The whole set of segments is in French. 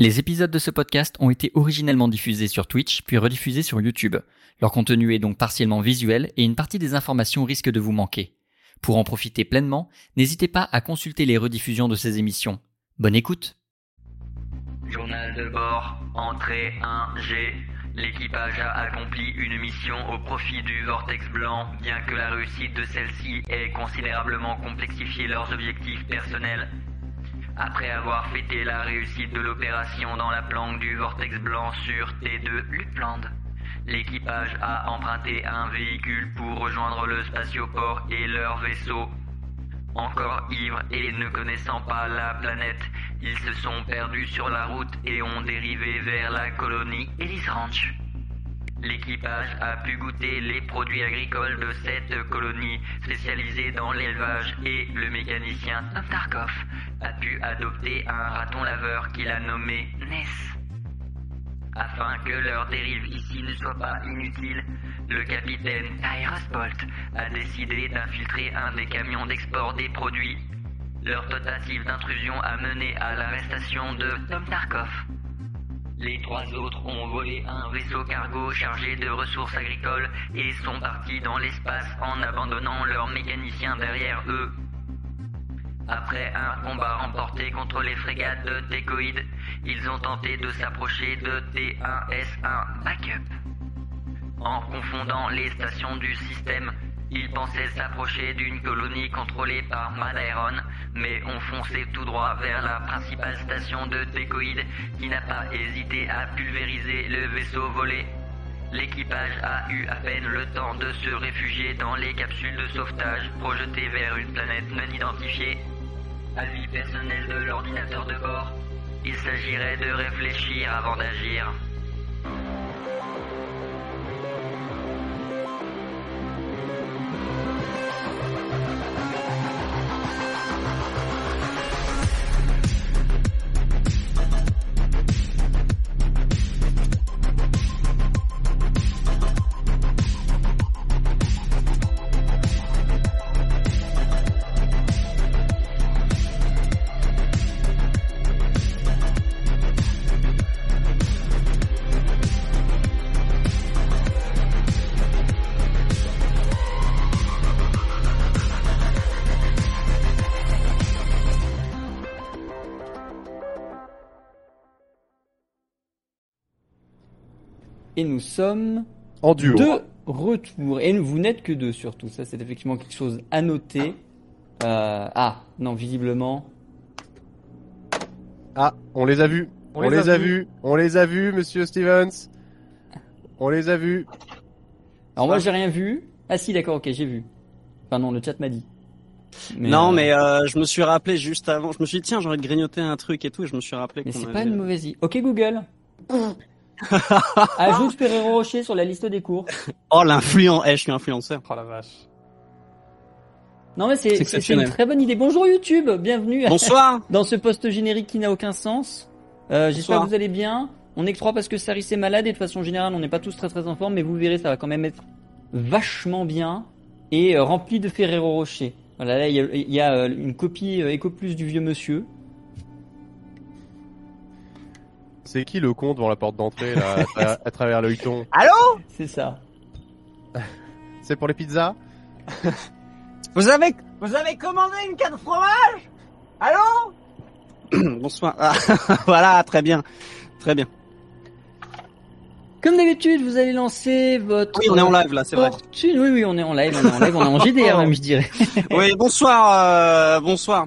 Les épisodes de ce podcast ont été originellement diffusés sur Twitch, puis rediffusés sur YouTube. Leur contenu est donc partiellement visuel et une partie des informations risque de vous manquer. Pour en profiter pleinement, n'hésitez pas à consulter les rediffusions de ces émissions. Bonne écoute Journal de bord, entrée 1G. L'équipage a accompli une mission au profit du Vortex Blanc, bien que la réussite de celle-ci ait considérablement complexifié leurs objectifs personnels. Après avoir fêté la réussite de l'opération dans la planque du Vortex Blanc sur T2 Lutland, l'équipage a emprunté un véhicule pour rejoindre le spatioport et leur vaisseau. Encore ivres et ne connaissant pas la planète, ils se sont perdus sur la route et ont dérivé vers la colonie Ellis Ranch. L'équipage a pu goûter les produits agricoles de cette colonie spécialisée dans l'élevage et le mécanicien Tarkov a pu adopter un raton laveur qu'il a nommé Ness. Afin que leur dérive ici ne soit pas inutile, le capitaine Tyrus a décidé d'infiltrer un des camions d'export des produits. Leur tentative d'intrusion a mené à l'arrestation de Tom Tarkov. Les trois autres ont volé un vaisseau cargo chargé de ressources agricoles et sont partis dans l'espace en abandonnant leurs mécaniciens derrière eux. Après un combat remporté contre les frégates de Tecoïd, ils ont tenté de s'approcher de T1S1 Backup. En confondant les stations du système, ils pensaient s'approcher d'une colonie contrôlée par Madairon, mais ont foncé tout droit vers la principale station de Tecoïd qui n'a pas hésité à pulvériser le vaisseau volé. L'équipage a eu à peine le temps de se réfugier dans les capsules de sauvetage projetées vers une planète non identifiée. Avis personnel de l'ordinateur de bord, il s'agirait de réfléchir avant d'agir. Et nous sommes En duo. de retour. Et vous n'êtes que deux surtout. Ça, c'est effectivement quelque chose à noter. Euh, ah, non, visiblement. Ah, on les a vus. On, les, a vus. On les a vus, monsieur Stevens. On les a vus. Alors moi, j'ai rien vu. Ah si, d'accord, ok, j'ai vu. Enfin non, le chat m'a dit. non, euh, mais euh, je me suis rappelé juste avant. Je me suis dit, tiens, j'aurais de grignoter un truc et tout. Et je me suis rappelé Mais c'est avait- pas une mauvaise idée. Ok Google. Ajoute Ferrero Rocher sur la liste des cours. Oh, l'influent. Eh, je suis influenceur. Oh la vache. Non mais c'est une très bonne idée. Bonjour YouTube, bienvenue Bonsoir. dans ce post générique qui n'a aucun sens. Euh, J'espère que vous allez bien. On est que trois parce que Saris est malade et de façon générale on n'est pas tous très très en forme, mais vous verrez ça va quand même être vachement bien et euh, rempli de Ferrero Rocher. Voilà, là il y a, il y a, euh, une copie Eco Plus du vieux monsieur. C'est qui le con devant la porte d'entrée, là, à, tra- à travers le huton Allô? C'est ça. C'est pour les pizzas? Vous avez, vous avez commandé une canne de fromage? Allô? Bonsoir. Ah, voilà, très bien, très bien. Comme d'habitude, vous allez lancer votre Oui, on est en live là, c'est vrai. fortune. Oui oui, on est en live, on est en live, on est en JDR même je dirais. Oui, bonsoir, euh, bonsoir.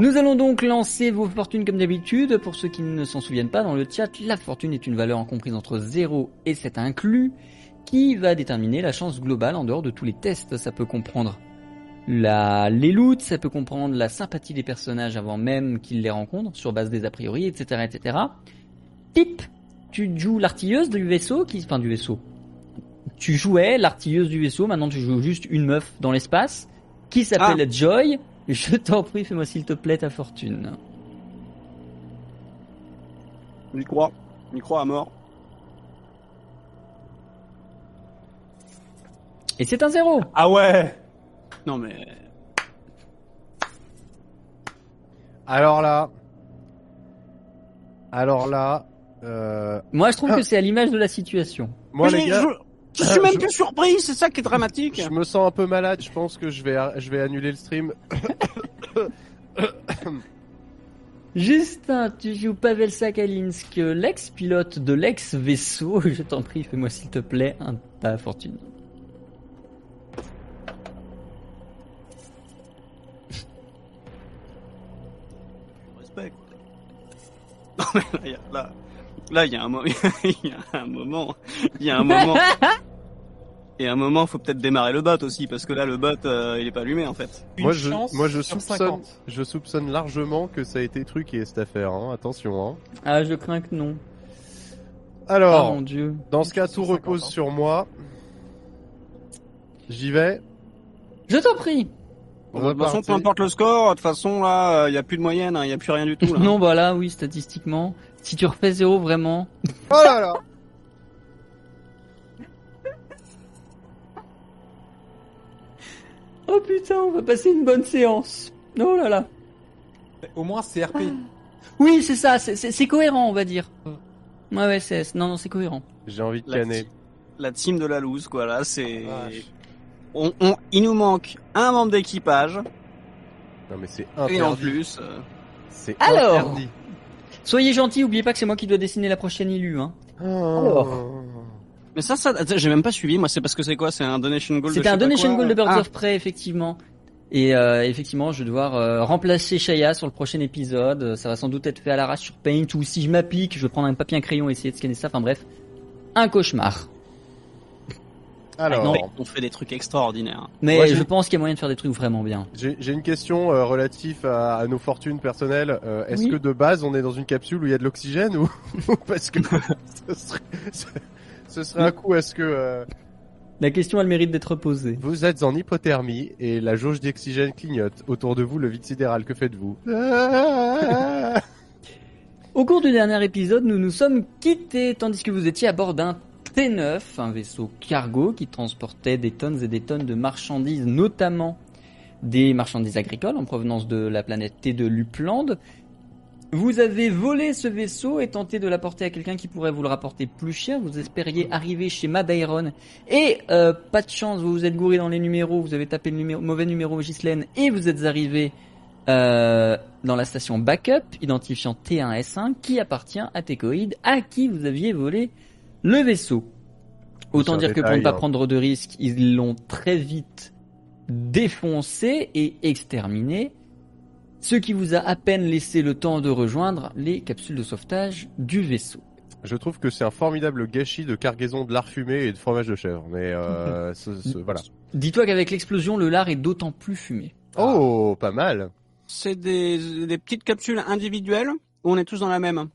Nous allons donc lancer vos fortunes comme d'habitude. Pour ceux qui ne s'en souviennent pas, dans le chat, la fortune est une valeur comprise entre 0 et 7 inclus, qui va déterminer la chance globale en dehors de tous les tests. Ça peut comprendre la, les loots, ça peut comprendre la sympathie des personnages avant même qu'ils les rencontrent, sur base des a priori, etc., etc. Pip, tu joues l'artilleuse du vaisseau, qui, enfin du vaisseau. Tu jouais l'artilleuse du vaisseau, maintenant tu joues juste une meuf dans l'espace, qui s'appelle Joy. Je t'en prie, fais-moi s'il te plaît ta fortune. Micro, micro à mort. Et c'est un zéro. Ah ouais Non mais, Alors là, Alors là, euh... moi je trouve que c'est à l'image de la situation. Moi Mais les gars, je, je suis même je- plus surpris, c'est ça qui est dramatique. je me sens un peu malade. Je pense que je vais je vais annuler le stream. Justin, tu joues Pavel Sakalinsk, l'ex-pilote de l'ex-vaisseau. Je t'en prie, fais-moi s'il te plaît un ta fortune. Respect. Non mais là, là, il y a un moment, il y a un moment, il y a un moment. Et à un moment, faut peut-être démarrer le bot aussi, parce que là, le bot, euh, il est pas allumé en fait. Une moi je moi je soupçonne 50. je soupçonne largement que ça a été truqué cette affaire. Hein. Attention. Hein. Ah, je crains que non. Oh Alors, mon dieu. dans ce cas, tout 50, repose hein. sur moi. J'y vais. Je t'en prie. De toute façon, peu importe le score, de toute façon, là, il y a plus de moyenne, hein, il y a plus rien du tout. Là. Non, bah là, oui, statistiquement. Si tu refais zéro, vraiment. Oh là là. Oh putain, on va passer une bonne séance. Oh là là. Au moins, c'est RP. Oui, c'est ça, c'est- cohérent, on va dire. Ouais, ouais, c'est, non, non, c'est cohérent. J'ai envie de La, canner. la team de la loose, quoi. Là, c'est. Vache. On, on, il nous manque un membre d'équipage, Non mais c'est et en interdit. plus. euh, C'est Alors. interdit. Soyez gentils, oubliez pas que c'est moi qui dois dessiner la prochaine élue, hein. Alors. Mais ça, ça, j'ai même pas suivi. Moi, c'est parce que c'est quoi? C'est un donation goal. de C'était un donation goal de Birds Ah, of Prey, effectivement. Et euh, effectivement, je vais devoir euh, remplacer Shaya sur le prochain épisode. Ça va sans doute être fait à l'arrache sur Paint, ou si je m'applique, je vais prendre un papier, un crayon et essayer de scanner ça. Enfin bref, un cauchemar. Alors, non, on fait des trucs extraordinaires. Mais je pense qu'il y a moyen de faire des trucs vraiment bien. j'ai une question euh, relative à, à nos fortunes personnelles. Euh, Est-ce Oui. que de base on est dans une capsule où il y a de l'oxygène ou parce que ce serait, ce- ce serait un coup à ce que euh, La question a le mérite d'être posée. vous êtes en hypothermie et la jauge d'oxygène clignote autour de vous le vide sidéral. Que faites-vous Au cours du dernier épisode, nous nous sommes quittés tandis que vous étiez à bord d'un T9, un vaisseau cargo qui transportait des tonnes et des tonnes de marchandises, notamment des marchandises agricoles en provenance de la planète T de Lupland. Vous avez volé ce vaisseau et tenté de l'apporter à quelqu'un qui pourrait vous le rapporter plus cher. Vous espériez arriver chez Madairon et euh, pas de chance, vous vous êtes gouré dans les numéros, vous avez tapé le mauvais numéro Ghislaine et vous êtes arrivé euh, dans la station backup identifiant T1S1 qui appartient à Tecoid à qui vous aviez volé le vaisseau. Autant dire que pour ne pas hein. prendre de risques, ils l'ont très vite défoncé et exterminé, ce qui vous a à peine laissé le temps de rejoindre les capsules de sauvetage du vaisseau. Je trouve que c'est un formidable gâchis de cargaison de lard fumé et de fromage de chèvre. Mais euh, ce- ce- voilà. Dis-toi qu'avec l'explosion, le lard est d'autant plus fumé. Oh, pas mal. C'est des, des petites capsules individuelles où on est tous dans la même?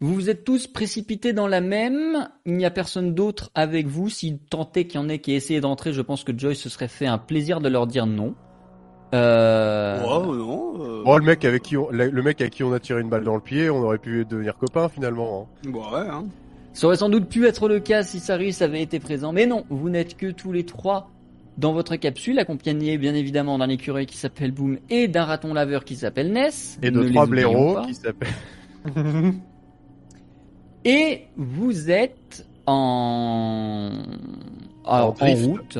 Vous vous êtes tous précipités dans la même. Il n'y a personne d'autre avec vous. S'il tentait qu'il y en ait qui essayaient d'entrer, je pense que Joyce se serait fait un plaisir de leur dire non. Euh... Oh non. euh, Oh, le mec avec qui on, le mec à qui on a tiré une balle dans le pied, on aurait pu devenir copains finalement. hein. bon, ouais. Hein. Ça aurait sans doute pu être le cas si Sarius avait été présent, mais non, vous n'êtes que tous les trois dans votre capsule, accompagnés bien évidemment d'un écureuil qui s'appelle Boom et d'un raton laveur qui s'appelle Ness. Et de Ne trois blaireaux qui s'appellent. Et vous êtes en, Alors, en, route.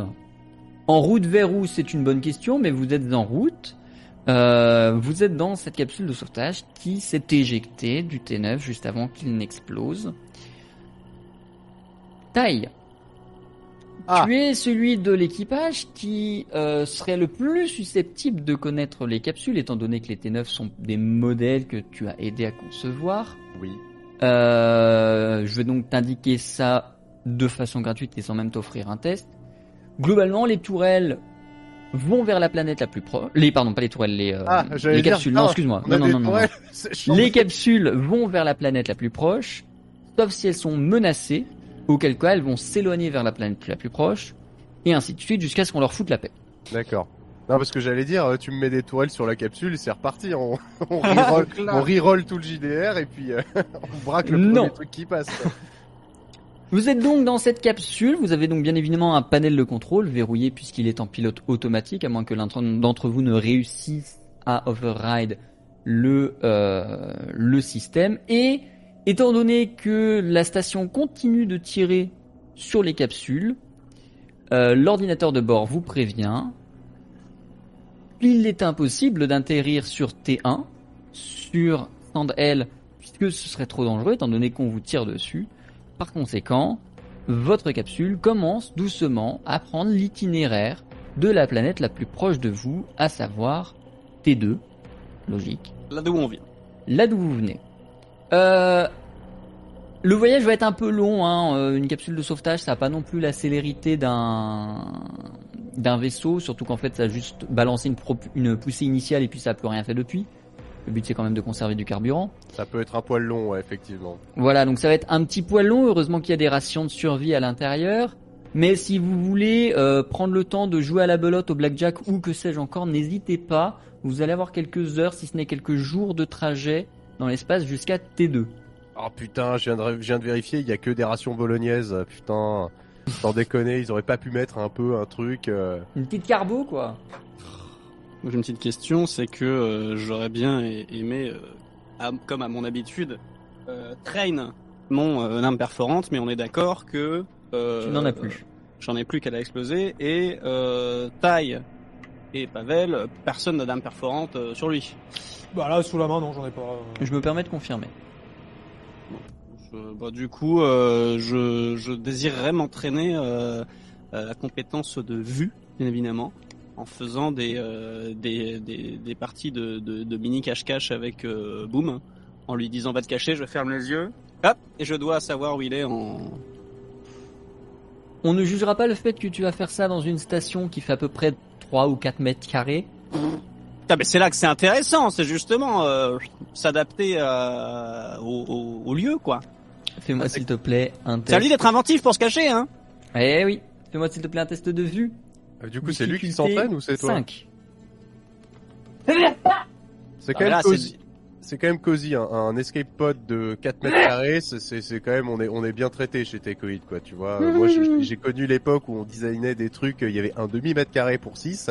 En route vers où C'est une bonne question, mais vous êtes en route. Euh, vous êtes dans cette capsule de sauvetage qui s'est éjectée du T9 juste avant qu'il n'explose. Taille. Ah. Tu es celui de l'équipage qui euh, serait le plus susceptible de connaître les capsules, étant donné que les T9 sont des modèles que tu as aidé à concevoir. Oui. Euh, je vais donc t'indiquer ça de façon gratuite et sans même t'offrir un test. Globalement, les tourelles vont vers la planète la plus proche. Les, pardon, pas les tourelles, les, euh, Ah, les capsules. non, excuse-moi. Non, non, non, non. Les capsules vont vers la planète la plus proche, sauf si elles sont menacées, auquel cas elles vont s'éloigner vers la planète la plus proche, et ainsi de suite jusqu'à ce qu'on leur foute la paix. D'accord. Non, parce que j'allais dire, euh, tu me mets des tourelles sur la capsule et c'est reparti. On, on, reroll, on reroll tout le JDR et puis euh, on braque le Non. premier truc qui passe. Vous êtes donc dans cette capsule, vous avez donc bien évidemment un panel de contrôle verrouillé puisqu'il est en pilote automatique, à moins que l'un d'entre vous ne réussisse à override le, euh, le système, et Étant donné que la station continue de tirer sur les capsules, euh, l'ordinateur de bord vous prévient. Il est impossible d'atterrir sur T1, sur Stand L, puisque ce serait trop dangereux étant donné qu'on vous tire dessus. Par conséquent, votre capsule commence doucement à prendre l'itinéraire de la planète la plus proche de vous, à savoir T2. Logique. Là d'où on vient. Là d'où vous venez. Euh, le voyage va être un peu long. Hein. euh, Une capsule de sauvetage, ça n'a pas non plus la célérité d'un d'un vaisseau, surtout qu'en fait, ça a juste balancé une, poussée initiale et puis ça a plus rien fait depuis. Le but, c'est quand même de conserver du carburant. Ça peut être un poil long, ouais, effectivement. Voilà, donc ça va être un petit poil long. Heureusement qu'il y a des rations de survie à l'intérieur. Mais si vous voulez euh, prendre le temps de jouer à la belote, au blackjack ou que sais-je encore, n'hésitez pas. Vous allez avoir quelques heures, si ce n'est quelques jours de trajet dans l'espace jusqu'à T2. Oh putain, je viens de, je viens de vérifier, il y a que des rations bolognaises. Putain, sans déconner, ils auraient pas pu mettre un peu un truc. euh, Une petite carbo, quoi. Moi, J'ai une petite question, c'est que euh, j'aurais bien a- aimé, euh, à- comme à mon habitude, euh, train mon euh, lame perforante, mais on est d'accord que euh, Tu n'en as plus. J'en ai plus qu'elle a explosé et euh, taille et Pavel, personne n'a d'arme perforante euh, sur lui. Bah là, sous la main, non, j'en ai pas. euh. Je me permets de confirmer. Je- bah, du coup, euh, je, je désirerais m'entraîner euh, à la compétence de vue, bien évidemment, en faisant des, euh, des, des, des parties de, de, de mini cache-cache avec euh, Boom, en lui disant va te cacher, je ferme les yeux, hop, et je dois savoir où il est en... On ne jugera pas le fait que tu vas faire ça dans une station qui fait à peu près 3 ou 4 mètres carrés. Ah, mais c'est là que c'est intéressant, c'est justement euh, s'adapter euh, au, au, au lieu, quoi. Fais-moi Ah, s'il te plaît un C'est à lui test. d'être inventif pour se cacher, hein. Eh oui, fais-moi s'il te plaît un test de vue. euh, Du coup, c'est lui qui s'entraîne ou c'est toi 5. C'est quand Ah, même là, cosy. c'est- C'est quand même cosy, un, un escape pod de 4 mètres carrés, c'est- quand même, on est, on est bien traité chez Tecoid, quoi, tu vois. Moi, j'ai connu l'époque où on designait des trucs, il y avait un demi mètre carré pour 6.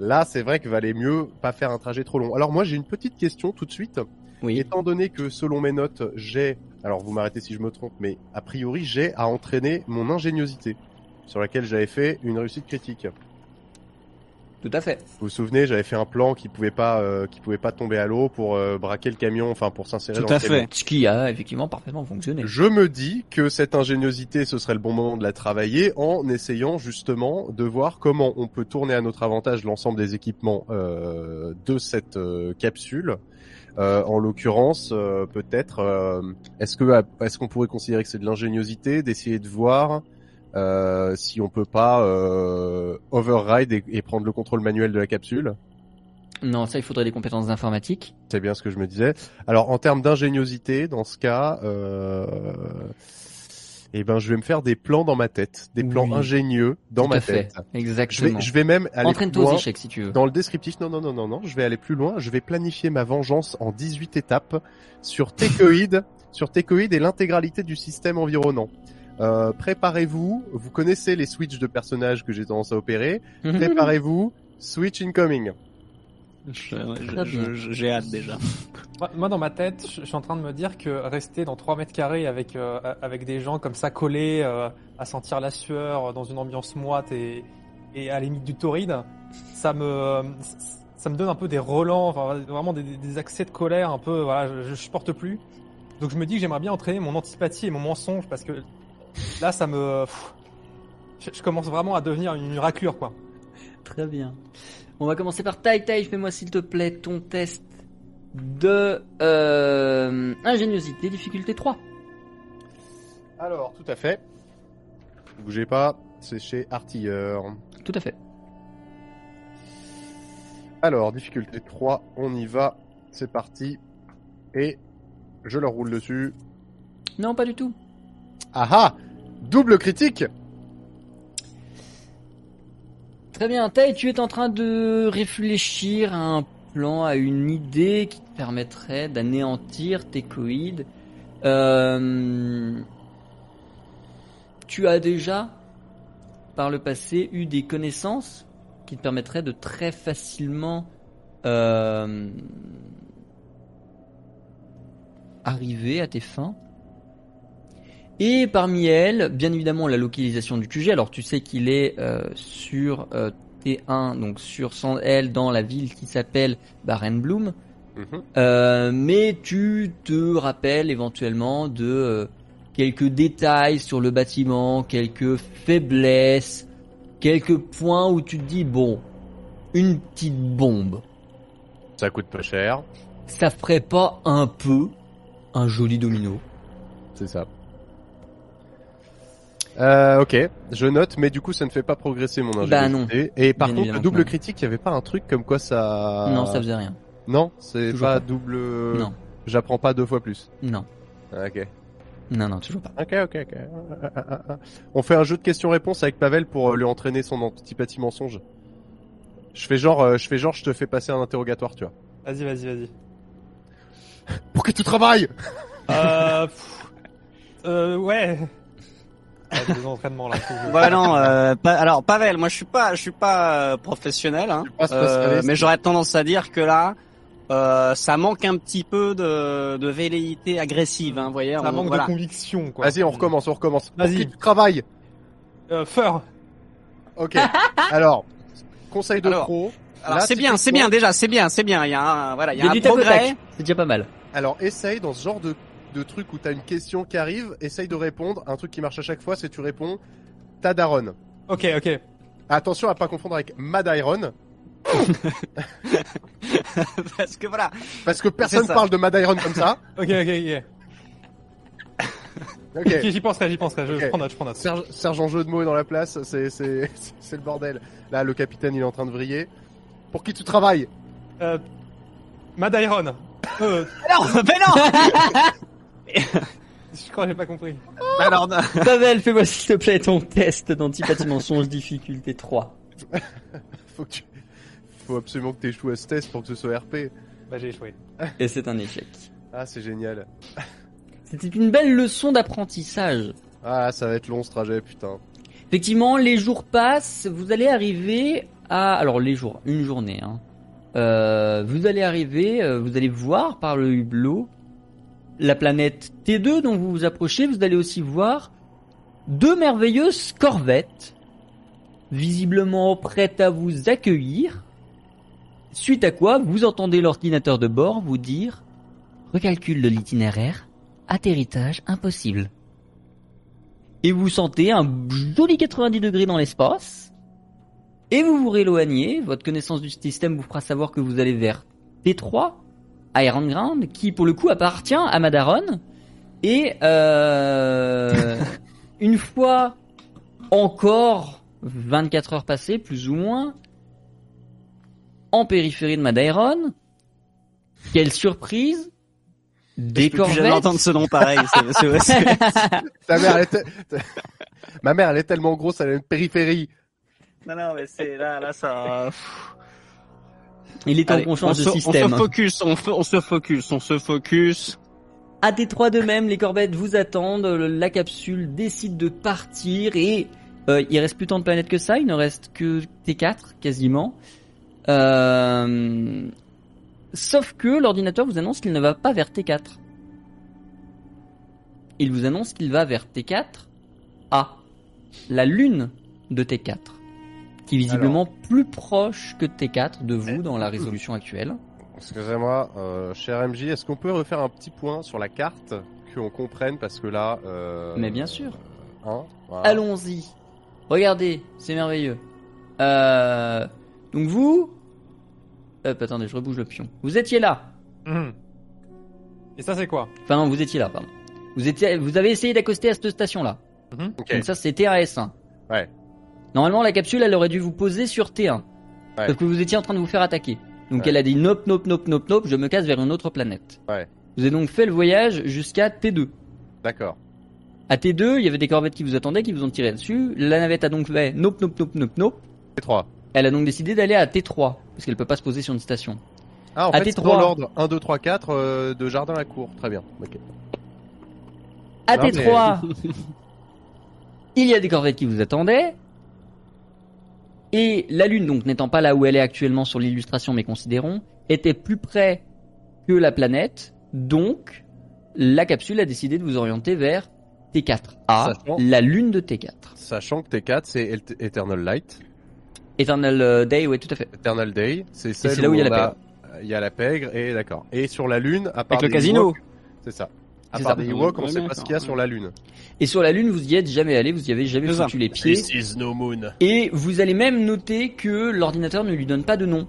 Là, c'est vrai qu'il valait mieux pas faire un trajet trop long. Alors moi, j'ai une petite question tout de suite. Oui. Étant donné que selon mes notes, j'ai, alors vous m'arrêtez si je me trompe, mais a priori, j'ai à entraîner mon ingéniosité, sur laquelle j'avais fait une réussite critique. Tout à fait. Vous vous souvenez, j'avais fait un plan qui pouvait pas, euh, qui pouvait pas tomber à l'eau pour euh, braquer le camion, enfin pour s'insérer Tout dans à le camion. fait. Ce qui a effectivement parfaitement fonctionné. Je me dis que cette ingéniosité, ce serait le bon moment de la travailler en essayant justement de voir comment on peut tourner à notre avantage l'ensemble des équipements euh, de cette capsule. Euh, en l'occurrence, euh, peut-être, euh, est-ce que est-ce qu'on pourrait considérer que c'est de l'ingéniosité d'essayer de voir euh, si on peut pas euh, override et, et prendre le contrôle manuel de la capsule? Non, ça il faudrait des compétences informatiques. C'est bien ce que je me disais. Alors en termes d'ingéniosité, dans ce cas, euh... eh ben je vais me faire des plans dans ma tête, des plans Oui. ingénieux dans Tout ma à fait. tête. Je Exactement. vais, je vais même aller plus aux loin échecs si tu veux. dans le descriptif. Non, non, non, non, non. Je vais aller plus loin. Je vais planifier ma vengeance en 18 étapes sur Tecoid, sur Tecoid et l'intégralité du système environnant. Euh, préparez-vous. Vous connaissez les switches de personnages que j'ai tendance à opérer. Préparez-vous. Switch incoming. J'ai hâte déjà. Moi, moi, dans ma tête, je je suis en train de me dire que rester dans 3 mètres carrés avec, euh, avec des gens comme ça collés, euh, à sentir la sueur, euh, dans une ambiance moite et, et à la limite du torride, ça me, ça me donne un peu des relents, enfin, vraiment des, des accès de colère un peu, voilà, je, je supporte plus. Donc je me dis que j'aimerais bien entraîner mon antipathie et mon mensonge parce que là, ça me, pff, je, je commence vraiment à devenir une, une raclure, quoi. Très bien. On va commencer par Tai Tai, fais-moi s'il te plaît ton test de euh, ingéniosité, difficulté 3. Alors, tout à fait. Bougez pas. C'est chez Artilleur. Tout à fait. Alors, difficulté 3, on y va, c'est parti. Et je leur roule dessus. Non, pas du tout. Ah ah Double critique Très bien, Tai, tu es en train de réfléchir à un plan, à une idée qui te permettrait d'anéantir tes coïdes. Euh, tu as déjà, par le passé, eu des connaissances qui te permettraient de très facilement euh, arriver à tes fins? Et parmi elles, bien évidemment, la localisation du QG. Alors tu sais qu'il est euh, sur euh, T1, donc sur Sand-L, dans la ville qui s'appelle Barenbloom. Mhm. Euh, mais tu te rappelles éventuellement de euh, quelques détails sur le bâtiment, quelques faiblesses, quelques points où tu te dis bon, une petite bombe, Ça coûte pas cher, ça ferait pas un peu un joli domino c'est ça. Euh, ok, je note, mais du coup ça ne fait pas progresser mon ingéniosité. Bah non. Et par Bien contre, double critique, il y avait pas un truc comme quoi ça... Non, ça faisait rien. Non, c'est Toujours pas pas. double... Non, J'apprends pas deux fois plus. non, Ah, Ok. non, non, toujours pas. Ok, ok, ok. On fait un jeu de questions-réponses avec Pavel pour euh, lui entraîner son antipathie mensonge. Je fais genre, euh, je fais genre, je te fais passer un interrogatoire, tu vois. Vas-y, vas-y, vas-y. Pour que tu travailles Euh, pff, euh, ouais. Des entraînements là. Ouais non, euh, pa- alors Pavel, moi je suis pas, je suis pas euh, professionnel, hein, pas spécialiste. mais j'aurais tendance à dire que là, euh, ça manque un petit peu de, de velléité agressive, hein, vous voyez. Ça on- manque voilà. de conviction, quoi. Vas-y, on recommence, on recommence. Vas-y. tu travailles Euh, Fur. Ok. Alors, conseil de Alors, pro. Alors c'est bien, c'est bien déjà, c'est bien, c'est bien. Il y a un, voilà, il y a un progrès. C'est déjà pas mal. Alors, essaye dans ce genre de, de truc où t'as une question qui arrive, essaye de répondre. Un truc qui marche à chaque fois, c'est tu réponds ta daronne. Ok, ok. Attention à pas confondre avec Madiron, Parce que voilà. parce que personne parle de Madiron comme ça. Ok, ok, ok. J'y penserai, j'y penserai. Je, prends note, je prends note. Serge, sergent jeu de mots est dans la place, c'est c'est c'est le bordel. Là, le capitaine il est en train de vriller. Pour qui tu travailles? Euh, Madairon. Euh, Non, mais non. je crois que j'ai pas compris. Alors, non. Pavel, fais-moi s'il te plaît ton test d'antipathie mensonge difficulté 3. Faut que tu... Faut absolument que t'échoues à ce test pour que ce soit RP. Bah j'ai échoué. Et c'est un échec. Ah, c'est génial. C'était une belle leçon d'apprentissage. Ah, ça va être long ce trajet, putain. Effectivement, les jours passent, vous allez arriver à... Alors les jours, une journée. Hein. Euh, vous allez arriver, euh, vous allez voir par le hublot la planète T2 dont vous vous approchez. Vous allez aussi voir deux merveilleuses corvettes, visiblement prêtes à vous accueillir. Suite à quoi, vous entendez l'ordinateur de bord vous dire Recalcule de l'itinéraire, atterrissage impossible et vous sentez un joli 90 degrés dans l'espace, et vous vous rééloignez, votre connaissance du système vous fera savoir que vous allez vers T3, Iron Ground, qui pour le coup appartient à Madaron, et euh, une fois encore 24 heures passées, plus ou moins, en périphérie de Madairon, quelle surprise Des je corvettes entendre ce nom pareil. c'est- c'est- c'est- Ta mère, elle est te- Ma mère, elle est tellement grosse, elle a une périphérie. non, non, mais c'est là, là, ça. Il est temps qu'on on, change se, de on système. se focus, on, on se focus, on se focus. À Détroit de même, les corvettes vous attendent, la capsule décide de partir et euh, il reste plus tant de planètes que ça, il ne reste que T4 quasiment. Euh, Sauf que l'ordinateur vous annonce qu'il ne va pas vers T4. Il vous annonce qu'il va vers T4 A, la lune de T4, qui est visiblement plus proche que T4 de vous dans la résolution actuelle. Excusez-moi, euh, cher MJ, est-ce qu'on peut refaire un petit point sur la carte qu'on comprenne parce que là. Euh, Mais bien sûr. Hein, voilà. Allons-y. Regardez, c'est merveilleux. Euh, donc vous... Hop, attendez, je rebouge le pion. Vous étiez là. Mhm. Et ça c'est quoi Enfin non, vous étiez là, pardon. Vous, étiez, vous avez essayé d'accoster à cette station-là. Ok. Donc ça, c'était à S1. Ouais. Normalement, la capsule, elle aurait dû vous poser sur T1. Ouais. Sauf que vous étiez en train de vous faire attaquer. Donc Ouais. elle a dit nope, nope, nope, nope, nope, je me casse vers une autre planète. Ouais. Vous avez donc fait le voyage jusqu'à T2. D'accord. À T2, il y avait des corvettes qui vous attendaient, qui vous ont tiré dessus. La navette a donc fait nope, nope, nope, nope, nope. T3. Elle a donc décidé d'aller à T3, parce qu'elle peut pas se poser sur une station. Ah, en À fait, c'est T3. dans l'ordre 1, 2, 3, 4 euh, de jardin à cour. Très bien. Ok. À Non, T3, il y a des corvettes qui vous attendaient. Et la Lune, donc n'étant pas là où elle est actuellement sur l'illustration, mais considérons, était plus près que la planète. Donc, la capsule a décidé de vous orienter vers T4A, Sachant- la lune de T4. Sachant que T4 c'est Et- Eternal Light, Eternal euh, Day, ouais, tout à fait. Eternal Day, c'est celle là où il y a la Il y a la pègre et d'accord. Et sur la lune, à part Avec le casino. C'est ça. À part ça. des Ewoks, on Ouais, sait bien pas ce qu'il y a sur la lune. Et sur la lune, vous y êtes jamais allé, vous y avez jamais foutu les pieds. is no moon. Et vous allez même noter que l'ordinateur ne lui donne pas de nom.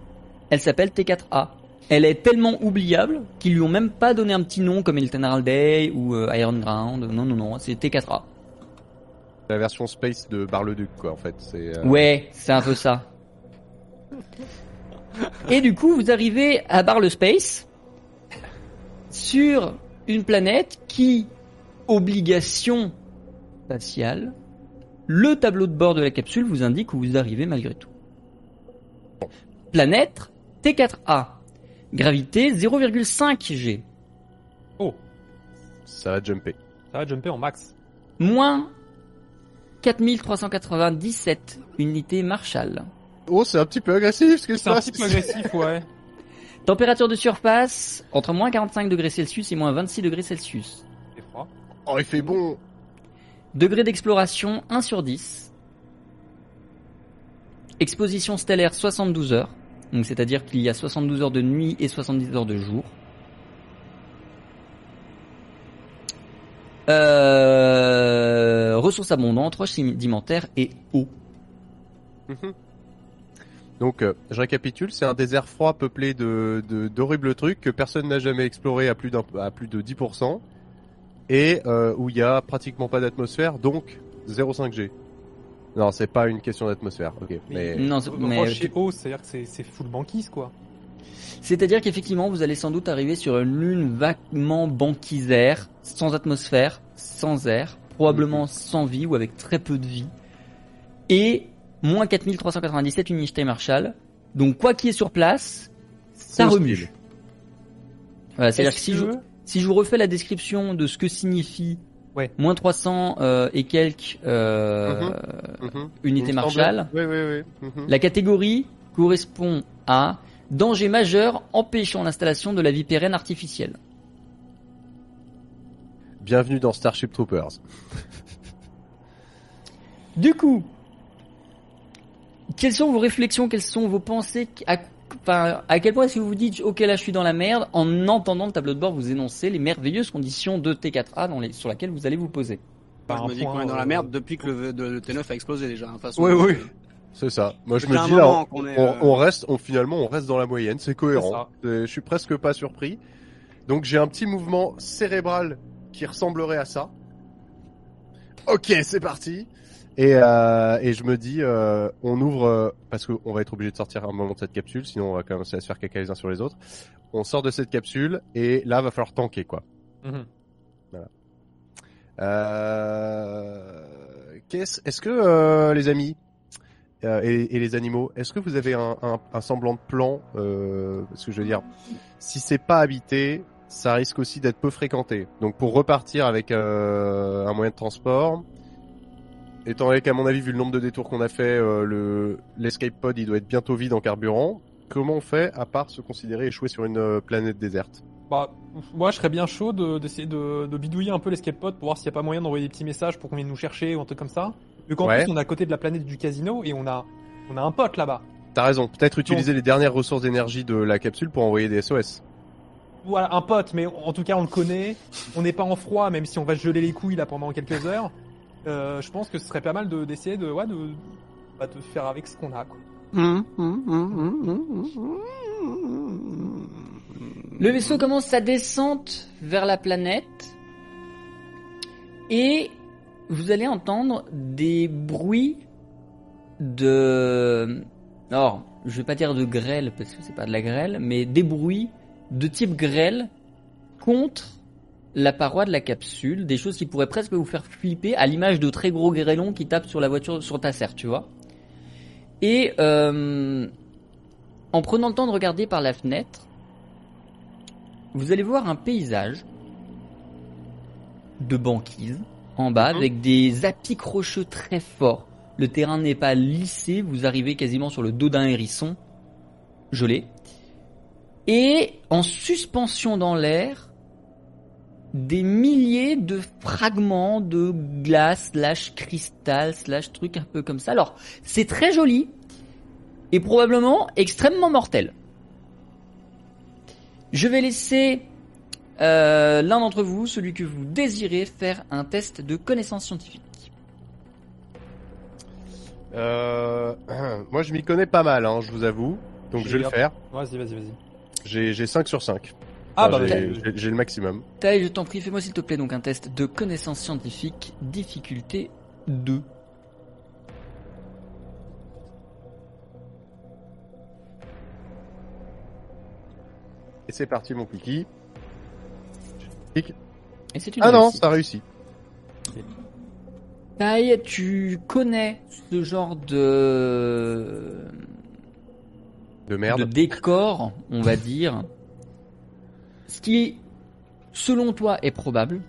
Elle s'appelle T4A. Elle est tellement oubliable qu'ils lui ont même pas donné un petit nom comme Eternal Day ou euh, Iron Ground. Non, non, non, c'est T4A. La version space de Bar-le-Duc, quoi, en fait. C'est. euh, Ouais, c'est un peu ça. Et du coup, vous arrivez à Bar le Space sur une planète qui, obligation spatiale, le tableau de bord de la capsule vous indique où vous arrivez malgré tout. Planète T4A. Gravité 0,5 G. Oh, Ça va jumper. ça va jumper en max. Moins 4397 unités Marshall. Oh, c'est un petit peu agressif, ce que C'est un ça. petit peu agressif, ouais. Température de surface entre moins 45 degrés Celsius et moins 26 degrés Celsius. C'est froid. Oh, il fait bon. Degré d'exploration 1 sur 10. Exposition stellaire 72 heures. Donc c'est-à-dire qu'il y a 72 heures de nuit et 70 heures de jour. Euh, ressources abondantes, roches sédimentaires et eau. Mhm. Donc, euh, je récapitule, c'est un désert froid peuplé de de- d'horribles trucs que personne n'a jamais exploré à plus d'un à plus de 10% et euh, où il y a pratiquement pas d'atmosphère, donc 0,5G. Non, c'est pas une question d'atmosphère. Ok, mais Non, c'est- mais- et eau, c'est-à-dire que c'est- c'est full banquise, quoi. C'est-à-dire qu'effectivement, vous allez sans doute arriver sur une lune vaguement banquisaire, sans atmosphère, sans air, probablement sans vie ou avec très peu de vie. Et moins 4397 unités Marshall. Donc quoi qu'il y ait sur place, ça remue. Voilà, c'est-à-dire que si je, si je vous refais la description de ce que signifie Ouais. moins 300 euh, et quelques euh, Mhm. unités Il me semble- Marshall, Oui, oui, oui. Mhm. la catégorie correspond à danger majeur empêchant l'installation de la vie pérenne artificielle. Bienvenue dans Starship Troopers. Du coup, quelles sont vos réflexions, quelles sont vos pensées, à, enfin, à quel point est-ce que vous vous dites, ok là je suis dans la merde, en entendant le tableau de bord vous énoncer les merveilleuses conditions de T4A dans les, sur laquelle vous allez vous poser Par je me dis qu'on est dans la merde depuis que le, de- le T9 a explosé déjà. hein, façon. Oui, oui. C'est ça. Moi, je me dis là, moment on, est, euh, on reste, on finalement, on reste dans la moyenne. C'est cohérent. Je suis presque pas surpris. Donc, j'ai un petit mouvement cérébral qui ressemblerait à ça. Ok, c'est parti. Et, euh, et je me dis, euh, on ouvre euh, parce qu'on va être obligé de sortir à un moment de cette capsule, sinon on va commencer à se faire caca les uns sur les autres. On sort de cette capsule et là, va falloir tanker quoi. Mhm. Euh, qu'est-ce, est-ce que euh, les amis euh, et, et les animaux, est-ce que vous avez un, un- un semblant de plan euh, Parce que je veux dire, si c'est pas habité, ça risque aussi d'être peu fréquenté. Donc pour repartir avec euh, un moyen de transport, étant donné qu'à mon avis, vu le nombre de détours qu'on a fait, euh, le l'escape pod il doit être bientôt vide en carburant. Comment on fait à part se considérer échoué sur une euh, planète déserte? Bah, moi, je serais bien chaud de- d'essayer de, de bidouiller un peu l'escape pod pour voir s'il n'y a pas moyen d'envoyer des petits messages pour qu'on vienne nous chercher ou un truc comme ça. Vu qu'en Ouais. plus, on est à côté de la planète du casino et on a, on a un pote là-bas. T'as raison. Peut-être utiliser les dernières ressources d'énergie de la capsule pour envoyer des SOS. Voilà, un pote, mais en tout cas, on le connaît. On n'est pas en froid, même si on va se geler les couilles là pendant quelques heures. Euh, je pense que ce serait pas mal de- d'essayer de, ouais, de, bah, de faire avec ce qu'on a, quoi. Le vaisseau commence sa descente vers la planète et vous allez entendre des bruits de... Alors, je vais pas dire de grêle parce que c'est pas de la grêle, mais des bruits de type grêle contre la paroi de la capsule, des choses qui pourraient presque vous faire flipper à l'image de très gros grêlons qui tapent sur la voiture, sur ta serre, tu vois. Et euh, en prenant le temps de regarder par la fenêtre, vous allez voir un paysage de banquise en bas Mhm. avec des apics rocheux très forts. Le terrain n'est pas lissé, vous arrivez quasiment sur le dos d'un hérisson gelé. Et en suspension dans l'air, des milliers de fragments de glace slash cristal slash truc un peu comme ça. Alors, c'est très joli et probablement extrêmement mortel. Je vais laisser euh, l'un d'entre vous, celui que vous désirez, faire un test de connaissance scientifique. Euh, moi, je m'y connais pas mal, hein, je vous avoue. Donc, je vais le faire. Vas-y, vas-y, vas-y. J'ai j'ai 5 sur 5. Ah, Enfin, bah, j'ai- le maximum. Taille, je t'en prie, fais-moi s'il te plaît donc un test de connaissance scientifique, difficulté 2. Et c'est parti, mon kiki. Et c'est une Ah non, ça réussit. Taille, tu connais ce genre de... De merde. de décor, on va dire. Ce qui, selon toi, est probable,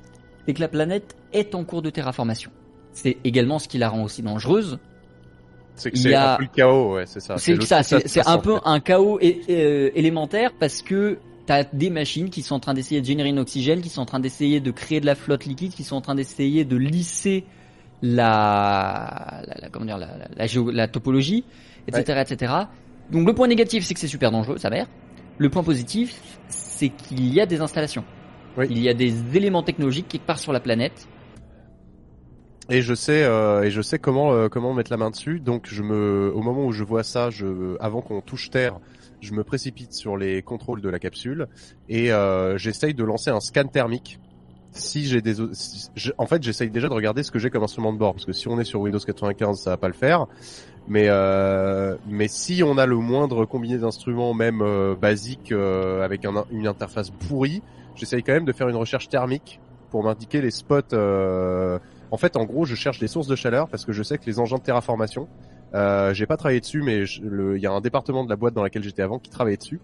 c'est que la planète est en cours de terraformation. C'est également ce qui la rend aussi dangereuse. C'est que c'est a- un peu le chaos, ouais, c'est ça. c'est ça, c'est un en peu fait. un chaos élémentaire parce que t'as des machines qui sont en train d'essayer de générer une oxygène, qui sont en train d'essayer de créer de la flotte liquide, qui sont en train d'essayer de lisser la, la, la- comment dire, la, la, la géo- la topologie, etc., etc. Donc le point négatif, c'est que c'est super dangereux, sa mère. Le point positif, c'est qu'il y a des installations. Oui. Il y a des éléments technologiques quelque part sur la planète. Et je sais, euh, et je sais comment euh, comment mettre la main dessus. Donc je me, au moment où je vois ça, je, avant qu'on touche terre, je me précipite sur les contrôles de la capsule et euh, j'essaye de lancer un scan thermique. Si j'ai des, si- en fait, j'essaye déjà de regarder ce que j'ai comme instrument de bord parce que si on est sur Windows 95, ça va pas le faire. Mais euh, mais si on a le moindre combiné d'instruments, même euh, basique, euh, avec un, une interface pourrie, j'essaye quand même de faire une recherche thermique pour m'indiquer les spots. euh, en fait, en gros, je cherche des sources de chaleur parce que je sais que les engins de terraformation, j'ai pas travaillé dessus, mais il y a un département de la boîte dans laquelle j'étais avant qui travaillait dessus.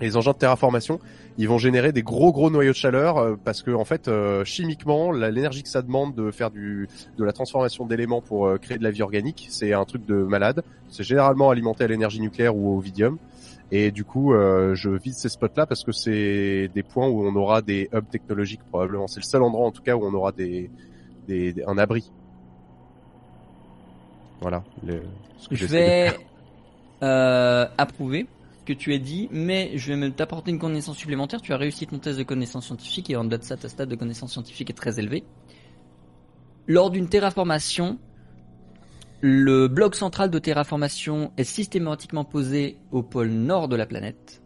Et les engins de terraformation, ils vont générer des gros gros noyaux de chaleur euh, parce que en fait, euh, chimiquement, l'énergie que ça demande de faire du de la transformation d'éléments pour euh, créer de la vie organique, c'est un truc de malade. C'est généralement alimenté à l'énergie nucléaire ou au vidium. Et du coup, euh, je vise ces spots-là parce que c'est des points où on aura des hubs technologiques probablement. C'est le seul endroit en tout cas où on aura des, des, des- un abri. Voilà. le- ce que Je de vais euh, approuver que tu as dit, mais je vais t'apporter une connaissance supplémentaire. Tu as réussi ton test de connaissance scientifique et en delà de ça, ta stade de connaissance scientifique est très élevé. Lors d'une terraformation, le bloc central de terraformation est systématiquement posé au pôle nord de la planète.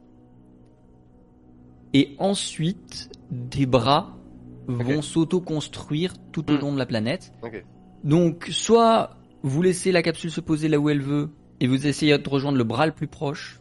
Et ensuite, des bras vont s'auto-construire tout au Hmm. long de la planète. Donc, soit vous laissez la capsule se poser là où elle veut et vous essayez de rejoindre le bras le plus proche,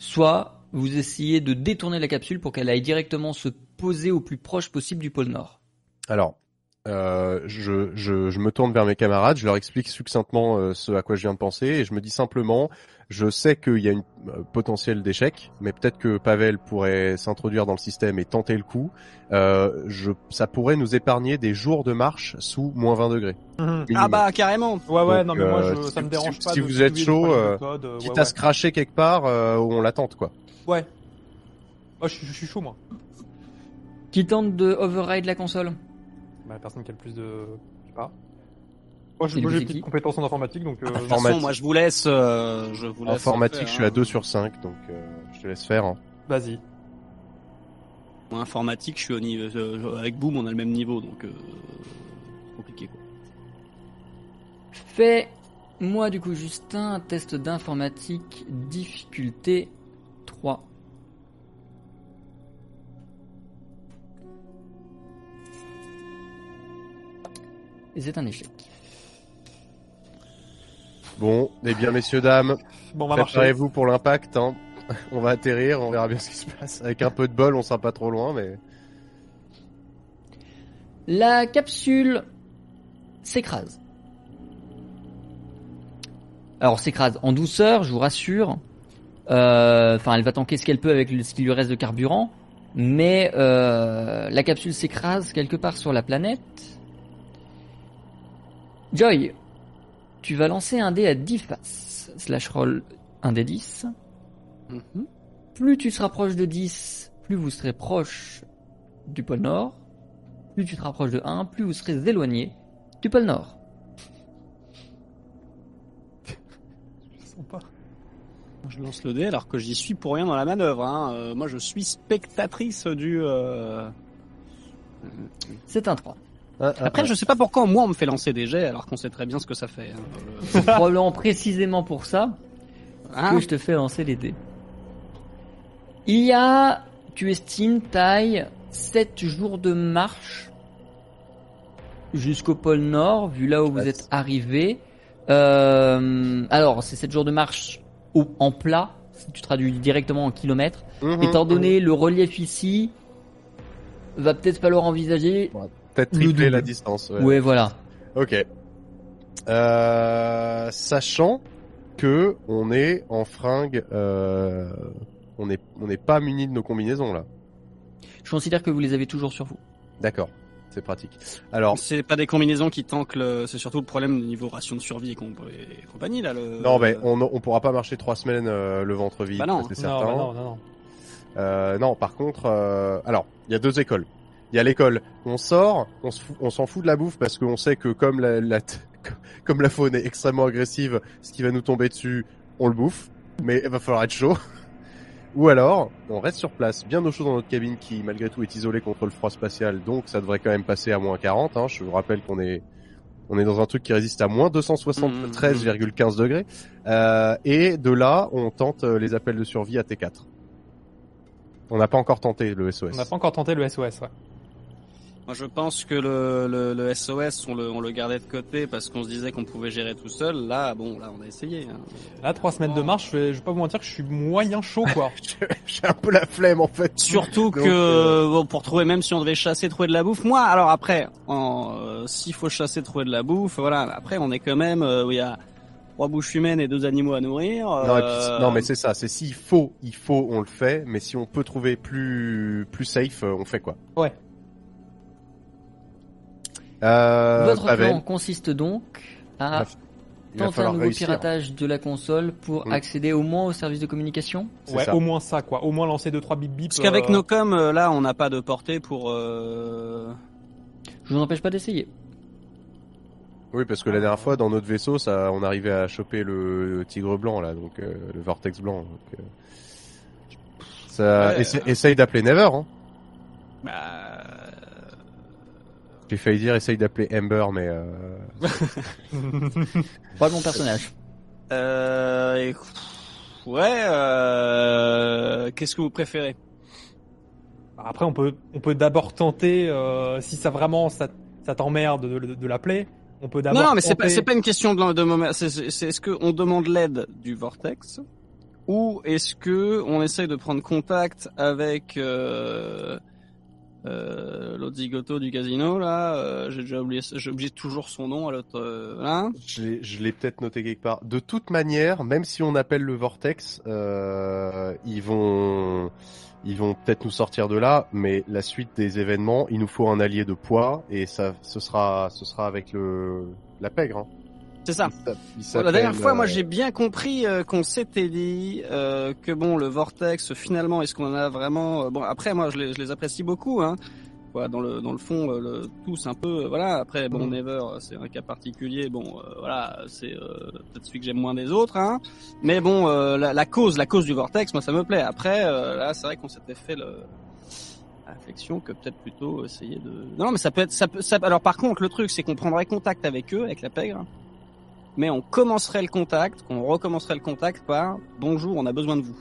soit vous essayez de détourner la capsule pour qu'elle aille directement se poser au plus proche possible du pôle Nord. Alors, euh, je, je, je me tourne vers mes camarades, je leur explique succinctement euh, ce à quoi je viens de penser, et je me dis simplement, je sais qu'il y a une euh, potentiel d'échec, mais peut-être que Pavel pourrait s'introduire dans le système et tenter le coup. Euh, je, ça pourrait nous épargner des jours de marche sous moins 20 degrés. Mhm. Ah bah carrément. Ouais, ouais, Donc, non, mais moi, je, si- ça me si- dérange pas. si de vous êtes chaud, euh, euh, Quitte ouais, à se cracher quelque part euh, où on l'attente, quoi. ouais. Moi, je suis chaud, moi. Qui tente de override la console Bah, la personne qui a le plus de. Je sais pas. Moi, j'ai c'est des qui compétences en informatique, donc. Euh, De toute façon, moi je vous laisse. euh, je vous laisse Informatique, faire, je suis à hein. 2 sur 5, donc euh, je te laisse faire. hein. Vas-y. Moi, informatique, je suis au niveau. euh, avec Boom, on a le même niveau, donc. Euh, compliqué quoi. Fais-moi du coup, Justin, un test d'informatique, difficulté 3. Et c'est un échec. Bon, eh bien, messieurs, dames, Bon, préparez-vous pour l'impact. Hein. On va atterrir, on verra bien ce qui se passe. Avec un peu de bol, on sera pas trop loin, mais... La capsule s'écrase. Alors s'écrase en douceur, je vous rassure. Euh, Enfin, elle va tanker ce qu'elle peut avec ce qui lui reste de carburant, mais euh, la capsule s'écrase quelque part sur la planète. Joy, tu vas lancer un dé à 10 faces, slash roll un dé 10. Mhm. Plus tu seras proche de 10, plus vous serez proche du pôle Nord. plus tu te rapproches de 1, plus vous serez éloigné du pôle Nord. Je sens pas. Je lance le dé alors que j'y suis pour rien dans la manœuvre. Hein. Euh, moi, je suis spectatrice du. euh, C'est un 3. Ah, ah, Après, ah. je sais pas pourquoi moi on me fait lancer des jets alors qu'on sait très bien ce que ça fait. hein. C'est probablement précisément pour ça Hein que je te fais lancer les dés. Il y a, tu estimes, taille 7 jours de marche jusqu'au pôle Nord, vu là où vous êtes arrivé. Euh, alors, c'est 7 jours de marche au, en plat, si tu traduis directement en kilomètres. Mhm, Étant mhm. donné le relief ici, va peut-être falloir envisager. Peut-être le tripler double. la distance. ouais. Ouais, voilà. Ok. Euh, sachant que on est en fringue, euh, on n'est on n'est pas muni de nos combinaisons là. Je considère que vous les avez toujours sur vous. D'accord, c'est pratique. Alors C'est pas des combinaisons qui tankent le. C'est surtout le problème du niveau ration de survie et, comp- et compagnie là. Le... non, mais on on pourra pas marcher trois semaines euh, le ventre vide, Bah non. c'est Non, certain. bah non, non, non. Euh, non, par contre, euh, alors il y a deux écoles. Il y a l'école, on sort, on s'en fout de la bouffe parce qu'on sait que comme la faune est extrêmement agressive, ce qui va nous tomber dessus, on le bouffe, mais il va falloir être chaud. Ou alors, on reste sur place, bien au chaud dans notre cabine qui malgré tout est isolée contre le froid spatial, donc ça devrait quand même passer à moins 40. Hein. Je vous rappelle qu'on est on est dans un truc qui résiste à moins 273,15 degrés. Euh, et de là, on tente euh, les appels de survie à T4. On n'a pas encore tenté le SOS. On n'a pas encore tenté le SOS, ouais. Moi, je pense que le, le, le SOS, on le, on le gardait de côté parce qu'on se disait qu'on pouvait gérer tout seul. Là, bon, là, on a essayé. Hein. Là, trois semaines de marche, je vais, je vais pas vous mentir que je suis moyen chaud, quoi. J'ai un peu la flemme en fait. Surtout Donc, que euh, bon, pour trouver, même si on devait chasser, trouver de la bouffe. Moi, alors après, en, euh, s'il faut chasser, trouver de la bouffe, voilà. Après, on est quand même euh, où il y a trois bouches humaines et deux animaux à nourrir. Non, et puis- euh, non, mais c'est ça. C'est s'il faut, il faut, on le fait. Mais si on peut trouver plus plus safe, euh, on fait quoi Ouais. Euh, Votre Pavel, plan consiste donc à tenter un nouveau réussir. piratage de la console pour accéder au moins au service de communication. Ouais, ça. au moins ça, quoi. Au moins lancer deux, trois bip bip. Parce qu'avec euh, nos coms, euh, là, on n'a pas de portée pour. Euh... Je vous empêche pas d'essayer. Oui, parce que la dernière fois, dans notre vaisseau, ça, on arrivait à choper le tigre blanc là, donc euh, le vortex blanc. Donc, euh, ça, Ouais. essa- essaye d'appeler Never. Hein. Bah, J'ai failli dire essaye d'appeler Ember, mais euh, Pas de mon personnage. Euh, et- ouais. Euh... Qu'est-ce que vous préférez? Après, on peut, on peut d'abord tenter, euh, si ça vraiment, ça, ça t'emmerde de, de, de l'appeler, on peut d'abord Non, non, mais c'est pas, tenter- c'est pas une question de, de moment. C'est, c'est, c'est est-ce que on demande l'aide du vortex ou est-ce que on essaye de prendre contact avec euh, euh, l'autre zigoto du casino là euh, J'ai déjà oublié, j'ai oublié toujours son nom à l'autre. Euh, là. je l'ai- je l'ai peut-être noté quelque part. De toute manière, même si on appelle le vortex, euh, ils vont, ils vont peut-être nous sortir de là, mais la suite des événements, il nous faut un allié de poids et ça, ce sera, ce sera avec le la pègre. Hein. C'est ça. Il s'app- il La dernière fois, moi, euh, j'ai bien compris euh, qu'on s'était dit euh, que bon, le vortex, finalement, est-ce qu'on en a vraiment Bon, après, moi, je les, je les apprécie beaucoup. Hein. Voilà, dans le dans le fond, le, tous un peu. voilà. Après, bon, Mhm. Never, c'est un cas particulier. Bon, euh, voilà, c'est peut-être celui que j'aime moins des autres. Hein. Mais bon, la, la cause, la cause du vortex, moi, ça me plaît. Après, là, c'est vrai qu'on s'était fait le réflexion que peut-être plutôt essayer de. Non, mais ça peut être, ça peut, ça. Alors, par contre, le truc, c'est qu'on prendrait contact avec eux, avec la pègre mais on commencerait le contact, qu'on recommencerait le contact par bonjour, on a besoin de vous.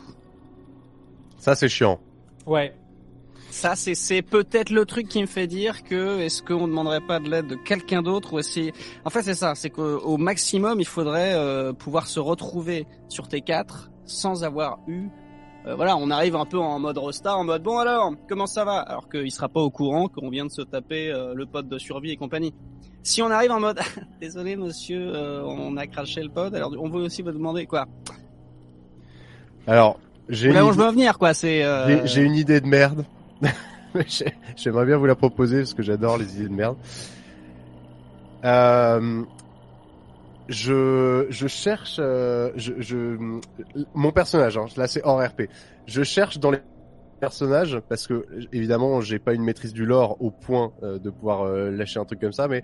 Ça, c'est chiant. Ouais. Ça, c'est c'est peut-être le truc qui me fait dire que est-ce qu'on ne demanderait pas de l'aide de quelqu'un d'autre ou essayer? En fait, c'est ça, c'est qu'au au maximum, il faudrait euh, pouvoir se retrouver sur T4 sans avoir eu. Euh, voilà, on arrive un peu en mode resta, en mode bon alors, comment ça va? Alors qu'il sera pas au courant qu'on vient de se taper euh, le pod de survie et compagnie. Si on arrive en mode désolé monsieur, euh, on a craché le pod, alors on veut aussi vous demander quoi Alors, j'ai Là une où je veux en venir, quoi. C'est. J'ai- une idée de merde. J'ai- J'aimerais bien vous la proposer parce que j'adore les idées de merde. Euh, je, je cherche, euh, je, je, mon personnage, hein, là c'est hors RP. Je cherche dans les personnage parce que évidemment j'ai pas une maîtrise du lore au point euh, de pouvoir euh, lâcher un truc comme ça, mais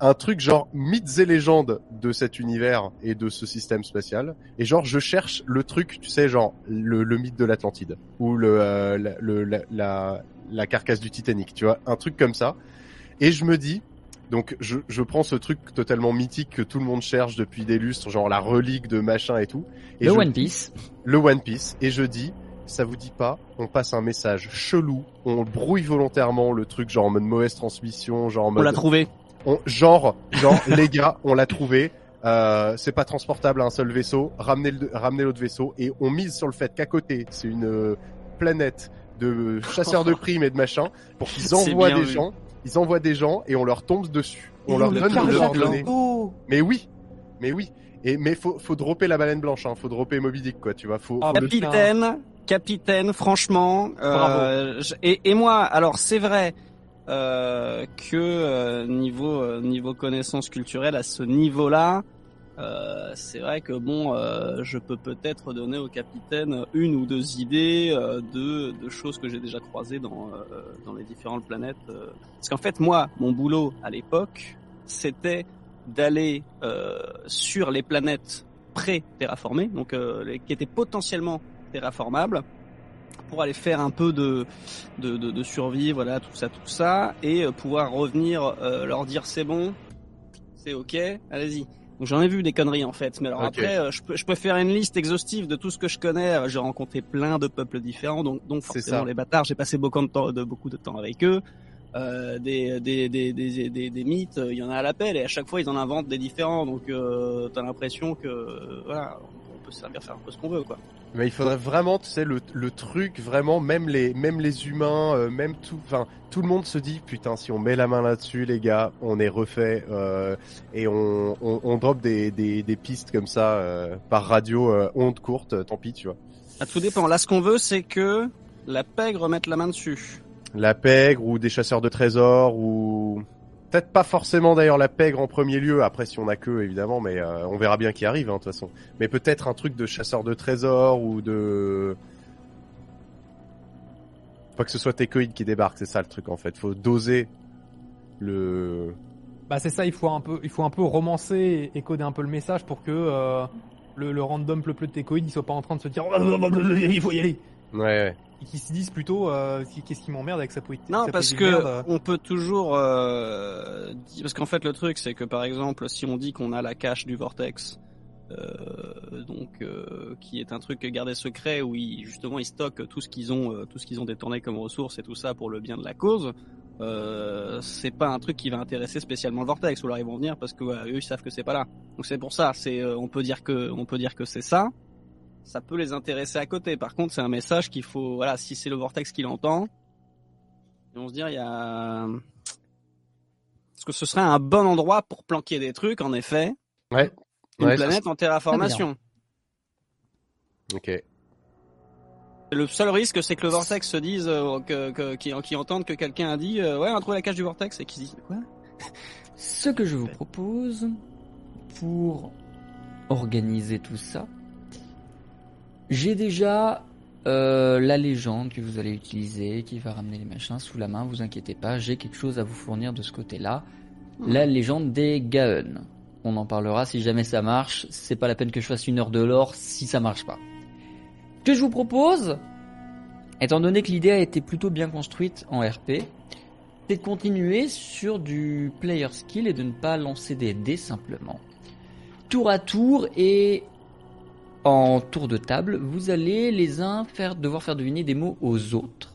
un truc genre mythes et légendes de cet univers et de ce système spatial. Et genre je cherche le truc, tu sais, genre le, le mythe de l'Atlantide ou le, euh, la, le la, la carcasse du Titanic, tu vois, un truc comme ça. Et je me dis, donc je, je prends ce truc totalement mythique que tout le monde cherche depuis des lustres, genre la relique de machin et tout. Et Le je- One Piece. le One Piece et je dis ça vous dit pas on passe un message chelou on brouille volontairement le truc genre en mode mauvaise transmission genre en On mode l'a trouvé. on- genre genre les gars on l'a trouvé euh, c'est pas transportable à un seul vaisseau ramenez le, ramenez l'autre vaisseau et on mise sur le fait qu'à côté c'est une euh, planète de chasseurs de primes et de machin pour qu'ils envoient des vu. gens ils envoient des gens et on leur tombe dessus. On Et leur le donne des coordonnées mais oui mais oui. Et mais faut faut dropper la baleine blanche hein. faut dropper Moby Dick quoi tu vois. Faut, Ah, faut le- Capitaine, capitaine, franchement. euh, je- et, et moi, alors c'est vrai euh, que euh, niveau euh, niveau connaissance culturelle à ce niveau-là, euh, c'est vrai que bon, euh, je peux peut-être donner au capitaine une ou deux idées euh, de, choses que j'ai déjà croisées dans les différentes planètes. Parce qu'en fait, moi, mon boulot à l'époque, c'était d'aller sur les planètes pré-terraformées, donc les, qui étaient potentiellement terraformables, pour aller faire un peu de, de, survie, voilà, tout ça, tout ça, et pouvoir revenir leur dire c'est bon, c'est ok, allez-y. Donc j'en ai vu des conneries en fait, mais alors après, euh, je je peux faire une liste exhaustive de tout ce que je connais. J'ai rencontré plein de peuples différents, donc, donc forcément les bâtards, j'ai passé beaucoup de temps, de, beaucoup de temps avec eux. Euh, des, des, des, des, des, mythes, euh, il y en a à l'appel et à chaque fois ils en inventent des différents. Donc euh, t'as l'impression que euh, voilà, on peut se servir faire un peu ce qu'on veut quoi. Mais il faudrait vraiment, tu sais, le, le truc, vraiment, même les, même les humains, euh, même tout, enfin, tout le monde se dit, putain, si on met la main là-dessus, les gars, on est refait, euh, et on, on, on drop des, des, des pistes comme ça, euh, par radio, euh, onde courte, euh, tant pis, tu vois. Ah, tout dépend. Là, ce qu'on veut, c'est que la pègre mette la main dessus. La pègre, ou des chasseurs de trésors, ou, peut-être pas forcément d'ailleurs la pègre en premier lieu, après si on a que, évidemment, mais euh, on verra bien qui arrive, hein, de toute façon. Mais peut-être un truc de chasseur de trésors, ou de, Faut que ce soit Tecoid qui débarque, c'est ça le truc en fait. Faut doser le. Bah c'est ça, il faut un peu, il faut un peu romancer et, et coder un peu le message pour que euh, le, le random pleu pleu de Tecoid il soit pas en train de se dire il faut y aller Ouais, ouais. Et qu'il se dise plutôt euh, qu'est-ce qui m'emmerde avec sa poétique. Non, sa parce que merde. on peut toujours euh, parce qu'en fait le truc c'est que par exemple si on dit qu'on a la cache du vortex, euh, donc euh, qui est un truc gardé secret où ils, justement ils stockent tout ce qu'ils ont euh, tout ce qu'ils ont détourné comme ressources et tout ça pour le bien de la cause. Euh, c'est pas un truc qui va intéresser spécialement le vortex ou alors ils vont venir parce que eux ils savent que c'est pas là. Donc c'est pour ça, c'est euh, on peut dire que on peut dire que c'est ça. Ça peut les intéresser à côté. Par contre, c'est un message qu'il faut voilà, si c'est le vortex qui l'entend, ils vont se dire il y a est-ce que ce serait un bon endroit pour planquer des trucs en effet? Ouais. une Ouais, planète en terraformation. Ok. Le seul risque, c'est que le vortex se dise, euh, que, que, entendent que quelqu'un a dit, euh, ouais, on a trouvé la cage du vortex, et qu'ils disent, quoi? Ce que je vous propose pour organiser tout ça, j'ai déjà euh, la légende que vous allez utiliser, qui va ramener les machins sous la main, vous inquiétez pas, j'ai quelque chose à vous fournir de ce côté-là. La légende des Gaon. On en parlera si jamais ça marche, c'est pas la peine que je fasse une heure de lore si ça marche pas. Que je vous propose, étant donné que l'idée a été plutôt bien construite en RP, c'est de continuer sur du player skill et de ne pas lancer des dés simplement. Tour à tour et en tour de table, vous allez les uns faire, devoir faire deviner des mots aux autres,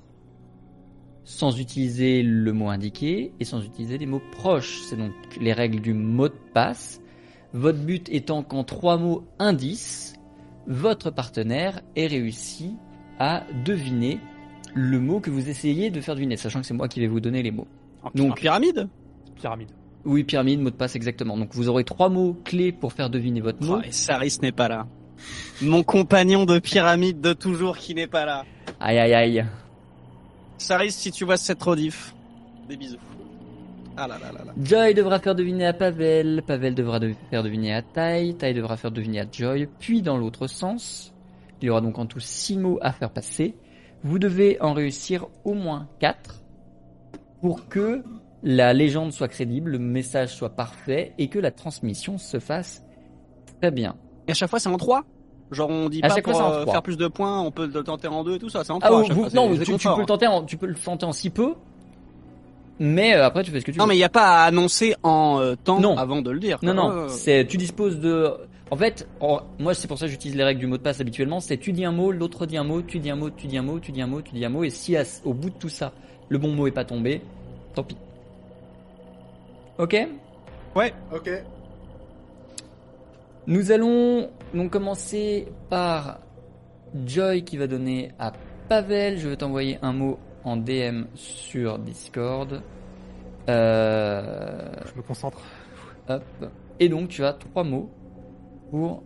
sans utiliser le mot indiqué et sans utiliser des mots proches. C'est donc les règles du mot de passe. Votre but étant qu'en trois mots indices, votre partenaire ait réussi à deviner le mot que vous essayez de faire deviner, sachant que c'est moi qui vais vous donner les mots. en, Donc- en pyramide? Pyramide. Oui, pyramide, mot de passe exactement. Donc vous aurez trois mots clés pour faire deviner votre mot. Oh, Et Saris n'est pas là. Mon compagnon de pyramide de toujours qui n'est pas là. Aïe aïe aïe. Saris, si tu vois cette rediff, des bisous. Ah là là là là. Joy devra faire deviner à Pavel, Pavel devra de- faire deviner à Tai, Tai devra faire deviner à Joy, puis dans l'autre sens. Il y aura donc en tout six mots à faire passer. Vous devez en réussir au moins 4 pour que la légende soit crédible, le message soit parfait et que la transmission se fasse très bien. Et à chaque fois, c'est en 3 Genre, on dit À pas chaque pour euh, trois. faire plus de points, on peut le tenter en 2 et tout ça, c'est en Ah 3 à chaque vous- fois, c'est- non, tu, peux le tenter en, tu peux le tenter en si peu, mais euh, après tu fais ce que tu Non, veux. mais il n'y a pas à annoncer en euh, temps Non. avant de le dire. Non, non, Ouais, ouais. c'est tu disposes de. En fait, en- moi c'est pour ça que j'utilise les règles du mot de passe habituellement. C'est tu dis un mot, l'autre dit un mot, tu dis un mot, tu dis un mot, tu dis un mot, tu dis un mot, et si à- au bout de tout ça, le bon mot est pas tombé, tant pis. Ok? Ok. Nous allons donc commencer par Joy qui va donner à Pavel. Je vais t'envoyer un mot en DM sur Discord. Euh, Je me concentre. hop. Et donc tu as trois mots pour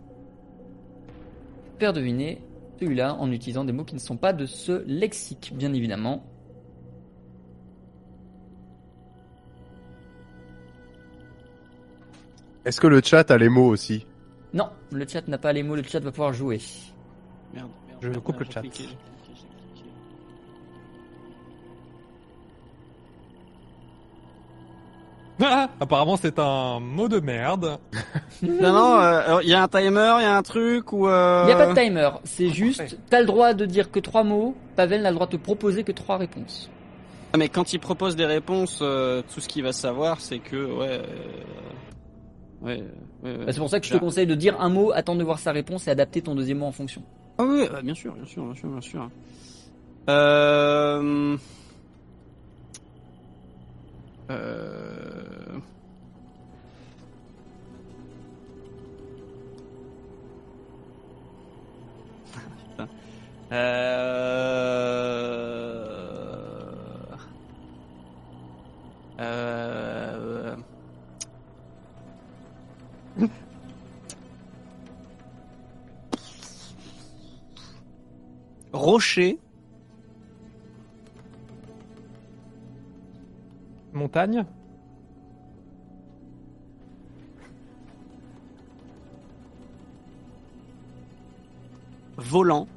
faire deviner celui-là en utilisant des mots qui ne sont pas de ce lexique, bien évidemment. Est-ce que le chat a les mots aussi? Non, le chat n'a pas les mots, le chat va pouvoir jouer. Merde, merde, Je merde, coupe merde, le chat. cliqué, cliqué, j'ai cliqué. Ah, apparemment, c'est un mot de merde. Non, non, euh, alors, il y a un timer, il y a un truc ou. Euh... Il n'y a pas de timer, c'est juste, t'as le droit de dire que trois mots, Pavel n'a le droit de te proposer que trois réponses. Ah, mais quand il propose des réponses, euh, tout ce qu'il va savoir, c'est que ouais. Ouais, ouais, ouais. Bah, C'est pour ça que je te Là. conseille de dire un mot, attendre de voir sa réponse et adapter ton deuxième mot en fonction. Ah oui, bah, bien sûr, bien sûr, bien sûr, bien sûr. Euh... Euh... Euh... Euh... Rocher. Montagne. volant.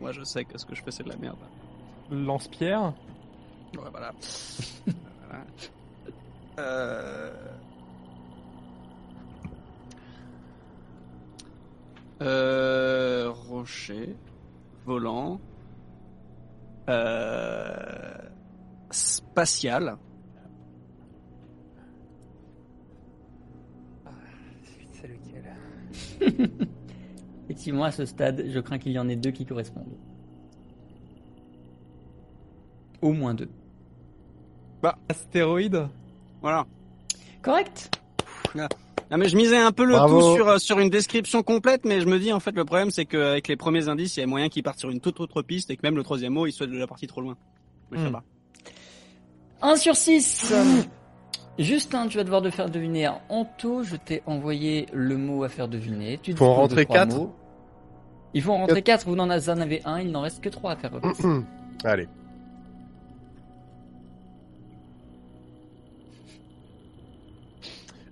Moi je sais que ce que je fais c'est de la merde. Lance-pierre. Ouais voilà. Voilà. Euh... Euh, rocher, volant, euh, spatial. C'est lequel Effectivement, à ce stade, je crains qu'il y en ait deux qui correspondent. Au moins deux. Astéroïde. Voilà. Correct Ah, mais je misais un peu le Bravo. tout sur, euh, sur une description complète, mais je me dis en fait le problème c'est qu'avec les premiers indices, il y a moyen qu'ils partent sur une toute autre piste et que même le troisième mot il soit déjà parti trop loin. Mais ça Hmm. va. 1 sur 6 Justin, tu vas devoir de faire deviner à Anto. Je t'ai envoyé le mot à faire deviner. Tu en de rentrer trois quatre mots. Il faut en rentrer 4. Vous en avez un. Il n'en reste que 3 à faire repasser. Allez.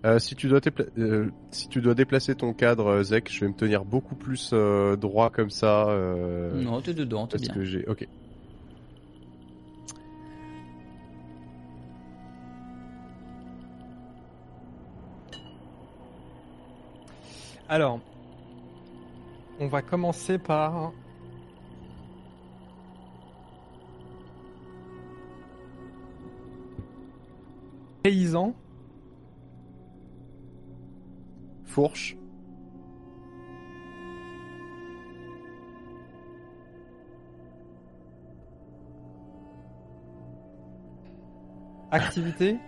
Euh, si tu dois euh, si tu dois déplacer ton cadre, euh, Zek, je vais me tenir beaucoup plus euh, droit comme ça. euh, Non, t'es dedans, t'es parce bien. que j'ai. Ok. Alors, on va commencer par. Paysan. Fourche. Activité.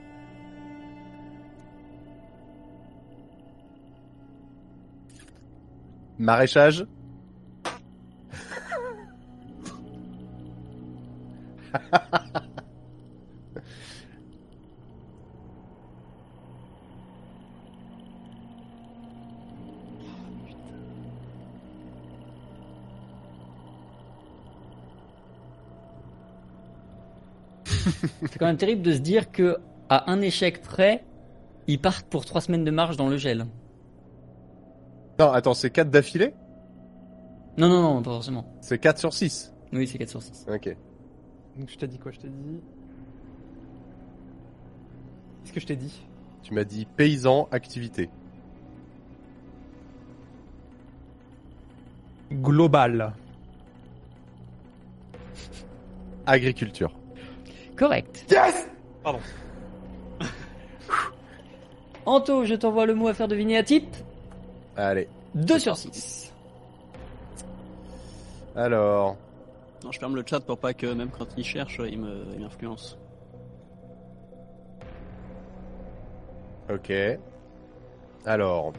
Maraîchage. C'est quand même terrible de se dire que à un échec près, ils partent pour trois semaines de marche dans le gel. Non, attends, c'est 4 d'affilée? Non, non, non, pas forcément. C'est 4 sur 6. Oui, c'est 4 sur 6. Ok. Donc je t'ai dit quoi? Je t'ai dit. Qu'est-ce que je t'ai dit? Tu m'as dit paysan, activité. Global. Agriculture. Correct. Yes Pardon. Anto, je t'envoie le mot à faire deviner à type. Allez. 2 sur 6. Alors, Non, je ferme le chat pour pas que même quand il cherche, il me, il m'influence. ok. Alors.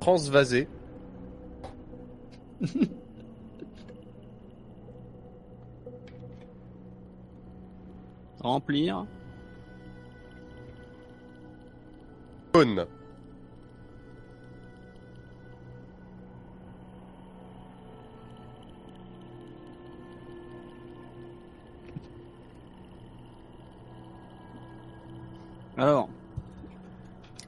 Transvasé. Remplir. Cône. Alors,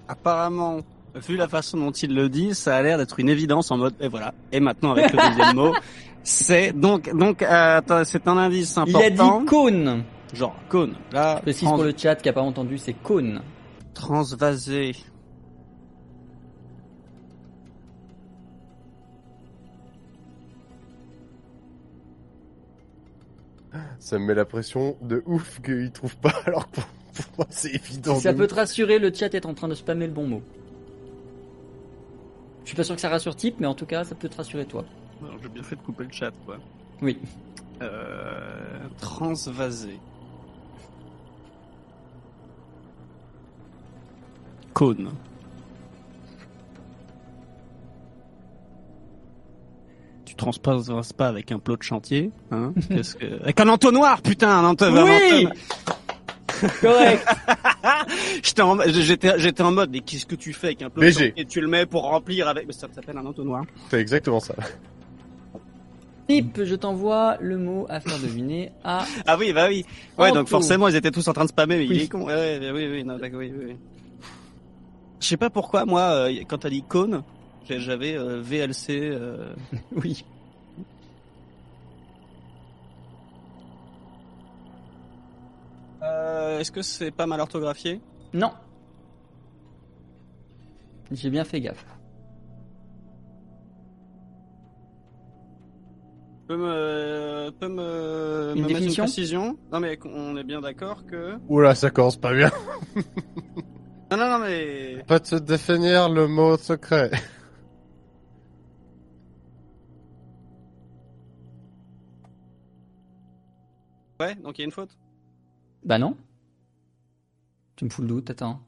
apparemment, vu la façon dont il le dit, ça a l'air d'être une évidence en mode et voilà. Et maintenant avec le deuxième mot, c'est donc donc euh, attends, c'est un indice Il a dit important. cône. Genre cône. Là, Je précise trans- pour le chat qui a pas entendu, c'est cône. transvasé. Ça me met la pression de ouf qu'il trouve pas, alors que pour, pour moi c'est évident. Si ça peut te rassurer, le chat est en train de spammer le bon mot. Je suis pas sûr que ça rassure type, mais en tout cas, ça peut te rassurer toi. J'ai bien fait de couper le chat quoi. Oui. Euh, transvasé. Cône. Tu transvases pas avec un plot de chantier, hein? Qu'est-ce que... Avec un entonnoir, putain, un entonnoir. Oui Correct J'étais en, j'étais, j'étais en mode, mais qu'est-ce que tu fais avec un plot chantier Tu le mets pour remplir avec, mais ça s'appelle un entonnoir. C'est exactement ça. Type, je t'envoie le mot à faire deviner à... Ah oui, bah oui. Ouais, Anto. donc forcément, ils étaient tous en train de spammer, mais il Oui. est con. Ouais, ouais, oui, oui, non, d'accord, oui, oui, oui. Je sais pas pourquoi, moi, euh, quand t'as dit cône, j'avais euh, VLC. euh, Oui. Euh, Est-ce que c'est pas mal orthographié? Non. J'ai bien fait gaffe. Peut me, peut me, Une me mettre une précision? Non, mais on est bien d'accord que. Oula, ça commence pas bien. Non, non, non, mais. Pas te définir le mot secret. Ouais, donc il y a une faute? Bah non. Tu me fous le doute, attends.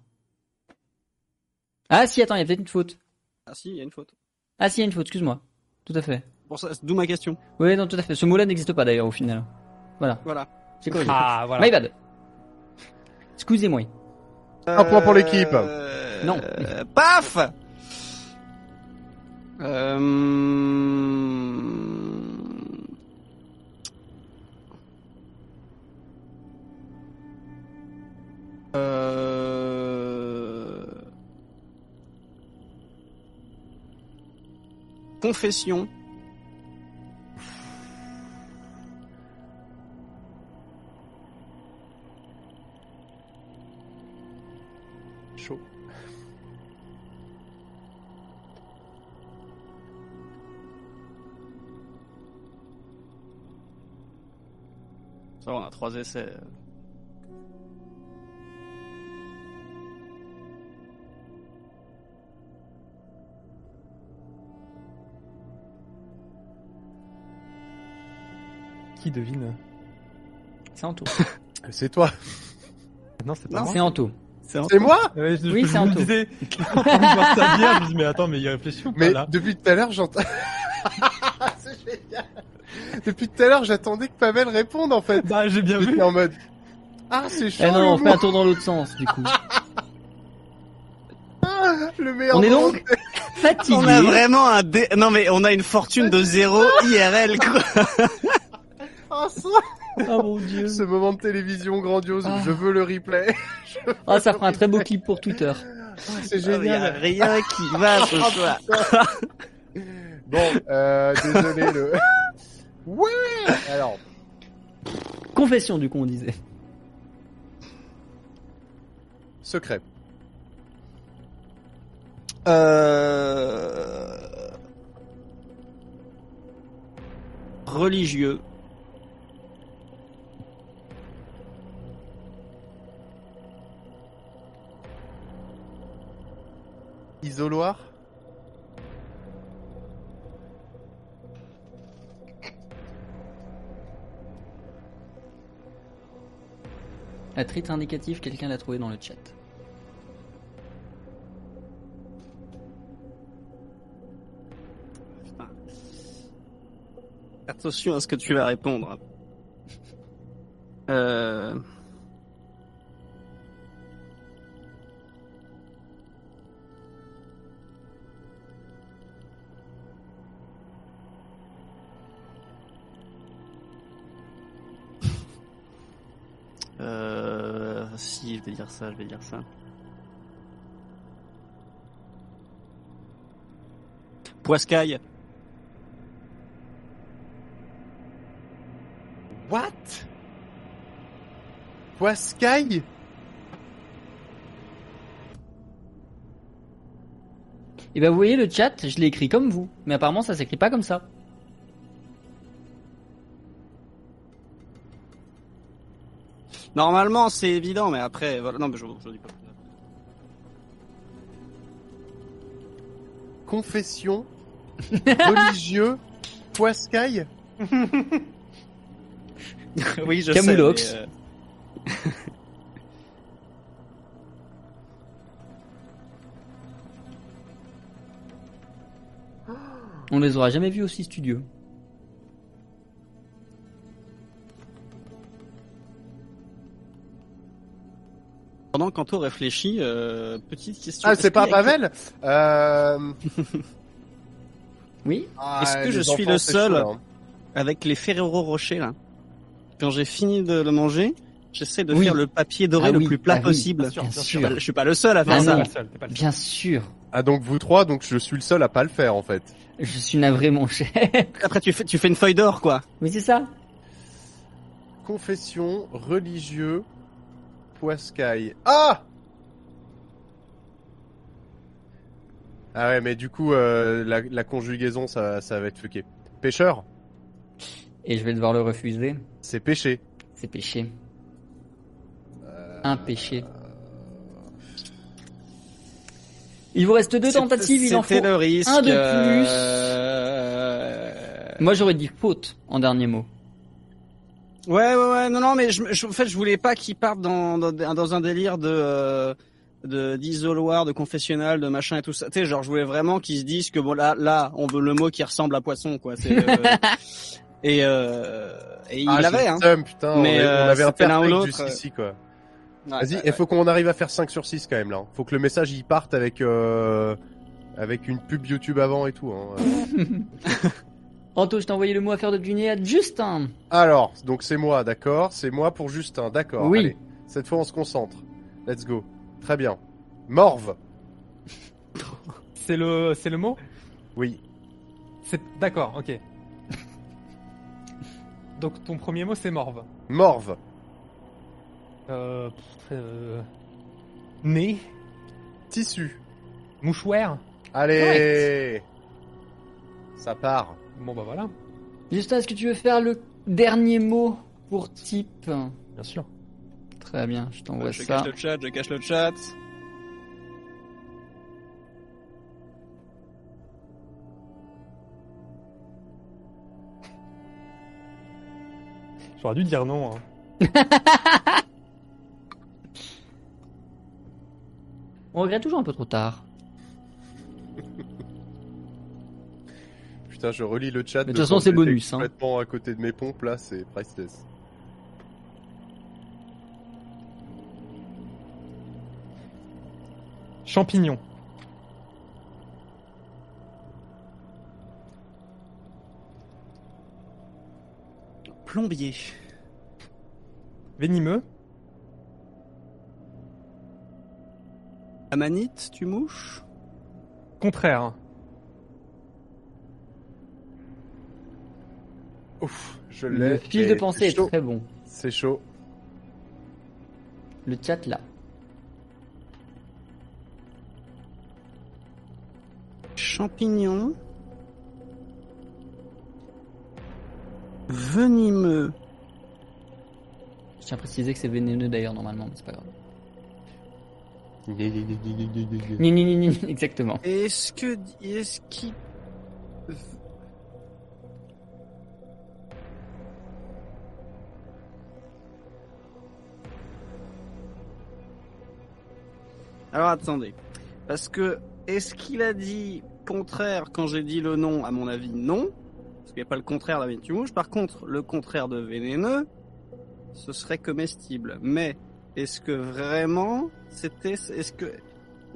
Ah si, attends, il y a peut-être une faute. Ah si, il y a une faute. Ah si, il y a une faute, excuse-moi. Tout à fait. Pour ça, c'est d'où ma question. Oui, non, tout à fait. Ce mot-là n'existe pas d'ailleurs au final. Voilà, Voilà. j'ai corrigé. Ah, voilà. My bad. Excusez-moi. Un point pour l'équipe. Euh, Non. euh, paf Euh, euh, Confession. Chaud. Ça on a trois essais. Qui devine C'est Anto. C'est toi. Non, c'est pas Non, moi. C'est Anto. C'est moi Ouais, je, Oui, je c'est me Anto. disais, en train de je me dis, mais attends, mais il réfléchit ou pas Mais là depuis tout à l'heure, j'entends... C'est génial. Depuis tout à l'heure, j'attendais que Pavel réponde, en fait. Bah, j'ai bien vu. En mode... Ah, c'est chaud, Eh non, on fait un tour dans l'autre sens du coup. le meilleur On est donc fatigué. On a vraiment un dé... Non mais on a une fortune de zéro IRL quoi. Ah, Oh mon dieu. Ce moment de télévision grandiose, Ah. je veux le replay. Ah, ça fera un très beau clip pour Twitter. C'est Il y a génial. rien qui va ce soir. Bon, euh, désolé le. Ouais. Alors, Confession, du coup, on disait. secret. Euh... Religieux. Isoloir. À titre indicatif, quelqu'un l'a trouvé dans le chat. Putain. Attention à ce que tu vas répondre. Euh... Euh... Si, je vais dire ça, je vais dire ça. Poiscaille. What? Poiscaille? Et ben, vous voyez le chat, je l'ai écrit comme vous. Mais apparemment, ça s'écrit pas comme ça. Normalement, c'est évident, mais après, voilà. Non, mais je, je dis pas. Confession. religieux. Poiscaille. oui, je Camoulox. sais. mais, euh, On les aura jamais vus aussi studieux. Pendant qu'Anto réfléchit, euh, petite question. Ah, c'est pas a que- Pavel euh... Oui ah, Est-ce que je suis le seul chaud, hein. Avec les Ferrero Rocher, là. Quand j'ai fini de le manger, j'essaie de Oui. faire le papier doré Ah le oui, plus plat ah oui, possible. bien sûr, Bien sûr. suis pas- je suis pas le seul à faire ça. non. T'es pas le seul, t'es pas le seul. Bien sûr. Ah, donc vous trois, donc je suis le seul à pas le faire en fait. Je suis navré, mon cher. Après, tu fais, tu fais une feuille d'or, quoi. Oui, c'est ça. Confession, religieux, poiscaille. Ah Ah ouais, mais du coup, euh, la, la conjugaison, ça, ça va être fucké. Pêcheur, Et je vais devoir le refuser. c'est pêcher. C'est péché. Un péché. Il vous reste deux tentatives, il en faut. Le risque. un de plus. euh, Moi, j'aurais dit faute en dernier mot. Ouais, ouais, ouais. Non, non, mais je, je- en fait, je voulais pas qu'il parte dans, dans, dans un délire de euh, de d'isoloir, de confessionnal, de machin et tout ça. Tu sais, genre, je voulais vraiment qu'ils se disent que bon là, là, on veut le mot qui ressemble à poisson, quoi. C'est, euh, et euh, et il ah, l'avait, hein. putain, Mais, on, avait- on euh, avait un perfect euh. ici, quoi. Ouais, Vas-y, ouais, il faut qu'on arrive à faire 5 sur 6 quand même, là. Faut que le message, il parte avec, euh, avec une pub YouTube avant et tout, hein. Anto, je t'ai envoyé le mot à faire deviner à Justin. Alors, donc c'est moi, d'accord C'est moi pour Justin, d'accord. Oui. Allez, cette fois on se concentre. Let's go. Très bien. Morve. C'est le, c'est le mot? Oui. C'est d'accord, ok. Donc ton premier mot c'est morve. Morve. Euh, euh, nez, Tissu. mouchoir. Allez. Ça part. Bon bah voilà, Justin, est-ce que tu veux faire le dernier mot pour type bien sûr. Très bien, je t'envoie je ça. cache le chat, je cache le chat. J'aurais dû dire non. hein. On regrette toujours un peu trop tard. Je relis le chat. Mais de toute façon, c'est bonus. Hein. Complètement à côté de mes pompes, là, c'est priceless. Champignons. Plombier. Venimeux. Amanite, tu mouches? Contraire. Ouf, je Le fil de pensée est très bon. C'est chaud. Le chat là. Champignon. Venimeux. Je tiens à préciser que c'est vénéneux d'ailleurs normalement, mais c'est pas grave. Ni, ni, ni, ni, exactement. Est-ce que. Est-ce qu'il. Alors attendez. Parce que. Est-ce qu'il a dit contraire quand j'ai dit le nom? À mon avis, non. Parce qu'il n'y a pas le contraire d'un mouche. Par contre, le contraire de vénéneux, ce serait comestible. Mais est-ce que vraiment c'était. Est-ce que.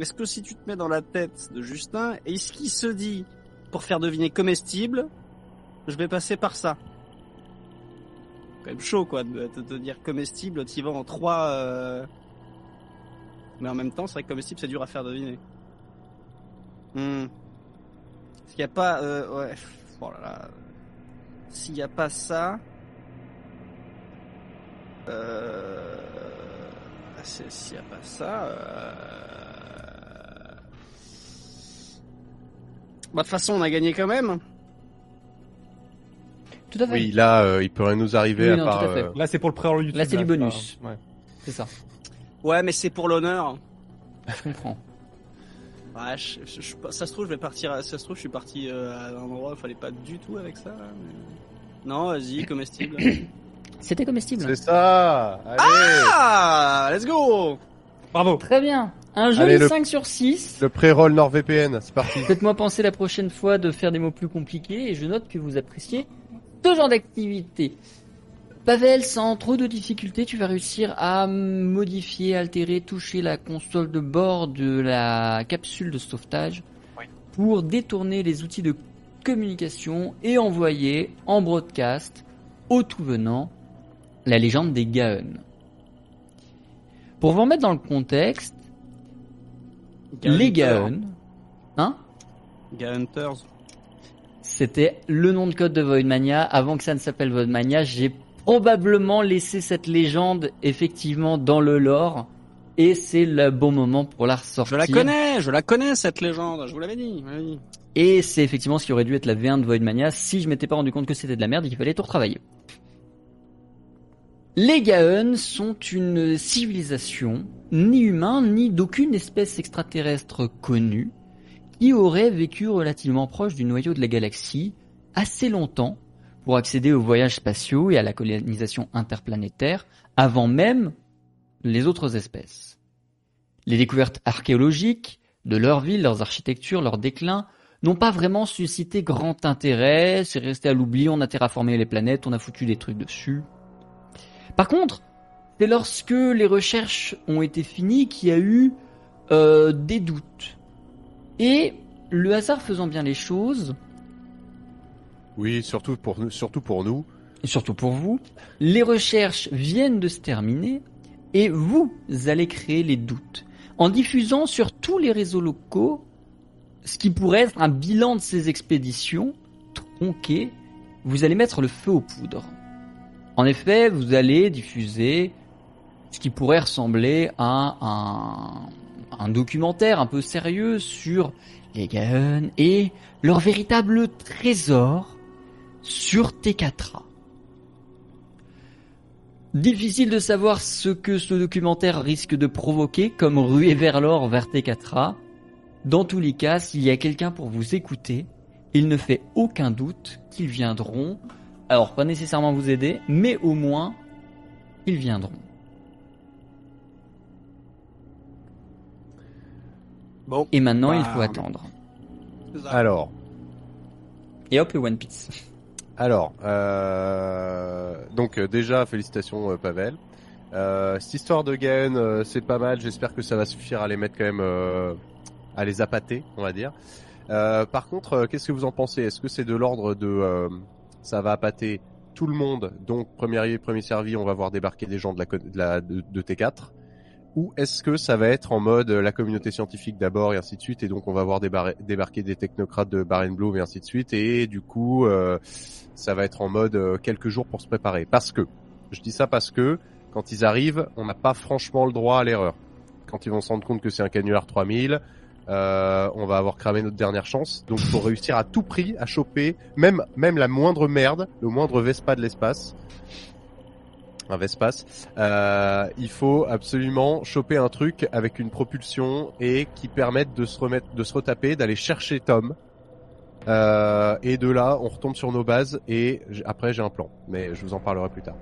Est-ce que si tu te mets dans la tête de Justin, est-ce qu'il se dit, pour faire deviner comestible, je vais passer par ça? Quand même chaud, quoi, de te dire comestible, t'y vas en trois... euh, Mais en même temps, c'est vrai que comestible, c'est dur à faire deviner. Hmm. S'il n'y a pas... euh, Ouais, oh là là... S'il n'y a pas ça... Euh... S'il n'y a pas ça... euh, Bah, de toute façon, on a gagné quand même. Tout à fait. Oui, là, euh, il peut rien nous arriver Oui, à non, part. tout à fait. euh, Là, c'est pour le prélude. Là, c'est du pas- bonus. ouais. C'est ça. Ouais, mais c'est pour l'honneur. Je comprends. Ouais, je- je- je- ça se trouve, je vais partir. à- Ça se trouve, je suis parti euh, à un endroit où il fallait pas du tout avec ça. mais- Non, vas-y, comestible. C'était comestible. C'est ça. Allez. ah, let's go. Bravo. Très bien. Un joli Allez, le- 5 sur 6. Le pré-roll NordVPN, c'est parti. Faites-moi penser la prochaine fois de faire des mots plus compliqués et je note que vous appréciez ce genre d'activité. Pavel, sans trop de difficultés, tu vas réussir à modifier, altérer, toucher la console de bord de la capsule de sauvetage Oui. pour détourner les outils de communication et envoyer en broadcast au tout venant la légende des Gaon. Pour vous remettre dans le contexte, les Gaon, hein? C'était le nom de code de Voidmania. Avant que ça ne s'appelle Voidmania, j'ai probablement laissé cette légende effectivement dans le lore. Et c'est le bon moment pour la ressortir. Je la connais, je la connais cette légende. Je vous l'avais dit. oui. Et c'est effectivement ce qui aurait dû être la V1 de Voidmania si je m'étais pas rendu compte que c'était de la merde et qu'il fallait tout retravailler. Les Gaon sont une civilisation, ni humain, ni d'aucune espèce extraterrestre connue, qui aurait vécu relativement proche du noyau de la galaxie assez longtemps pour accéder aux voyages spatiaux et à la colonisation interplanétaire avant même les autres espèces. Les découvertes archéologiques de leur ville, leurs architectures, leur déclin n'ont pas vraiment suscité grand intérêt, c'est resté à l'oubli, on a terraformé les planètes, on a foutu des trucs dessus. Par contre, c'est lorsque les recherches ont été finies qu'il y a eu euh, des doutes. Et le hasard faisant bien les choses, Oui, surtout pour nous, surtout pour nous. surtout pour vous, les recherches viennent de se terminer et vous allez créer les doutes en diffusant sur tous les réseaux locaux ce qui pourrait être un bilan de ces expéditions tronquées. Vous allez mettre le feu aux poudres. En effet, vous allez diffuser ce qui pourrait ressembler à un, un documentaire un peu sérieux sur les Gaon et leur véritable trésor sur T4A. Difficile de savoir ce que ce documentaire risque de provoquer comme ruée vers l'or vers T4A. Dans tous les cas, s'il y a quelqu'un pour vous écouter, il ne fait aucun doute qu'ils viendront. Alors, pas nécessairement vous aider, mais au moins, ils viendront. Bon. Et maintenant, il Bah, faut attendre. c'est ça. Alors, Et hop, le One Piece. Alors, euh, donc euh, déjà félicitations euh, Pavel. Euh, cette histoire de Gaën, euh, c'est pas mal. J'espère que ça va suffire à les mettre quand même, à les appâter, on va dire. Par contre, qu'est-ce que vous en pensez? Est-ce que c'est de l'ordre de, ça va appâter tout le monde, donc premier arrivé, premier servi, on va voir débarquer des gens de la, de, la- de- de T4 Ou est-ce que ça va être en mode la communauté scientifique d'abord et ainsi de suite, et donc on va voir débarquer des technocrates de Barenblum et ainsi de suite, et du coup, ça va être en mode euh, quelques jours pour se préparer. Parce que, je dis ça parce que, quand ils arrivent, on n'a pas franchement le droit à l'erreur. Quand ils vont se rendre compte que c'est un canular 3000, euh, on va avoir cramé notre dernière chance. Donc faut réussir à tout prix à choper même même la moindre merde, le moindre Vespa de l'espace. Un Vespace. Euh, il faut absolument choper un truc avec une propulsion et qui permette de se remettre, de se retaper, d'aller chercher Tom. Euh, et de là, on retombe sur nos bases et après j'ai un plan, mais je vous en parlerai plus tard.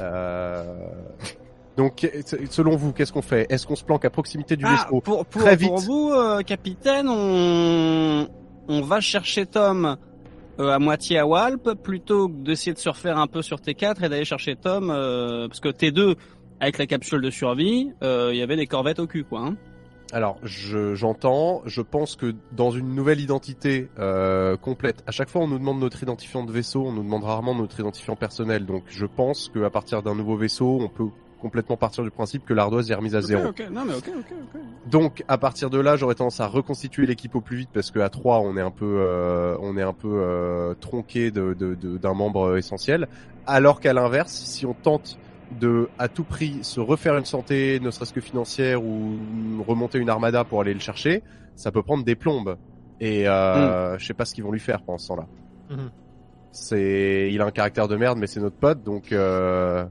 Euh, donc, selon vous, qu'est-ce qu'on fait? Est-ce qu'on se planque à proximité du Ah, vaisseau? pour, pour, Très vite. pour vous, euh, capitaine, on, on va chercher Tom euh, à moitié à Walp plutôt que d'essayer de se refaire un peu sur T4 et d'aller chercher Tom euh, parce que T2 avec la capsule de survie, il y avait des corvettes au cul quoi. Hein. Alors, je- j'entends. Je pense que dans une nouvelle identité euh, complète, à chaque fois on nous demande notre identifiant de vaisseau, on nous demande rarement notre identifiant personnel. Donc, je pense qu'à partir d'un nouveau vaisseau, on peut complètement partir du principe que l'ardoise est remise à zéro. Non mais. Donc, à partir de là, j'aurais tendance à reconstituer l'équipe au plus vite parce qu'à 3 on est un peu, euh, on est un peu euh, tronqué de, de- de- d'un membre essentiel. Alors qu'à l'inverse, si on tente de à tout prix se refaire une santé, ne serait-ce que financière, ou remonter une armada pour aller le chercher, ça peut prendre des plombes. Et euh, je sais pas ce qu'ils vont lui faire pendant ce temps-là. Mhm. C'est, il a un caractère de merde, mais c'est notre pote, donc euh,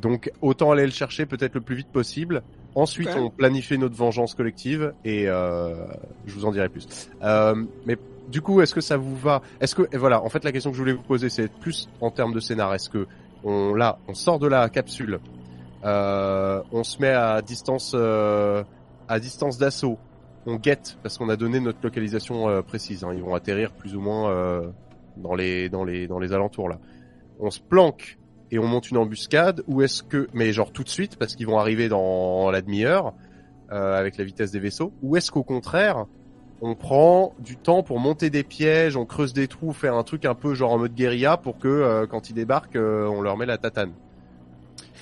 donc autant aller le chercher peut-être le plus vite possible. Ensuite, on planifie notre vengeance collective et euh, je vous en dirai plus. Euh, mais du coup, est-ce que ça vous va? Est-ce que et voilà, en fait, la question que je voulais vous poser, c'est plus en termes de scénar. Est-ce que on là, on sort de la capsule, euh, on se met à distance euh, à distance d'assaut, on guette parce qu'on a donné notre localisation euh, précise. hein. Ils vont atterrir plus ou moins dans les dans les dans les alentours là. On se planque et on monte une embuscade ou est-ce que mais genre tout de suite parce qu'ils vont arriver dans la demi-heure avec la vitesse des vaisseaux ou est-ce qu'au contraire on prend du temps pour monter des pièges, on creuse des trous, faire un truc un peu genre en mode guérilla pour que euh, quand ils débarquent, euh, on leur met la tatane.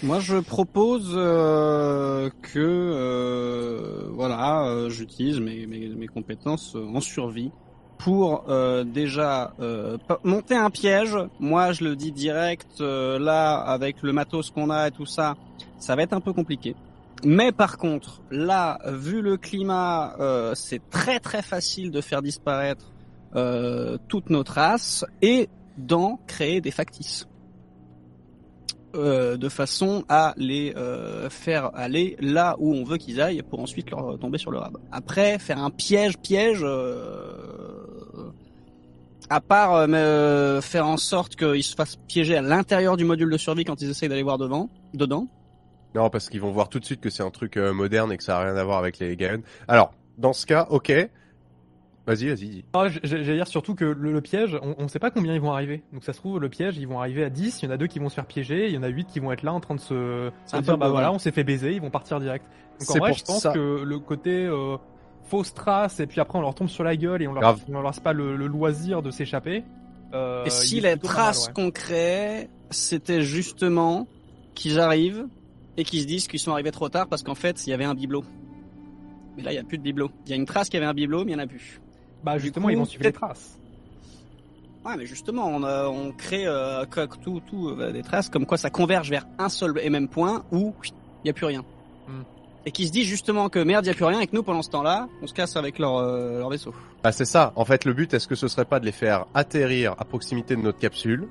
Moi, je propose euh, que voilà, j'utilise mes, compétences en survie pour déjà monter un piège. Moi, je le dis direct. là, avec le matos qu'on a et tout ça, ça va être un peu compliqué. Mais par contre, là, vu le climat, euh, c'est très très facile de faire disparaître euh, toutes nos traces et d'en créer des factices euh, de façon à les euh, faire aller là où on veut qu'ils aillent pour ensuite leur tomber sur le rab. Après, faire un piège, piège, euh, à part euh, faire en sorte qu'ils se fassent piéger à l'intérieur du module de survie quand ils essayent d'aller voir devant, dedans. Non, parce qu'ils vont voir tout de suite que c'est un truc euh, moderne et que ça a rien à voir avec les Gaon. Alors, dans ce cas, ok. Vas-y, vas-y. dis. Ah, J'allais dire surtout que le, le piège, on, on sait pas combien ils vont arriver. Donc ça se trouve, le piège, ils vont arriver à 10, il y en a deux qui vont se faire piéger, il y en a 8 qui vont être là en train de se, C'est se un dire peu bah beau, voilà, on s'est fait baiser, ils vont partir direct. Donc en C'est vrai, je pense ça. que le côté euh, fausse trace et puis après on leur tombe sur la gueule et on leur, on leur laisse pas le, le loisir de s'échapper. Euh, Et si les traces ouais. qu'on créait, c'était justement qu'ils arrivent et qu'ils se disent qu'ils sont arrivés trop tard parce qu'en fait, il y avait un bibelot. Mais là, il y a plus de bibelot. Il y a une trace qui avait un bibelot, mais il y en a plus. Bah justement, coup, ils vont suivre les traces. Ouais, mais justement, on, a- on crée euh, tout, tout euh, des traces comme quoi ça converge vers un seul et même point où il y a plus rien. Hmm. Et qui se dit justement que merde, il y a plus rien et que nous, pendant ce temps-là, on se casse avec leur, euh, leur vaisseau. Bah, c'est ça. En fait, le but, est-ce que ce serait pas de les faire atterrir à proximité de notre capsule,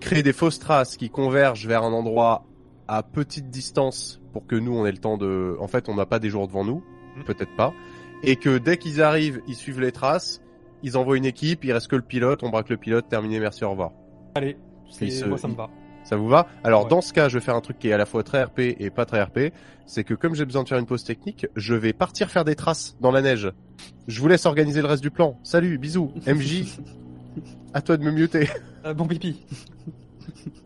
créer des fausses traces qui convergent vers un endroit à petite distance pour que nous, on ait le temps de... En fait, on n'a pas des jours devant nous. Mm. Peut-être pas. Et que dès qu'ils arrivent, ils suivent les traces, ils envoient une équipe, il reste que le pilote, on braque le pilote, terminé, merci, au revoir. Allez, se- moi ça me va. Ça vous va? Alors Ouais. dans ce cas, je vais faire un truc qui est à la fois très RP et pas très RP. C'est que comme j'ai besoin de faire une pause technique, je vais partir faire des traces dans la neige. Je vous laisse organiser le reste du plan. Salut, bisous. MJ, à toi de me muter. Euh, bon pipi.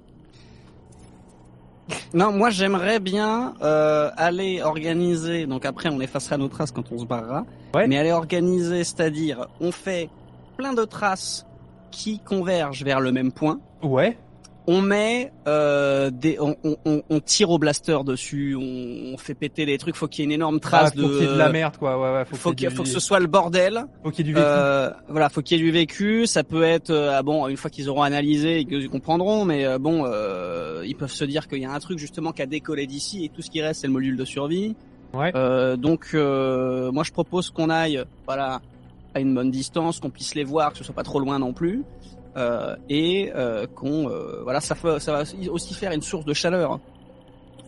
Non, moi j'aimerais bien euh, aller organiser. Donc après, on effacera nos traces quand on se barrera. Ouais. Mais aller organiser, c'est-à-dire, on fait plein de traces qui convergent vers le même point. Ouais. On met euh, des, on, on- on, tire au blaster dessus, on, on fait péter les trucs. Faut qu'il y ait une énorme trace Ah, faut de. qu'il y ait de la merde, quoi. Ouais, ouais. Faut, Faut, qu'il faut que ce soit le bordel. faut qu'il y ait du vécu. Euh, voilà, faut qu'il y ait du vécu. Ça peut être euh, ah bon une fois qu'ils auront analysé et qu'ils comprendront, mais euh, bon, euh, ils peuvent se dire qu'il y a un truc justement qui a décollé d'ici et tout ce qui reste c'est le module de survie. Ouais. Euh, donc euh, moi je propose qu'on aille voilà à une bonne distance, qu'on puisse les voir, que ce soit pas trop loin non plus, euh, et euh, qu'on euh, voilà ça, va aussi faire une source de chaleur. hein.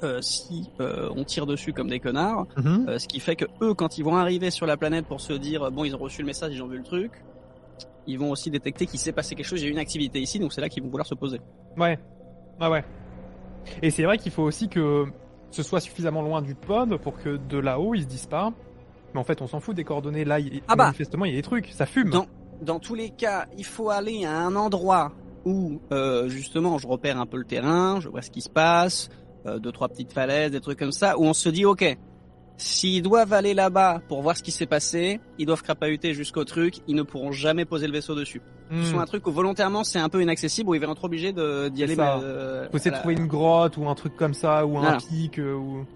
Euh, si on tire dessus comme des connards, Mhm. ce qui fait que eux, quand ils vont arriver sur la planète pour se dire bon, ils ont reçu le message, ils ont vu le truc, ils vont aussi détecter qu'il s'est passé quelque chose, il y a eu une activité ici, donc c'est là qu'ils vont vouloir se poser. Ouais. Ouais, ouais. Et c'est vrai qu'il faut aussi que ce soit suffisamment loin du pod pour que de là-haut ils se disent pas. Mais en fait, on s'en fout des coordonnées. Là, il- Ah bah. manifestement, il y a des trucs. Ça fume. Dans, dans tous les cas, il faut aller à un endroit où euh, justement je repère un peu le terrain, je vois ce qui se passe, euh, deux trois petites falaises, des trucs comme ça, où on se dit ok, s'ils doivent aller là-bas pour voir ce qui s'est passé, ils doivent crapahuter jusqu'au truc, ils ne pourront jamais poser le vaisseau dessus. Hmm. Ce sont un truc où volontairement c'est un peu inaccessible, où ils vont être obligés d'y aller. ça. mais, euh, Faut essayer de trouver une grotte ou un truc comme ça ou un pic euh, ou.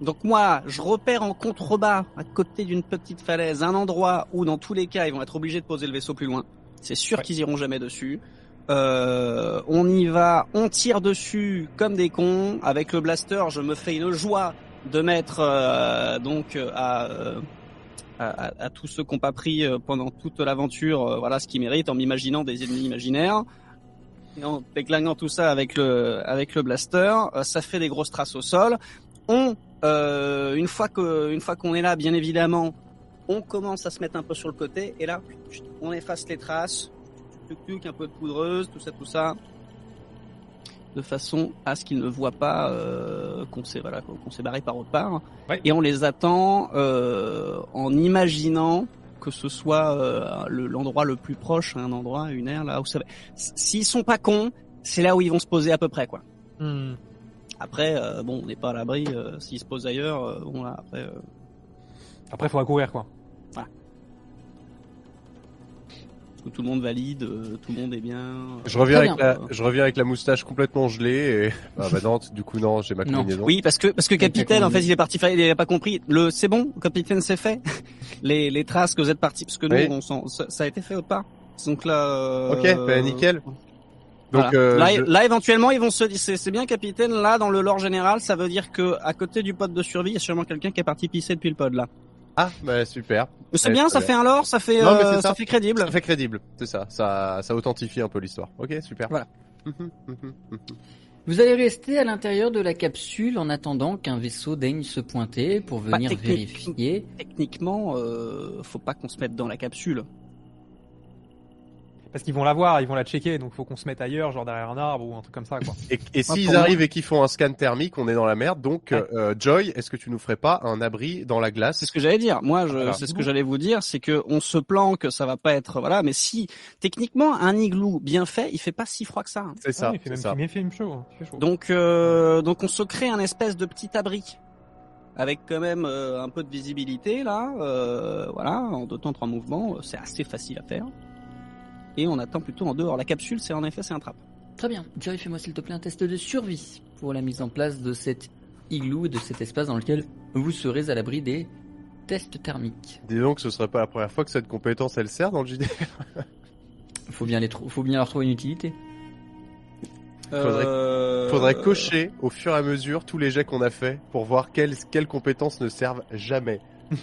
Donc moi, je repère en contrebas, à côté d'une petite falaise, un endroit où dans tous les cas, ils vont être obligés de poser le vaisseau plus loin. C'est sûr Ouais. qu'ils iront jamais dessus. Euh, on y va, on tire dessus comme des cons. Avec le blaster, je me fais une joie de mettre euh, donc euh, à, euh, à, à- à tous ceux qui n'ont pas pris euh, pendant toute l'aventure, voilà ce qu'ils méritent en m'imaginant des ennemis imaginaires. Et en déclinguant tout ça avec le avec le blaster, ça fait des grosses traces au sol. On euh, une fois que une fois qu'on est là, bien évidemment, on commence à se mettre un peu sur le côté et là, on efface les traces, un peu de poudreuse, tout ça, tout ça, de façon à ce qu'ils ne voient pas euh, qu'on s'est voilà qu'on s'est barré par autre part. Ouais. Et on les attend euh, en imaginant que ce soit le- l'endroit le plus proche, un endroit, une aire là où ça va. S'ils sont pas cons, c'est là où ils vont se poser à peu près quoi. Hmm. Après, euh, bon, on n'est pas à l'abri. euh, S'ils se posent ailleurs, euh, bon là, après, euh, Après, faudra courir quoi. que tout le monde valide, euh, tout le monde est bien. euh, Je reviens, avec bien. la, je reviens avec la moustache complètement gelée et ah bah non, du coup non, j'ai ma Non. combinaison. Oui, parce que parce que capitaine, en fait, il est parti, faire- il a pas compris. Le, c'est bon, capitaine, c'est fait. les les traces que vous êtes parti, parce que nous, Oui. on s'en- ça, ça a été fait autre part. Donc là. euh, Ok, bah, nickel. Donc voilà. euh, là, je- là, éventuellement, ils vont se dire, c'est bien, capitaine. Là, dans le lore général, ça veut dire que à côté du pod de survie, il y a sûrement quelqu'un qui est parti pisser depuis le pod là. ah bah super, C'est Ouais, bien, très ça bien. fait un lore, ça fait, Non, euh, ça. ça. fait crédible. ça fait crédible, c'est ça, ça ça authentifie un peu l'histoire. Ok, super. Voilà. Mhm, mhm, mhm. Vous allez rester à l'intérieur de la capsule en attendant qu'un vaisseau daigne se pointer pour Bah, venir technique- vérifier. Techniquement, euh, faut pas qu'on se mette dans la capsule. Parce qu'ils vont la voir, ils vont la checker, donc faut qu'on se mette ailleurs, genre derrière un arbre ou un truc comme ça quoi. Et, et s'ils moi- arrivent et qu'ils font un scan thermique, on est dans la merde. Donc Ouais. euh, Joy, est-ce que tu nous ferais pas un abri dans la glace? C'est ce que j'allais dire. Moi, je, Voilà. c'est ce que j'allais vous dire, c'est que on se planque, ça va pas être voilà. Mais si techniquement un igloo bien fait, il fait pas si froid que ça. hein. C'est ça, Ah, il fait c'est même, ça. il fait même chaud. hein. Il fait chaud. Donc, euh, donc on se crée un espèce de petit abri avec quand même euh, un peu de visibilité là. Euh, voilà, en deux temps trois mouvements, euh, c'est assez facile à faire. Et on attend plutôt en dehors. La capsule, c'est en effet, c'est un trap. Très bien. Jerry, fais-moi s'il te plaît un test de survie pour la mise en place de cet igloo et de cet espace dans lequel vous serez à l'abri des tests thermiques. Dis donc, ce serait pas la première fois que cette compétence elle sert dans le JD. Faut bien les trou- faut bien leur trouver une utilité. Faudrait- Euh, Faudrait cocher au fur et à mesure tous les jets qu'on a fait pour voir quelles, quelles compétences ne servent jamais.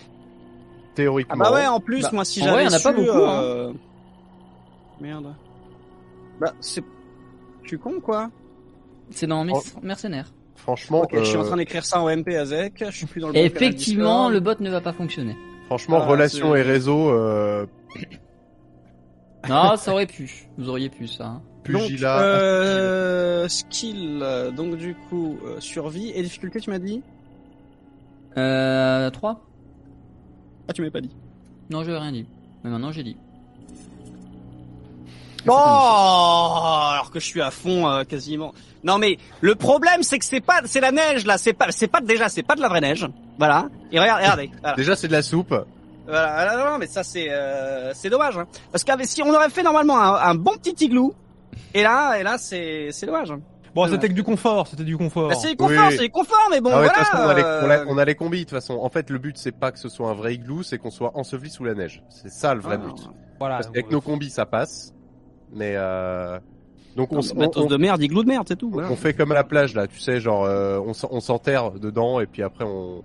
Ah Théoriquement. bah ouais, en plus, Bah, moi si j'avais y en a su, pas beaucoup, hein. Merde. Bah c'est, je suis con quoi. C'est dans Merc- Mercenaires. Franchement, Ok, je suis en euh, train d'écrire ça en MP à Zek. Je suis plus dans le. Effectivement, le bot ne va pas fonctionner. franchement, Ah, relations c'est- et réseaux, euh, Non, ça aurait pu. Vous auriez pu ça. hein. pugilat. Donc, euh, skill, donc du coup, euh, survie et difficulté, tu m'as dit? Euh, 3 Ah, tu m'avais pas dit. Non, j'ai rien dit. Mais maintenant, j'ai dit. Oh, alors que je suis à fond euh, quasiment. Non mais le problème c'est que c'est pas c'est la neige là, c'est pas c'est pas déjà c'est pas de la vraie neige. Voilà. Et regarde regardez. Voilà. Déjà, c'est de la soupe. Voilà, voilà, non, non, mais ça c'est euh, c'est dommage hein. parce que si on aurait fait normalement un, un bon petit igloo Et là, et là, c'est, c'est dommage. Bon, c'était que du confort, c'était du confort. Bah, c'est du confort, Oui. c'est du confort, mais bon, Ah ouais, voilà. façon, on a, les, on, a, euh, on a les combis de toute façon. En fait, le but c'est pas que ce soit un vrai igloo, c'est qu'on soit enseveli sous la neige. C'est ça le vrai ah, but. Voilà. Parce qu'avec nos combis ça passe, mais euh... donc on, non, on, matos on- de merde, igloo de merde, c'est tout. voilà. on fait comme à la plage là, tu sais, genre euh, on, s'enterre dedans et puis après on,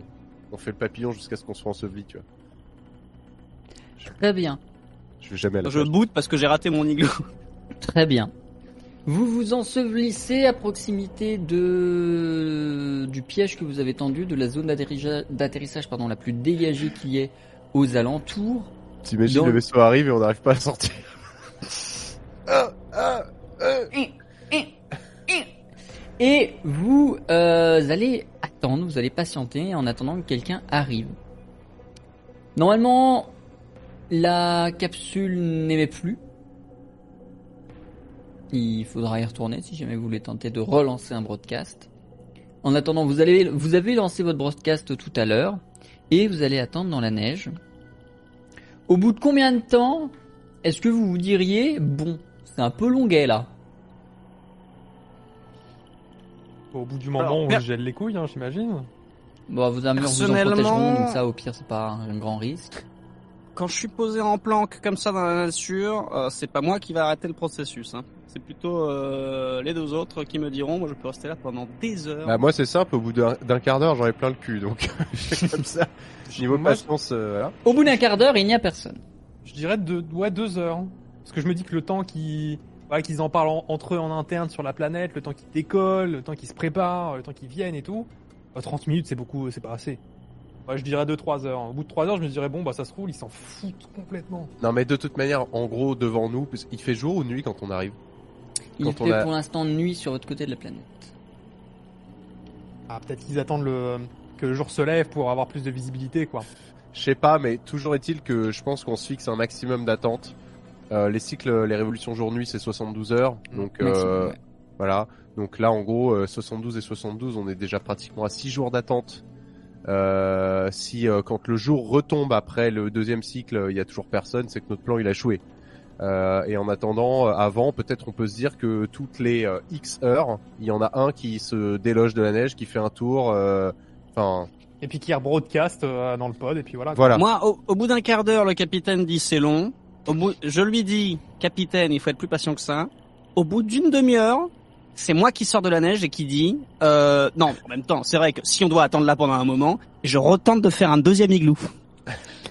on fait le papillon jusqu'à ce qu'on soit enseveli, tu vois. Très bien, Je vais jamais à la Je boot parce que j'ai raté mon igloo. très bien. Vous vous ensevelissez à proximité de du piège que vous avez tendu, de la zone d'atterrissage, d'atterrissage, pardon, la plus dégagée qui est aux alentours. T'imagines Dans- le vaisseau arrive et on n'arrive pas à sortir. Ah, ah, ah. Et vous euh, allez attendre, vous allez patienter en attendant que quelqu'un arrive. Normalement, la capsule n'émet plus. Il faudra y retourner si jamais vous voulez tenter de relancer un broadcast. En attendant, vous, vous avez lancé votre broadcast tout à l'heure et vous allez attendre dans la neige. Au bout de combien de temps est-ce que vous vous diriez, bon, c'est un peu longuet là Au bout du moment, Alors, on gèle les couilles, hein, j'imagine. Bon, vos armures vous en protégeront, donc ça, au pire, c'est pas un grand risque. Quand je suis posé en planque comme ça dans la nature, euh, c'est pas moi qui va arrêter le processus. Hein. C'est plutôt euh, les deux autres qui me diront, moi je peux rester là pendant des heures. Bah moi c'est simple, au bout d'un quart d'heure j'en ai plein le cul, donc je fais comme ça. Niveau Moi, patience, euh, voilà. Au bout d'un quart d'heure, il n'y a personne. Je dirais de, ouais, deux heures. Parce que je me dis que le temps qu'ils voilà, qu'ils en parlent en- entre eux en interne sur la planète, le temps qu'ils décollent, le temps qu'ils se préparent, le temps qu'ils viennent et tout, euh, 30 minutes c'est beaucoup, c'est pas assez. Ouais, je dirais 2-3 heures. Au bout de 3 heures, je me dirais bon bah ça se roule, ils s'en foutent complètement. Non mais de toute manière, en gros devant nous, parce- il fait jour ou nuit quand on arrive? Il Quand on fait a- pour l'instant nuit sur votre côté de la planète. Ah peut-être qu'ils attendent le que le jour se lève pour avoir plus de visibilité quoi. Je sais pas, mais toujours est-il que je pense qu'on se fixe un maximum d'attente. Euh, les cycles, les révolutions jour-nuit, c'est 72 heures. Donc Maximum, euh, ouais. voilà. Donc là, en gros, euh, 72 et 72, on est déjà pratiquement à 6 jours d'attente. Euh, si euh, quand le jour retombe après le deuxième cycle, il y a toujours personne, c'est que notre plan il a échoué. Euh, et en attendant, euh, avant, peut-être on peut se dire que toutes les euh, X heures, il y en a un qui se déloge de la neige, qui fait un tour. euh, Enfin, Et puis qui broadcast euh, dans le pod et puis voilà. voilà. Moi, au, au bout d'un quart d'heure, le capitaine dit c'est long. Au bout, je lui dis, capitaine, il faut être plus patient que ça. Au bout d'une demi-heure, c'est moi qui sors de la neige et qui dit, euh, non, en même temps, c'est vrai que si on doit attendre là pendant un moment, je retente de faire un deuxième igloo.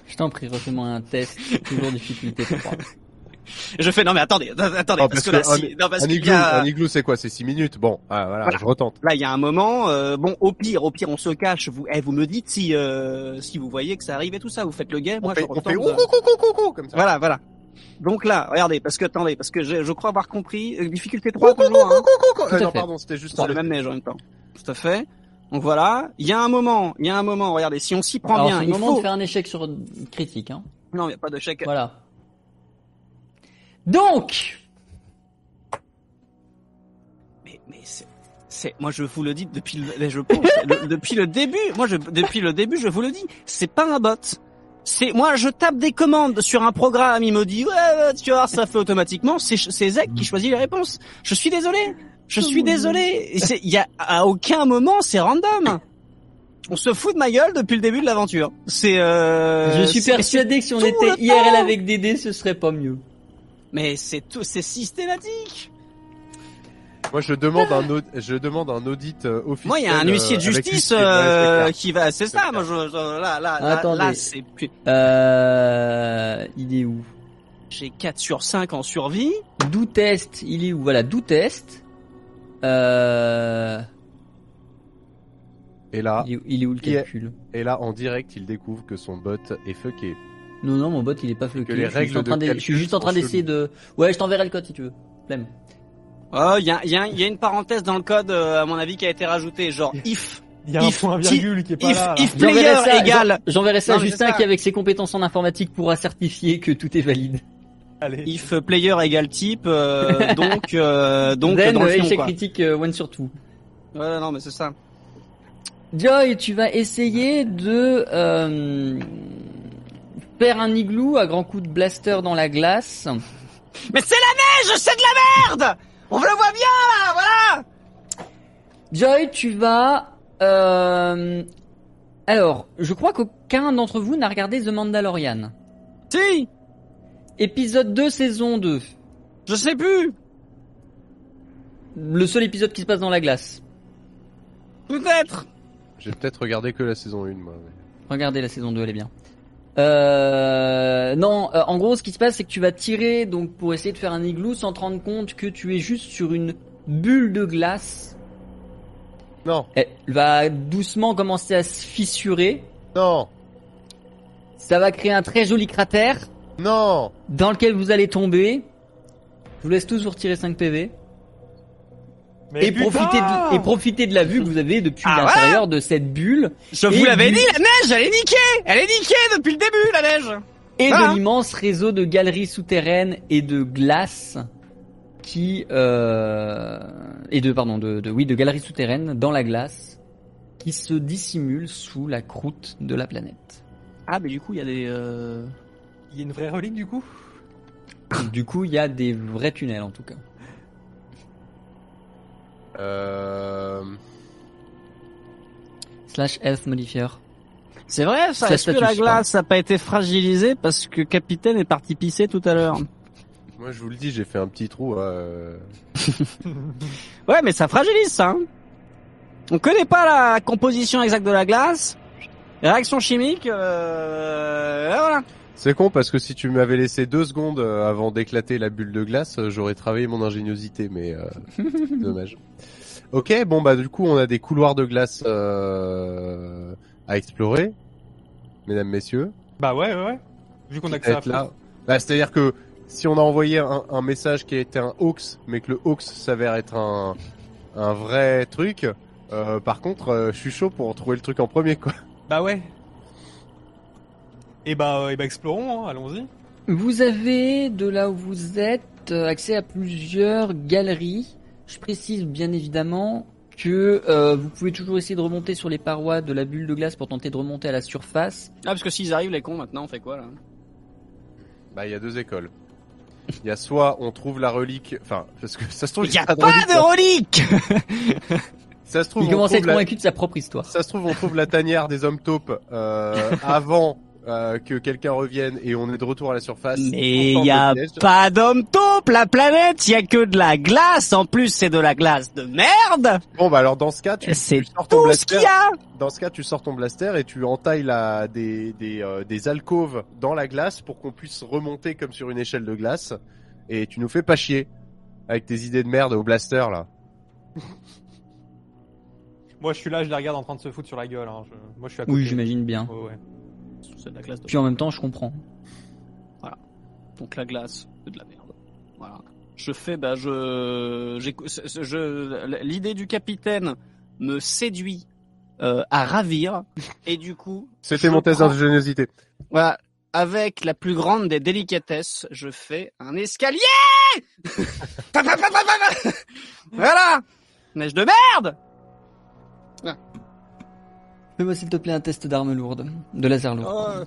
Je t'en prie, refais-moi un test, toujours difficulté 3. Je fais, non mais attendez, attendez, Oh, parce, parce que là, que si, non, parce un igloo, a- un igloo, c'est quoi? C'est 6 minutes? Bon, ah, voilà, Voilà. je retente. Là, il y a un moment, euh, bon, au pire, au pire, on se cache. Vous, eh, vous me dites si, euh, si vous voyez que ça arrive et tout ça. Vous faites le guet. Moi, on fait, je on retente fait de- ouh, coucou, coucou, coucou, comme ça. Voilà, voilà. Donc là, regardez, parce que attendez, parce que je, je crois avoir compris. euh, difficulté 3 toujours. Hein. Euh, non, fait. pardon, c'était juste C'est pour le même neige en même temps. Tout à fait. Donc voilà, il y a un moment, il y a un moment. Regardez, si on s'y prend Alors, bien, il moment faut. de faire un échec sur critique, hein. Non, il n'y a pas chèque. Voilà. Donc, Mais, mais c'est, c'est, moi je vous le dis depuis le, je pense, le- depuis le début. Moi, je, depuis le début, je vous le dis, c'est pas un bot. C'est moi, je tape des commandes sur un programme, il me dit ouais, tu vois, ça fait automatiquement. C'est c'est Zek qui choisit les réponses. Je suis désolé, je suis désolé. Il y a à aucun moment c'est random. On se fout de ma gueule depuis le début de l'aventure. C'est euh, je suis persuadé que si on était IRL avec Dédé, ce serait pas mieux. Mais c'est tout, c'est systématique. Moi, je demande un, aud- je demande un audit euh, officiel. Moi, il y a un euh, huissier de justice euh, qui va. C'est ça. Moi, je, je- là, là, là, Attendez. là, c'est plus. Euh, il est où? J'ai 4 sur 5 en survie. Do test, il est où? Voilà, do test. Euh, Et là, il, est, il est où le est- calcul? et là, en direct, il découvre que son bot est fucké. Non, non, mon bot il est pas floqué. Que les je, suis en train de- je suis juste en train d'essayer de. Ouais, je t'enverrai le code si tu veux. Flemme. Oh, il y a, y, a, y a une parenthèse dans le code, euh, à mon avis, qui a été rajoutée. Genre, if, Il y a un If- point virgule qui est pas if, là. if player ça, égale, j'en- J'enverrai ça à Justin qui, avec ses compétences en informatique, pourra certifier que tout est valide. Allez. if player égale type, euh, donc, euh, donc, Then, dans le euh, échec quoi. critique euh, one sur two. Ouais, non, mais c'est ça. Joy, tu vas essayer de faire un igloo à grands coups de blaster dans la glace. Mais c'est la neige, c'est de la merde! On le voit bien là, voilà Joy, tu vas... Euh... Alors, je crois qu'aucun d'entre vous n'a regardé The Mandalorian. Si Épisode 2, saison 2. Je sais plus Le seul épisode qui se passe dans la glace. Peut-être J'ai peut-être regardé que la saison 1, moi. mais- Regardez la saison 2, elle est bien. Euh, non, euh, en gros, ce qui se passe, c'est que tu vas tirer donc pour essayer de faire un igloo sans te rendre compte que tu es juste sur une bulle de glace. Non, Elle va doucement commencer à se fissurer. non, Ça va créer un très joli cratère non dans lequel vous allez tomber. Je vous laisse tous vous retirer 5 PV. Mais Et profiter, de, et profiter de la vue que vous avez depuis Ah ouais l'intérieur de cette bulle Je vous l'avais dit, la neige, elle est niquée Elle est niquée depuis le début, la neige et Ah. de l'immense réseau de galeries souterraines et de glace qui euh, et de pardon de, de oui de galeries souterraines dans la glace qui se dissimulent sous la croûte de la planète. Ah, mais du coup, il y a des... Euh... Il y a une vraie relique du coup? Du coup, il y a des vrais tunnels en tout cas. Euh... Slash health modifier. C'est vrai, ça Est-ce que la glace n'a pas été fragilisée parce que Capitaine est parti pisser tout à l'heure? Moi, je vous le dis, j'ai fait un petit trou. euh, Ouais, mais ça fragilise, ça. hein. On connaît pas la composition exacte de la glace. Les réactions chimiques, euh... voilà. C'est con parce que si tu m'avais laissé deux secondes euh, avant d'éclater la bulle de glace, euh, j'aurais travaillé mon ingéniosité, mais euh, dommage. Ok, bon bah du coup on a des couloirs de glace euh, à explorer, mesdames, messieurs. Bah ouais, ouais, ouais. Vu qu'on a que ça à faire. là. Bah, C'est-à-dire que si on a envoyé un, un message qui était un hoax, mais que le hoax s'avère être un, un vrai truc, euh, par contre, euh, je suis chaud pour trouver le truc en premier, quoi. Bah ouais. Et bah, euh, et bah explorons, hein, allons-y. Vous avez de là où vous êtes euh, accès à plusieurs galeries. Je précise bien évidemment que euh, vous pouvez toujours essayer de remonter sur les parois de la bulle de glace pour tenter de remonter à la surface. Ah, parce que s'ils arrivent, les cons, maintenant, on fait quoi, là? Bah, il y a deux écoles. Il y a soit on trouve la relique, enfin, parce que ça se trouve, Il y a pas pas relique, de relique? Ça se trouve, Il on commence à être la- convaincu de sa propre histoire. Ça se trouve, on trouve la tanière des hommes taupes euh, avant euh, que quelqu'un revienne et on est de retour à la surface. Mais Pourtant, y a pas d'homme taupe, la planète, y a que de la glace. En plus, c'est de la glace de merde. Bon bah alors dans ce cas, tu, C'est tu sors ton tout ce blaster. qu'il y a. Dans ce cas, tu sors ton blaster et tu entailles la, des des, euh, des alcôves dans la glace pour qu'on puisse remonter comme sur une échelle de glace. Et tu nous fais pas chier avec tes idées de merde au blaster là. Moi je suis là, je les regarde en train de se foutre sur la gueule. Hein. Je- Moi je suis à côté. Oui, j'imagine bien. Ouais. C'est de la glace de Puis en même temps, je comprends. Donc la glace, c'est de la merde. Voilà. Je fais, bah, je, je, l'idée du capitaine me séduit euh, à ravir, et du coup, C'était mon test d'ingéniosité. voilà, avec la plus grande des délicatesses, je fais un escalier. Pa, pa, pa, pa, pa, pa. voilà, neige de merde. Fais-moi s'il te plaît un test d'arme lourde, de laser lourd. Oh,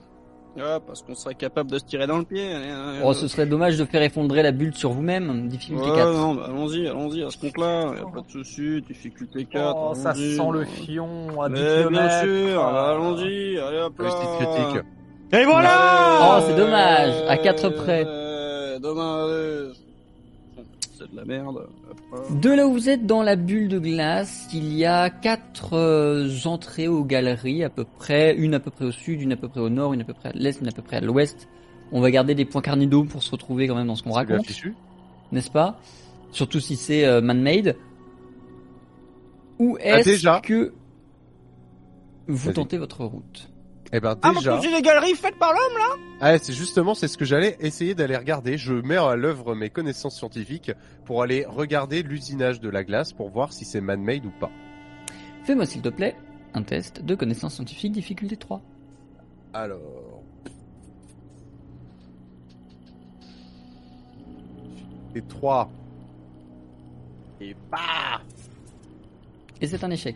ah, parce qu'on serait capable de se tirer dans le pied. euh, Oh, ce serait dommage de faire effondrer la bulle sur vous-même. Difficulté Ouais, 4. non, bah, allons-y, allons-y, à ce compte-là, y a pas de souci, difficulté 4. Oh, ça sent le fion à 10 Mais bien sûr, Ah. allons-y, allez hop là. Critique. Et voilà Oh, c'est dommage, à quatre près. Euh, Dommage. C'est de la merde. hop là. De là où vous êtes dans la bulle de glace, il y a quatre euh, entrées aux galeries à peu près, une à peu près au sud, une à peu près au nord, une à peu près à l'est, une à peu près à l'ouest. On va garder des points cardinaux pour se retrouver quand même dans ce qu'on raconte, n'est-ce pas? Surtout si c'est euh, man-made. Où Ah, est-ce déjà. que vous tentez votre route? Eh ben Ah, déjà. mais j'ai des galeries faites par l'homme, là Ah, c'est justement, c'est ce que j'allais essayer d'aller regarder. Je mets à l'œuvre mes connaissances scientifiques pour aller regarder l'usinage de la glace pour voir si c'est man-made ou pas. Fais-moi s'il te plaît un test de connaissance scientifique difficulté 3. Alors. Et 3. Et pas. Et c'est un échec.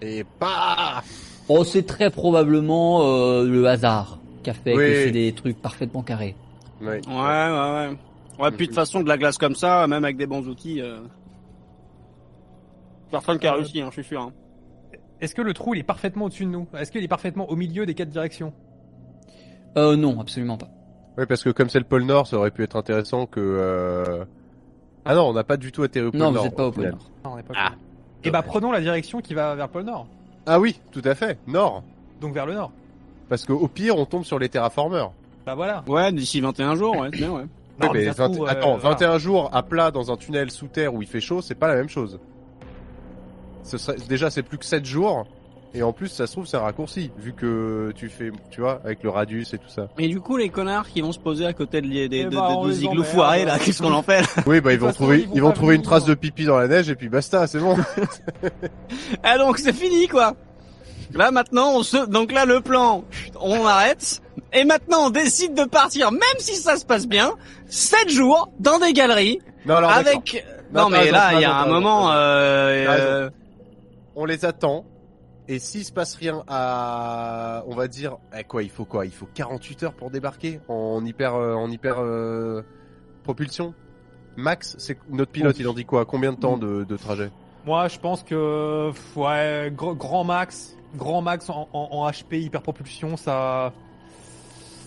Et pas. Oh, c'est très probablement euh, le hasard qui a fait Oui. que c'est des trucs parfaitement carrés. Ouais. Ouais, ouais, ouais. Ouais, puis de toute façon, de la glace comme ça, même avec des bons outils, euh... personne qui a Euh, réussi, hein, je suis sûr. hein. Est-ce que le trou il est parfaitement au-dessus de nous? Est-ce qu'il est parfaitement au milieu des quatre directions? Euh, non, absolument pas. Oui, parce que comme c'est le pôle Nord, ça aurait pu être intéressant que. euh, Ah non, on n'a pas du tout atterri au pôle Non, Nord. vous n'êtes pas au pôle. Nord. Non, on n'est pas. Ah. Et bah prenons la direction qui va vers le pôle Nord. Ah oui, tout à fait, Nord. Donc vers le Nord. Parce qu'au pire, on tombe sur les terraformers. Bah voilà. Ouais, d'ici 21 jours, ouais, c'est bien, ouais. Non, Oui, mais ça se 20 trouve, euh, Attends, voilà. 21 jours à plat dans un tunnel sous terre où il fait chaud, c'est pas la même chose. Ce serait... Déjà, c'est plus que 7 jours. Et en plus, ça se trouve, c'est un raccourci, vu que tu fais, tu vois, avec le radius et tout ça. Mais du coup, les connards qui vont se poser à côté de, des, des, Eh de- bah, de on 12 les igloos emmerde. foirés, là, qu'est-ce qu'on en fait là Oui, bah, ils De vont façon, trouver, ils vont ils vont trouver une trace de pipi dans la neige et puis basta, c'est bon. Ah donc c'est fini, quoi Là, maintenant, on se... Donc là, le plan, on arrête. Et maintenant, on décide de partir, même si ça se passe bien, 7 jours, dans des galeries, Non, alors, avec... Non, Non, mais raison, là, il y a raison, un moment... Euh, euh, on les attend. Et s'il se passe rien à, on va dire, eh, quoi, il faut quoi? Il faut 48 heures pour débarquer en hyper, euh, en hyper euh, propulsion? Max, c'est notre pilote, il en dit quoi? Combien de temps de, de trajet? Moi, je pense que ouais, gr- grand max, grand max en, en, en HP hyperpropulsion, ça,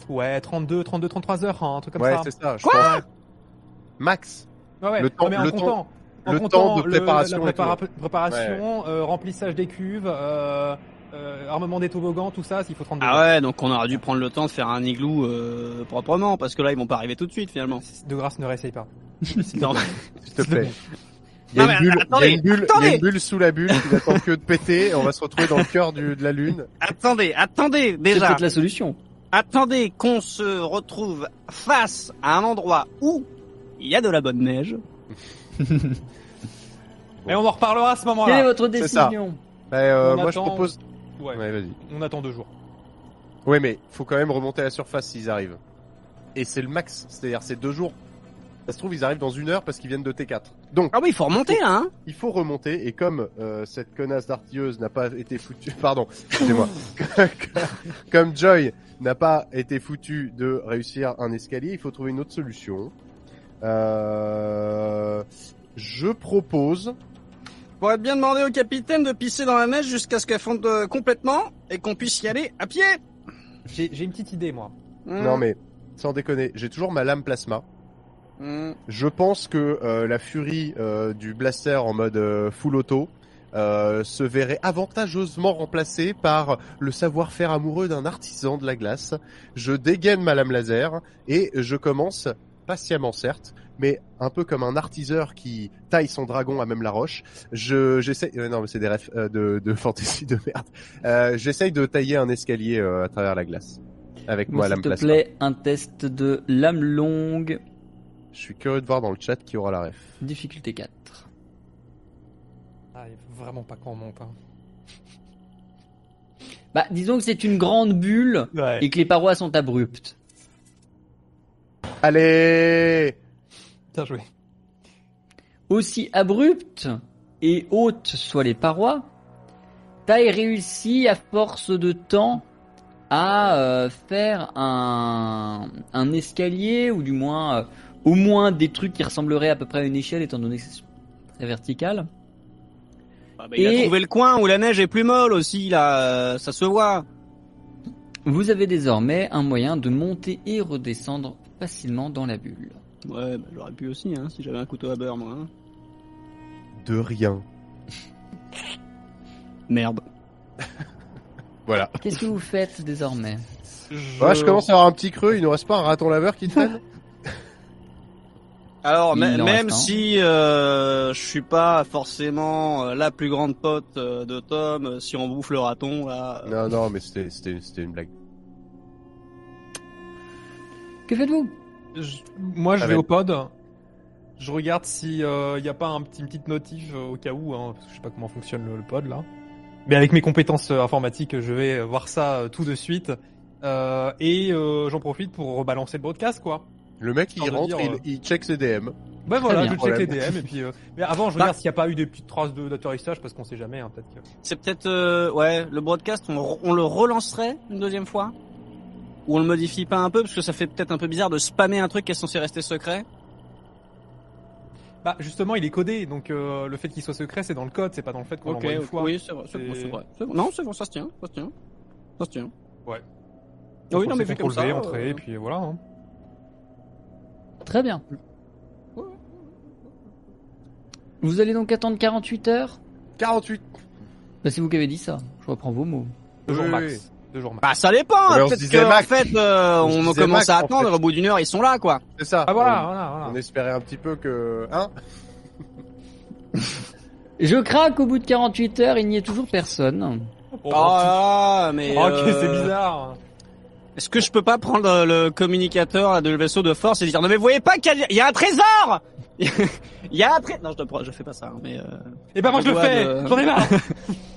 ouais, 32, 32, 33 heures, hein, un truc comme Ouais, ça. c'est ça. je Quoi pense. Max. Ouais, ouais. Le temps- mais en le comptant, en le temps de le- préparation la et tout. prépara- préparation, euh, remplissage des cuves, euh, euh, armement des toboggans, tout ça, il faut 32 Ah ouais, donc on aurait dû prendre le temps de faire un igloo euh, proprement, parce que là, ils vont pas arriver tout de suite, finalement. De grâce, ne réessaye pas. Non, S'il te plaît. Il y, a Non, une mais bulle, il y a attendez, une bulle, il y a attendez. une bulle sous la bulle qui n'attend que de péter. et On va se retrouver dans le cœur du, de la lune. attendez, attendez, C'est déjà. peut-être la solution. Attendez qu'on se retrouve face à un endroit où il y a de la bonne neige. Et on en reparlera à ce Quelle est moment-là. votre c'est ça. décision Bah, euh, On moi, je attend- propose. Ouais, Ouais, vas-y. on attend deux jours. Ouais, mais faut quand même remonter à la surface s'ils arrivent. Et c'est le max, c'est-à-dire c'est deux jours. Ça se trouve, ils arrivent dans une heure parce qu'ils viennent de T4. Donc, Ah oui, il faut remonter là, hein il faut remonter, et comme euh, cette connasse d'artilleuse n'a pas été foutue... Pardon, excusez-moi. comme Joy n'a pas été foutu de réussir un escalier, il faut trouver une autre solution. Euh... Je propose... Pourrait bien demander au capitaine de pisser dans la neige jusqu'à ce qu'elle fonde euh, complètement et qu'on puisse y aller à pied. J'ai j'ai une petite idée, moi. Hmm. Non mais, sans déconner, j'ai toujours ma lame plasma. Hmm. Je pense que euh, la furie euh, du blaster en mode euh, full auto euh, se verrait avantageusement remplacée par le savoir-faire amoureux d'un artisan de la glace. Je dégaine ma lame laser et je commence, patiemment certes, mais un peu comme un artiseur qui taille son dragon à même la roche. Je j'essaie euh, non mais c'est des refs euh, de, de fantasy de merde. Euh, j'essaye de tailler un escalier euh, à travers la glace avec Moi, lame s'il te plasma. plaît, un test de lame longue, Je suis curieux de voir dans le chat qui aura la ref. difficulté 4. Ah, il faut vraiment pas qu'on monte. Hein. Bah, disons que c'est une grande bulle Ouais. et que les parois sont abruptes. Allez Bien joué. Aussi abruptes et hautes soient les parois, Tai réussit à force de temps à euh, faire un, un escalier ou du moins euh, au moins des trucs qui ressembleraient à peu près à une échelle étant donné que c'est très vertical. Ah bah, il a Et- trouvé le coin où la neige est plus molle aussi, là, euh, ça se voit. Vous avez désormais un moyen de monter et redescendre facilement dans la bulle. Ouais, bah, j'aurais pu aussi, hein, si j'avais un couteau à beurre, moi. hein. De rien. Merde. Voilà. Qu'est-ce que vous faites désormais? Je... Ouais, je commence à avoir un petit creux, il nous reste pas un raton laveur qui traîne? Alors, Il mê- en même reste un. si euh, je suis pas forcément euh, la plus grande pote euh, de Tom, euh, si on bouffe le raton, là... euh, Non, non, mais c'était, c'était, c'était une blague. Que faites-vous? Je- Moi, je Ah, vais au pod. Je regarde si il y a pas un petit une petite notif euh, au cas où, hein, parce que je sais pas comment fonctionne le, le pod là. Mais avec mes compétences euh, informatiques, je vais voir ça euh, tout de suite. Euh, et euh, j'en profite pour rebalancer le broadcast, quoi. Le mec, il rentre, dire, il, euh, il check ses DM. Ben voilà, bien. je check les. DM et puis. euh, Mais avant, je Bah. regarde s'il n'y a pas eu des petites traces de d'atterrissage parce qu'on sait jamais, hein, peut-être que. C'est peut-être... euh, ouais, le broadcast, on le relancerait une deuxième fois? Ou on le modifie pas un peu, parce que ça fait peut-être un peu bizarre de spammer un truc qui est censé rester secret Bah justement, il est codé, donc euh, le fait qu'il soit secret, c'est dans le code, c'est pas dans le fait qu'on Ok, l'envoie une ok, fois. oui, c'est vrai, c'est vrai. Non, c'est bon, ça se tient, ça se tient. Ça se tient. Ouais. Ah oui, non, on mais comme ça. Entrée, euh, et puis voilà. hein. Très bien. Vous allez donc attendre 48 heures? 48 bah, C'est vous qui avez dit ça. Je reprends vos mots. Oui, max. oui. Deux jours max. Bah ça dépend, Ouais, peut-être qu'en Mac. fait euh, On commence à en attendre, fait. au bout d'une heure ils sont là quoi. C'est ça. Ah voilà, On, voilà, voilà. on espérait un petit peu que... Hein Je crains qu'au bout de 48 heures, il n'y ait toujours personne. Oh, Oh là là, mais... ok, euh, c'est bizarre. Est-ce que je peux pas prendre le, le communicateur là, de le vaisseau de force et dire non mais vous voyez pas qu'il y, a- il y a un trésor Il y a un trésor Non je, te- je fais pas ça, hein, mais... Euh... Et ben moi je le fais, de- j'en ai marre.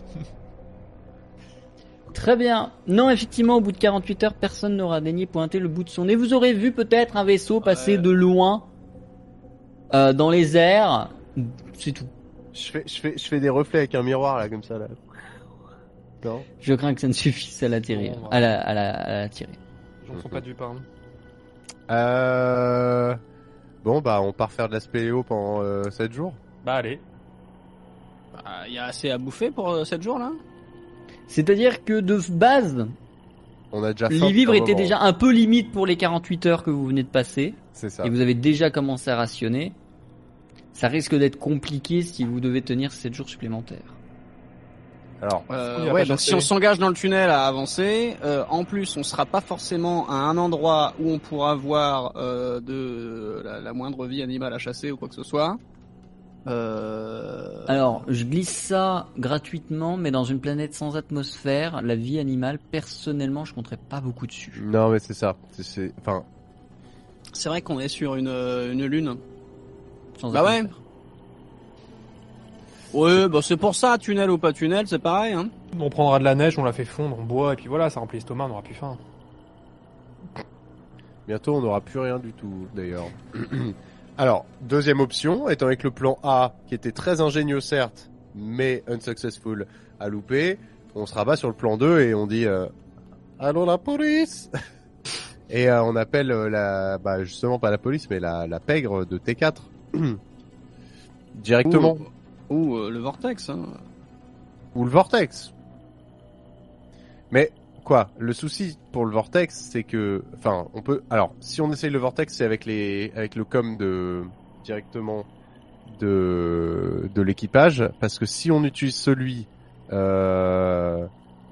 Très bien. Non, effectivement, au bout de 48 heures, personne n'aura daigné pointer le bout de son nez. Vous aurez vu peut-être un vaisseau passer Ouais. de loin euh, dans les airs. C'est tout. je fais, je, fais, je fais des reflets avec un miroir, là, comme ça, là. Non Je crains que ça ne suffise à l'atterrir, Bon, bah. à la, à la, à la tirer. J'en sont pas du pain. Euh... Bon, bah, on part faire de la spéléo pendant euh, 7 jours. Bah allez. bah, Il y a assez à bouffer pour euh, 7 jours là? C'est-à-dire que de base, On a déjà faim les vivres étaient moment. déjà un peu limite pour les 48 heures que vous venez de passer, C'est ça. et vous avez déjà commencé à rationner. Ça risque d'être compliqué si vous devez tenir 7 jours supplémentaires. Alors, Euh, ouais, donc si on s'engage dans le tunnel à avancer, euh, en plus on sera pas forcément à un endroit où on pourra voir euh, de la, la moindre vie animale à chasser ou quoi que ce soit. Euh... Alors, je glisse ça gratuitement, mais dans une planète sans atmosphère, la vie animale, personnellement, je compterais pas beaucoup dessus. non, mais c'est ça. C'est- C'est... Enfin, C'est vrai qu'on est sur une, euh, une lune. Sans Bah ouais. atmosphère. Ouais, bah c'est pour ça, tunnel ou pas tunnel, c'est pareil. Hein. On prendra de la neige, on la fait fondre, on boit, et puis voilà, ça remplit l'estomac, on aura plus faim. bientôt, on n'aura plus rien du tout, d'ailleurs. Alors, deuxième option, étant avec le plan A, qui était très ingénieux, certes, mais unsuccessful à louper, on se rabat sur le plan 2 et on dit euh, Allô la police Et euh, on appelle euh, la, bah justement pas la police, mais la, la pègre de T4 directement Ou, ou, le vortex. Hein. ou le vortex. Mais quoi Le souci pour le vortex, c'est que, enfin, on peut. Alors, si on essaye le vortex, c'est avec les, avec le com de directement de de l'équipage, parce que si on utilise celui, euh,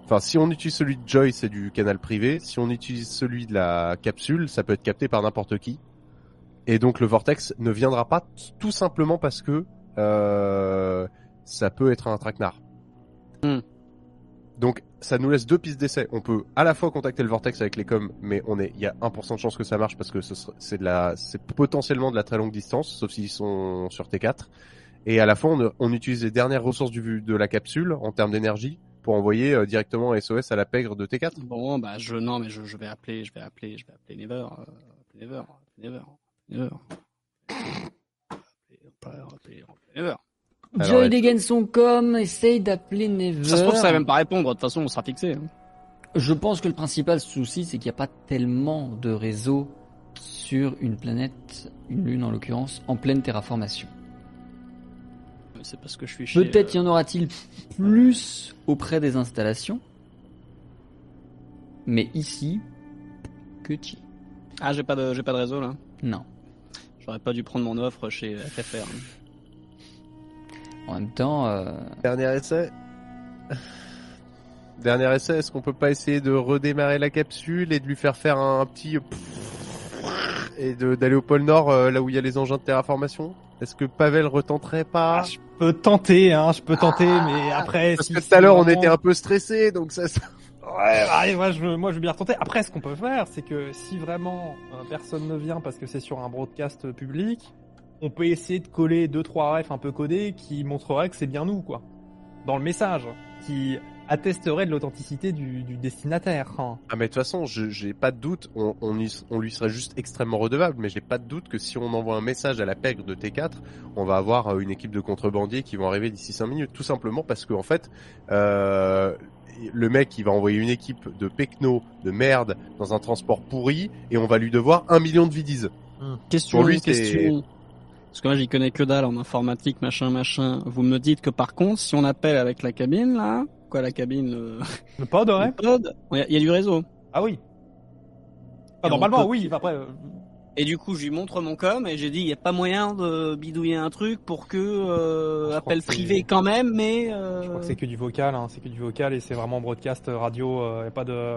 enfin, si on utilise celui de Joy, c'est du canal privé. Si on utilise celui de la capsule, ça peut être capté par n'importe qui. Et donc le vortex ne viendra pas tout simplement parce que euh, ça peut être un traquenard. Hmm. Donc ça nous laisse deux pistes d'essai. On peut à la fois contacter le vortex avec les coms, mais on est, il y a 1% de chance que ça marche parce que c'est de la, c'est potentiellement de la très longue distance, sauf s'ils sont sur T4. Et à la fois on, on utilise les dernières ressources du, de la capsule en termes d'énergie pour envoyer euh, directement SOS à la pègre de T4. Bon, bah je non, mais je, je vais appeler, je vais appeler, je vais appeler Never, euh, Never, Never, Never. Appeler Never. Alors, Joy ouais. dégaine son com, essaye d'appeler Never. Ça se trouve, ça va même pas répondre. De toute façon, on sera fixé. hein. Je pense que le principal souci, c'est qu'il n'y a pas tellement de réseau sur une planète, une lune en l'occurrence, en pleine terraformation. C'est parce que je suis chez. Peut-être y euh, en aura-t-il plus auprès des installations, mais ici, que tu. Ah, j'ai pas de, j'ai pas de réseau là. Non. J'aurais pas dû prendre mon offre chez FFR. hein. En même temps, euh, Dernier essai. Dernier essai, est-ce qu'on peut pas essayer de redémarrer la capsule et de lui faire faire un petit et de d'aller au pôle Nord euh, là où il y a les engins de terraformation? Est-ce que Pavel retenterait pas? Ah, je peux tenter, hein, je peux tenter, mais après. Parce si- que tout à l'heure on était un peu stressé, donc ça. ça- Ouais, allez, moi je, veux- moi je veux bien retenter. Après, ce qu'on peut faire, c'est que si vraiment euh, personne ne vient parce que c'est sur un broadcast public, on peut essayer de coller deux trois refs un peu codés qui montreraient que c'est bien nous, quoi. Dans le message, qui attesterait de l'authenticité du, du destinataire. hein. Ah mais de toute façon, je- j'ai pas de doute, on, on, y- on lui serait juste extrêmement redevable, mais j'ai pas de doute que si on envoie un message à la pègre de T4, on va avoir euh, une équipe de contrebandiers qui vont arriver d'ici 5 minutes, tout simplement parce que en fait, euh, le mec il va envoyer une équipe de pecno, de merde, dans un transport pourri, et on va lui devoir un million de vidies. Question, Pour lui, question. Parce que moi j'y connais que dalle en informatique, machin, machin. Vous me dites que par contre, si on appelle avec la cabine là, quoi la cabine, le, Le pod, ouais. le pod, il y, a- il y a du réseau. Ah oui. Ah, normalement, peut- oui. Après, euh, Et du coup, je lui montre mon com et j'ai dit, il y a pas moyen de bidouiller un truc pour que euh, appel que privé quand même, mais euh, je crois que c'est que du vocal, hein. c'est que du vocal et c'est vraiment broadcast euh, radio. Il y a pas de.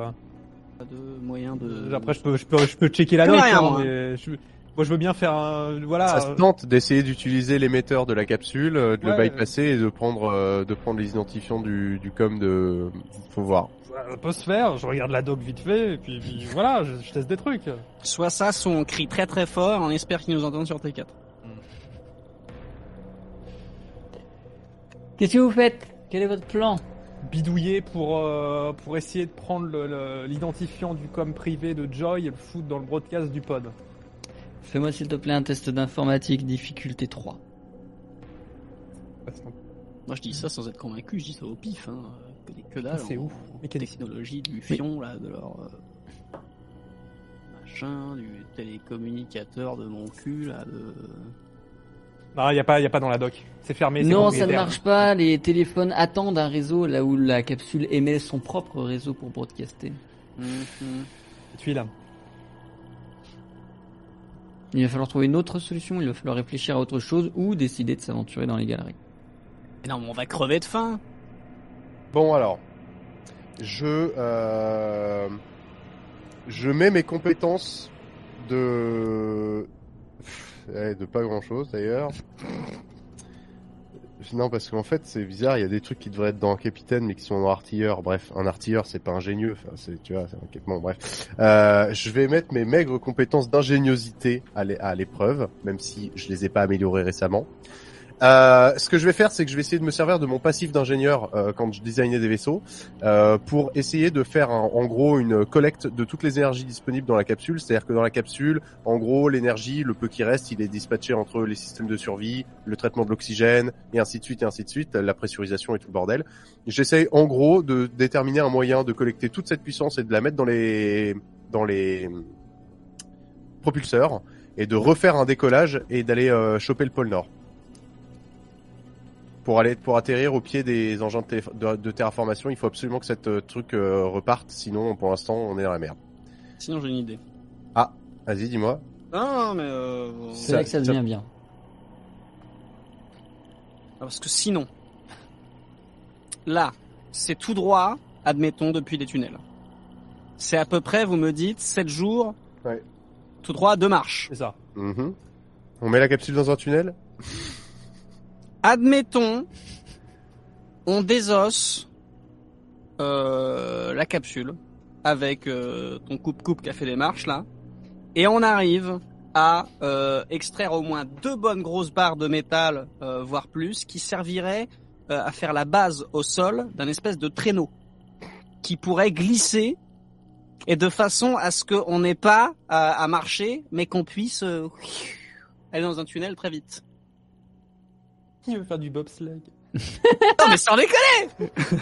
pas de moyen de. Après, je peux, je peux, je peux checker la rien, hein, mais je, moi, je veux bien faire un. Voilà. Ça se tente d'essayer d'utiliser l'émetteur de la capsule, euh, de le bypasser et de prendre, euh, de prendre les identifiants du, du com de. Faut voir. Ça peut se faire. Je regarde la doc vite fait et puis, puis voilà, je, je teste des trucs. Soit ça, soit on crie très très fort, on espère qu'ils nous entendent sur T4. Qu'est-ce que vous faites? Quel est votre plan? Bidouiller pour euh, pour essayer de prendre l'identifiant du com privé de Joy et le foutre dans le broadcast du pod. Fais-moi s'il te plaît un test d'informatique, difficulté 3. Moi je dis ça sans être convaincu, je dis ça au pif, hein. Que des que dalle. C'est en- ouf. en technologie du fion là, de leur euh, machin, du télécommunicateur de mon cul là, de. Non, il y a pas, il y a pas dans la doc. C'est fermé. c'est Non, ça ne marche pas. Les téléphones attendent un réseau là où la capsule émet son propre réseau pour broadcaster. Mhm. Tuile. Il va falloir trouver une autre solution. Il va falloir réfléchir à autre chose ou décider de s'aventurer dans les galeries. Mais non, mais on va crever de faim. Bon alors, je euh, je mets mes compétences de ouais, de pas grand chose d'ailleurs. Non parce qu'en fait c'est bizarre, il y a des trucs qui devraient être dans un capitaine mais qui sont dans artilleur. Bref, un artilleur c'est pas ingénieux, enfin, c'est tu vois, c'est un bref. Euh, je vais mettre mes maigres compétences d'ingéniosité à l'épreuve, même si je les ai pas améliorées récemment. Euh, ce que je vais faire, c'est que je vais essayer de me servir de mon passif d'ingénieur euh, quand je designais des vaisseaux euh, pour essayer de faire un- en gros une collecte de toutes les énergies disponibles dans la capsule. C'est-à-dire que dans la capsule, en gros, l'énergie, le peu qui reste, il est dispatché entre les systèmes de survie, le traitement de l'oxygène, et ainsi de suite, et ainsi de suite, la pressurisation et tout le bordel. J'essaye en gros de déterminer un moyen de collecter toute cette puissance et de la mettre dans les dans les propulseurs et de refaire un décollage et d'aller euh, choper le pôle Nord pour aller pour atterrir au pied des engins de, télé- de, de terraformation. Il faut absolument que cette euh, truc euh, reparte, sinon pour l'instant on est dans la merde. Sinon j'ai une idée. Vas-y, dis-moi. Non, mais euh... C'est là que ça ça- devient bien. Ah, Parce que sinon, là, c'est tout droit, admettons, depuis les tunnels. C'est à peu près, vous me dites, 7 jours, Ouais. tout droit, deux marches. C'est ça. Mhm. On met la capsule dans un tunnel? Admettons, on désosse euh, la capsule avec euh, ton coupe-coupe qui a fait des marches là, et on arrive à euh, extraire au moins deux bonnes grosses barres de métal, euh, voire plus, qui serviraient euh, à faire la base au sol d'un espèce de traîneau qui pourrait glisser et de façon à ce qu'on n'ait pas à, à marcher, mais qu'on puisse euh, aller dans un tunnel très vite. Il veut faire du bobsleigh? Non mais sans déconner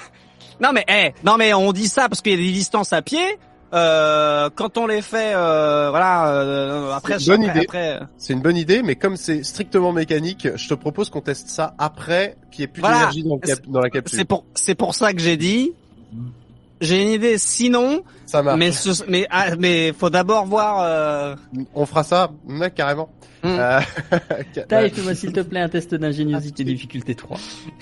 Non mais eh, non mais on dit ça parce qu'il y a des distances à pied. Euh, quand on les fait, euh, voilà. euh, après, C'est une bonne après, idée. après, C'est une bonne idée, mais comme c'est strictement mécanique, je te propose qu'on teste ça après qu'il n'y ait plus Voilà. d'énergie dans, cap- dans la capsule. c'est pour c'est pour ça que j'ai dit. J'ai une idée. Sinon, Ça marche. mais ce, mais ah, mais faut d'abord voir. Euh... On fera ça, ouais, carrément. Hmm. Euh, Taille, fais-moi s'il te plaît un test d'ingéniosité difficulté 3.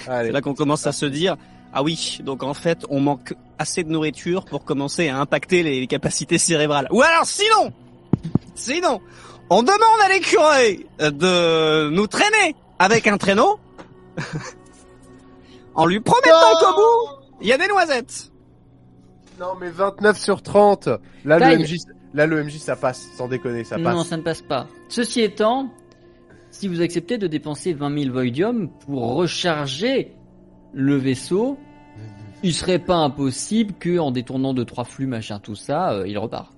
Allez. C'est là qu'on commence à se dire. Ah oui, donc en fait, on manque assez de nourriture pour commencer à impacter les capacités cérébrales. Ou alors, sinon, sinon, on demande à l'écureuil de nous traîner avec un traîneau, en lui promettant qu'au bout, il y a des noisettes. Non, mais 29 sur 30. Là, Taille. le MJ, là, le MJ, ça passe. Sans déconner, ça passe. Non, ça ne passe pas. Ceci étant, si vous acceptez de dépenser 20 000 voidium pour recharger le vaisseau, il serait pas impossible que, en détournant de trois flux, machin, tout ça, euh, il reparte.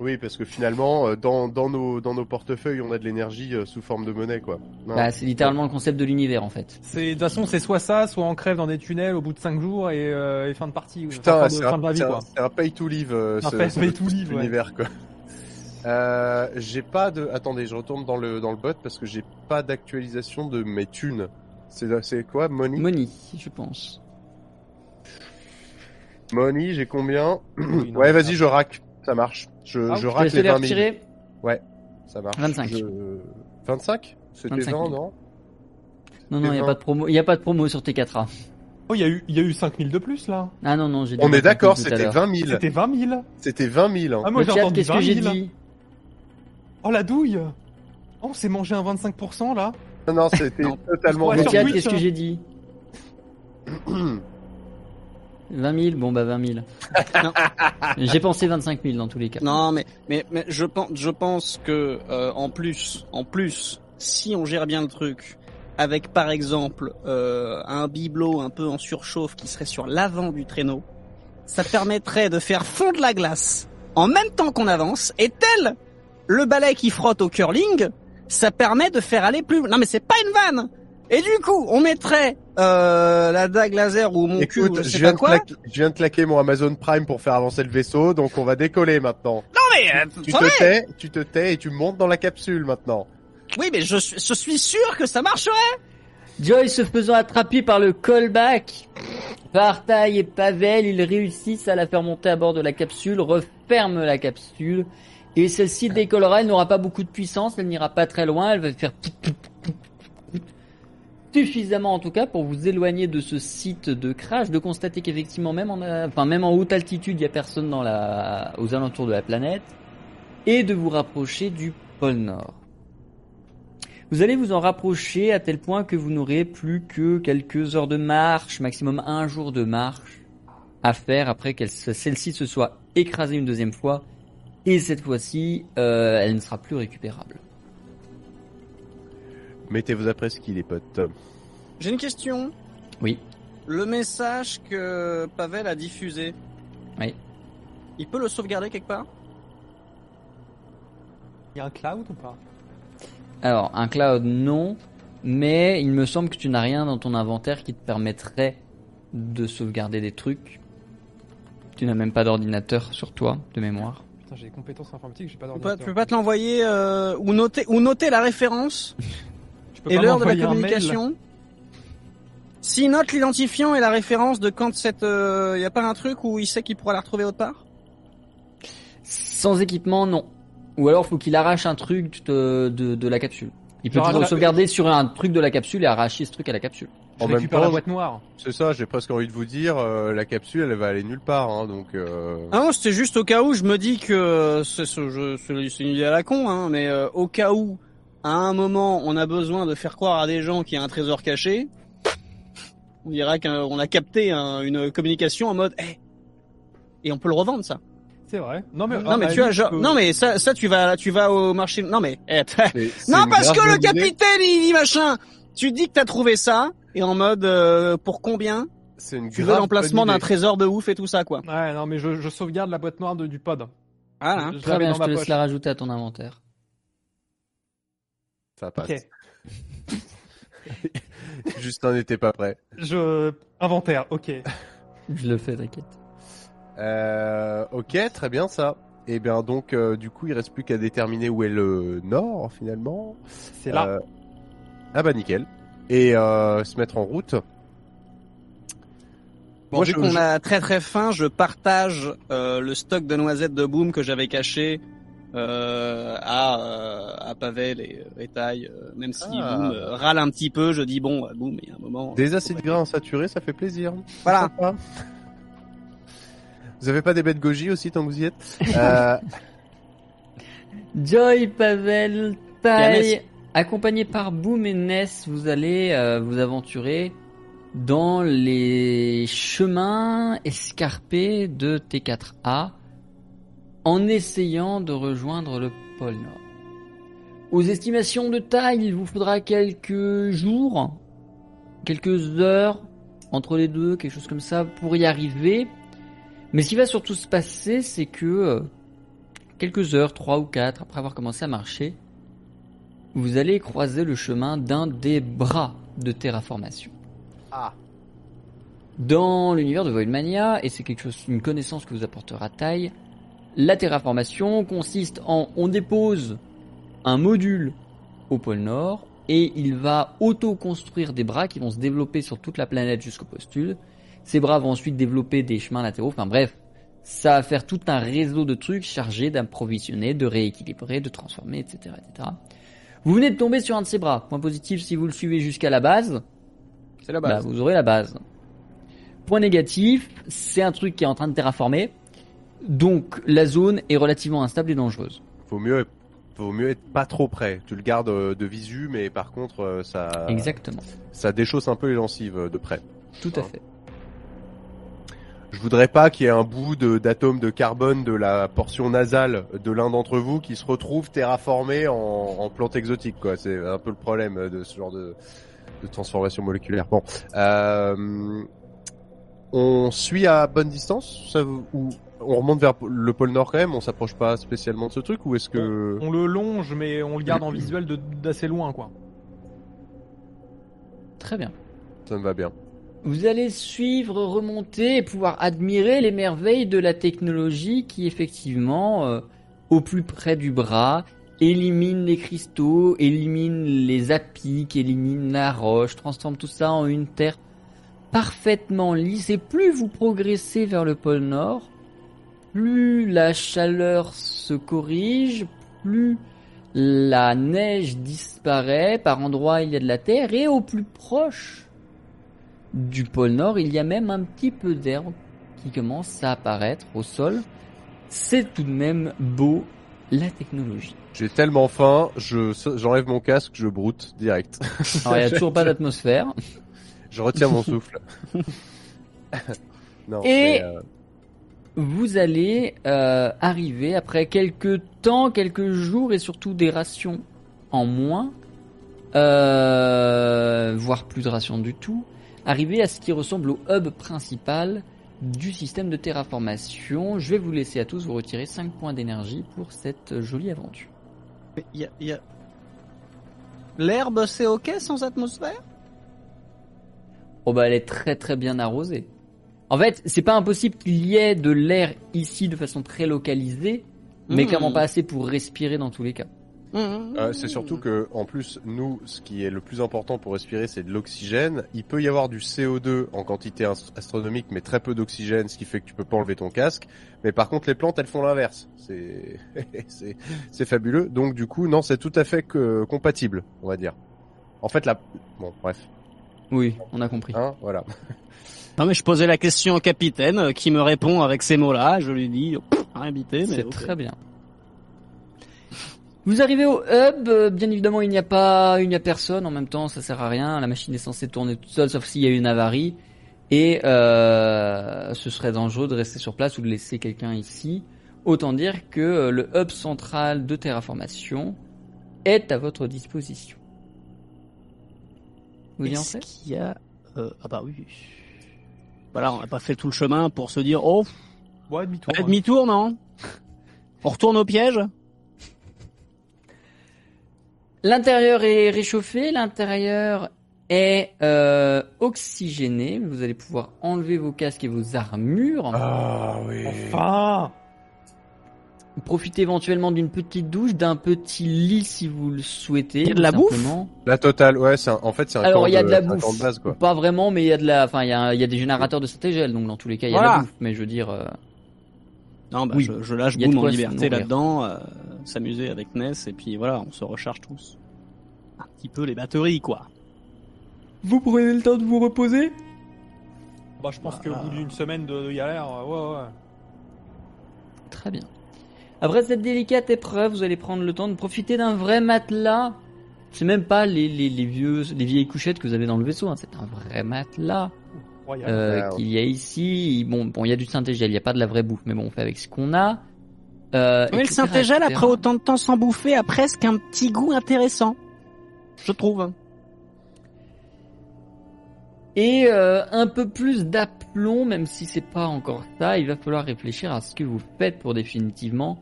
Oui, parce que finalement, euh, dans, dans nos, dans nos portefeuilles, on a de l'énergie euh, sous forme de monnaie, quoi. Non. Bah, c'est littéralement le concept de l'univers, en fait. C'est de toute façon, c'est soit ça, soit on crève dans des tunnels au bout de 5 jours et, euh, et fin de partie. ou- Putain, fin, de, c'est fin un, de la vie c'est quoi. un- un pay to live, euh, Un ce, pay- ce- pay to live, ouais. univers, quoi. Euh, j'ai pas de. Attendez, je retourne dans le dans le bot parce que j'ai pas d'actualisation de mes thunes. C'est c'est quoi, money? Money, je pense. Money, j'ai combien? Oui, non, Ouais, vas-y, je rack. Ça marche. Je, Ah, je laisses les les 20 000. retirer Ça marche. 25. Je- 25 C'était 25 20, 000. non Non, non, il n'y a pas de promo, il y a pas de promo sur T4A. Oh, il y a eu, y a eu 5000 de plus là. Ah non, non, j'ai dit On est 25 000 d'accord, c'était l'heure. 20 000. C'était 20 000. C'était 20 000. hein. Ah, moi j'ai entendu qu'est-ce 20 que j'ai 000. dit Oh la douille Oh, on s'est mangé un 25% là Non, non, c'était totalement Ouais, Le chat, qu'est-ce que hein. j'ai dit 20 000, bon bah 20 000. Non. J'ai pensé 25 000 dans tous les cas. Non, mais mais mais je pense je pense que euh, en plus en plus si on gère bien le truc avec par exemple euh, un bibelot un peu en surchauffe qui serait sur l'avant du traîneau, ça permettrait de faire fondre la glace en même temps qu'on avance et tel le balai qui frotte au curling, ça permet de faire aller plus. Non mais c'est pas une vanne. Et du coup, on mettrait euh, la dague laser ou mon cul, ou Écoute, je je sais viens, pas quoi. claquer, je viens de claquer mon Amazon Prime pour faire avancer le vaisseau, donc on va décoller maintenant. Non mais euh, Tu te tais, tu te tais et tu montes dans la capsule maintenant. Oui, mais je, suis- je suis sûr que ça marcherait. Joy se faisant attraper par le callback par Taille et Pavel, ils réussissent à la faire monter à bord de la capsule, referment la capsule et celle-ci décollera. Elle n'aura pas beaucoup de puissance, elle n'ira pas très loin, elle va faire suffisamment en tout cas pour vous éloigner de ce site de crash, de constater qu'effectivement même en, enfin même en haute altitude, il y a personne aux alentours de la planète et de vous rapprocher du pôle Nord. Vous allez vous en rapprocher à tel point que vous n'aurez plus que quelques heures de marche, maximum un jour de marche à faire après qu'elle celle-ci se soit écrasée une deuxième fois. Et cette fois-ci, euh, elle ne sera plus récupérable. Mettez-vous après ce qu'il est potes. J'ai une question. Oui. Le message que Pavel a diffusé. Oui. Il peut le sauvegarder quelque part? Il y a un cloud ou pas? Alors, un cloud, non. Mais il me semble que tu n'as rien dans ton inventaire qui te permettrait de sauvegarder des trucs. Tu n'as même pas d'ordinateur sur toi, de mémoire. Putain, j'ai des compétences informatiques, j'ai pas d'ordinateur. tu peux pas te l'envoyer euh, ou noter ou noter la référence? Je peux et l'heure de la communication. S'il note l'identifiant et la référence de quand cette, euh, y a pas un truc où il sait qu'il pourra la retrouver autre part Sans équipement, non. Ou alors, faut qu'il arrache un truc de, de, de la capsule. Il peut toujours la- sauvegarder sur un truc de la capsule et arracher ce truc à la capsule. Je En même temps, la boîte noire. C'est ça, j'ai presque envie de vous dire, euh, la capsule, elle va aller nulle part, hein, donc. Euh... Ah non, c'était juste au cas où je me dis que euh, c'est une idée à la con, hein, mais euh, au cas où, à un moment, on a besoin de faire croire à des gens qu'il y a un trésor caché, on dira qu'on a capté un- une communication en mode, Eh et on peut le revendre ça. C'est vrai. Non mais, non mais tu vois, genre, non mais ça, ça tu vas, tu vas au marché, non mais, eh, c'est- c'est non parce que le capitaine il dit machin, tu dis que t'as trouvé ça et en mode euh, pour combien C'est une Tu veux l'emplacement d'un trésor de ouf et tout ça quoi. Ouais, non mais je, je sauvegarde la boîte noire de, du pod. Voilà. hein. Je Très bien, dans je ma te laisse la rajouter à ton inventaire. Ça passe. Ok. Justin n'était pas prêt. Je inventaire. Ok. Je le fais, t'inquiète. Euh, ok, très bien ça. Et bien donc, euh, du coup, il reste plus qu'à déterminer où est le nord finalement. C'est là. Euh, Ah bah nickel. Et euh, se mettre en route. Bon, Moi, vu je- qu'on je- a très très faim, je partage euh, le stock de noisettes de Boom que j'avais caché euh, à, euh, à Pavel et, et Taille, euh, même si Ah. Boom euh, râle un petit peu, je dis bon, euh, Boom, il y a un moment. Des acides gras insaturés, ça fait plaisir. Voilà. Vous avez pas des bêtes goji aussi tant que vous y êtes euh, Joy, Pavel, Taille, accompagné par Boom et Ness, vous allez euh, vous aventurer dans les chemins escarpés de T4A en essayant de rejoindre le pôle Nord. Aux estimations de taille, il vous faudra quelques jours, quelques heures entre les deux, quelque chose comme ça, pour y arriver. Mais ce qui va surtout se passer, c'est que euh, quelques heures, trois ou quatre, après avoir commencé à marcher, vous allez croiser le chemin d'un des bras de terraformation. Ah. Dans l'univers de Voidmania, et c'est quelque chose, une connaissance que vous apportera taille, la terraformation consiste en on dépose un module au pôle Nord et il va auto-construire des bras qui vont se développer sur toute la planète jusqu'au postule. Ces bras vont ensuite développer des chemins latéraux. Enfin bref, ça va faire tout un réseau de trucs chargés d'approvisionner, de rééquilibrer, de transformer, etc., etc. Vous venez de tomber sur un de ces bras. Point positif, si vous le suivez jusqu'à la base, C'est la bah, base. vous aurez la base. Point négatif, c'est un truc qui est en train de terraformer. Donc la zone est relativement instable et dangereuse. Faut mieux, faut mieux être pas trop près. Tu le gardes euh, de visu, mais par contre, euh, ça, Exactement. ça déchausse un peu les gencives euh, de près. Tout à fait. Je voudrais pas qu'il y ait un bout d'atome de, carbone de la portion nasale de l'un d'entre vous qui se retrouve terraformé en, en plante exotique, quoi. C'est un peu le problème de ce genre de, de transformation moléculaire. Bon, euh, on suit à bonne distance, ça, ou on remonte vers le pôle Nord quand même. On s'approche pas spécialement de ce truc, ou est-ce que On le longe, mais on le garde en visuel de- d'assez loin, quoi. Très bien. ça me va bien Vous allez suivre, remonter et pouvoir admirer les merveilles de la technologie qui effectivement, euh, au plus près du bras, élimine les cristaux, élimine les apics, élimine la roche, transforme tout ça en une terre parfaitement lisse. Et plus vous progressez vers le pôle Nord, plus la chaleur se corrige, plus la neige disparaît, par endroits il y a de la terre, et au plus proche du pôle Nord, il y a même un petit peu d'herbe qui commence à apparaître au sol. C'est tout de même beau, la technologie. J'ai tellement faim, je j'enlève mon casque, je broute direct. Alors, il n'y a toujours pas d'atmosphère. Je retiens mon souffle. non. Et- mais, euh, Vous allez euh, arriver après quelques temps, quelques jours et surtout des rations en moins, euh, voire plus de rations du tout, arriver à ce qui ressemble au hub principal du système de terraformation. Je vais vous laisser à tous vous retirer 5 points d'énergie pour cette jolie aventure. Y a, y a... L'herbe, c'est ok sans atmosphère? Oh bah elle est très très bien arrosée. En fait, c'est pas impossible qu'il y ait de l'air ici de façon très localisée, mais Mmh. clairement pas assez pour respirer dans tous les cas. Euh, c'est surtout que, en plus, nous, ce qui est le plus important pour respirer, c'est de l'oxygène. Il peut y avoir du CO2 en quantité ast- astronomique, mais très peu d'oxygène, ce qui fait que tu peux pas enlever ton casque. Mais par contre, les plantes, elles font l'inverse. C'est, c'est, c'est fabuleux. Donc, du coup, non, c'est tout à fait que, compatible, on va dire. En fait, la, bon, bref, Oui, on a compris. hein, voilà. Non mais je posais la question au capitaine euh, qui me répond avec ces mots-là. Je lui dis, bité, mais C'est très bien. Vous arrivez au hub, euh, bien évidemment il n'y a pas, il n'y a personne. En même temps, ça sert à rien. La machine est censée tourner toute seule, sauf s'il y a une avarie. Et euh, ce serait dangereux de rester sur place ou de laisser quelqu'un ici. Autant dire que euh, le hub central de terraformation est à votre disposition. Vous y Est-ce qu'il y a euh, Ah bah oui. Voilà, on n'a pas fait tout le chemin pour se dire, oh, Ouais, demi-tour. demi-tour, non On retourne au piège L'intérieur est réchauffé, l'intérieur est euh, oxygéné. Vous allez pouvoir enlever vos casques et vos armures. Ah oui. Enfin Profitez éventuellement d'une petite douche, d'un petit lit si vous le souhaitez. Il y a de la bouffe simplement. La totale, ouais, c'est un- en fait, c'est un Alors il y a de la bouffe. de base, quoi. Pas vraiment, mais il y a de la, enfin il y a, il y a des générateurs de stégel, donc dans tous les cas il y a de la bouffe. Mais je veux dire, euh, Non, bah, Oui. je, je lâche boum en liberté là-dedans, euh, s'amuser avec Ness, et puis voilà, on se recharge tous. Un petit peu les batteries, quoi. vous prenez le temps de vous reposer? Bah, je pense qu'au bout d'une semaine de, de galère, euh, ouais, ouais. Très bien. Après cette délicate épreuve, vous allez prendre le temps de profiter d'un vrai matelas. C'est même pas les, les, les vieux, les vieilles couchettes que vous avez dans le vaisseau. hein. C'est un vrai matelas euh, Wow. qu'il y a ici. Bon, bon, il y a du synthégel, il n'y a pas de la vraie bouffe, mais bon, on fait avec ce qu'on a. Euh, Mais le etc., Saint-Égel, après autant de temps sans bouffer, a presque un petit goût intéressant. Je trouve. Et euh, un peu plus d'aplomb, même si c'est pas encore ça, il va falloir réfléchir à ce que vous faites pour définitivement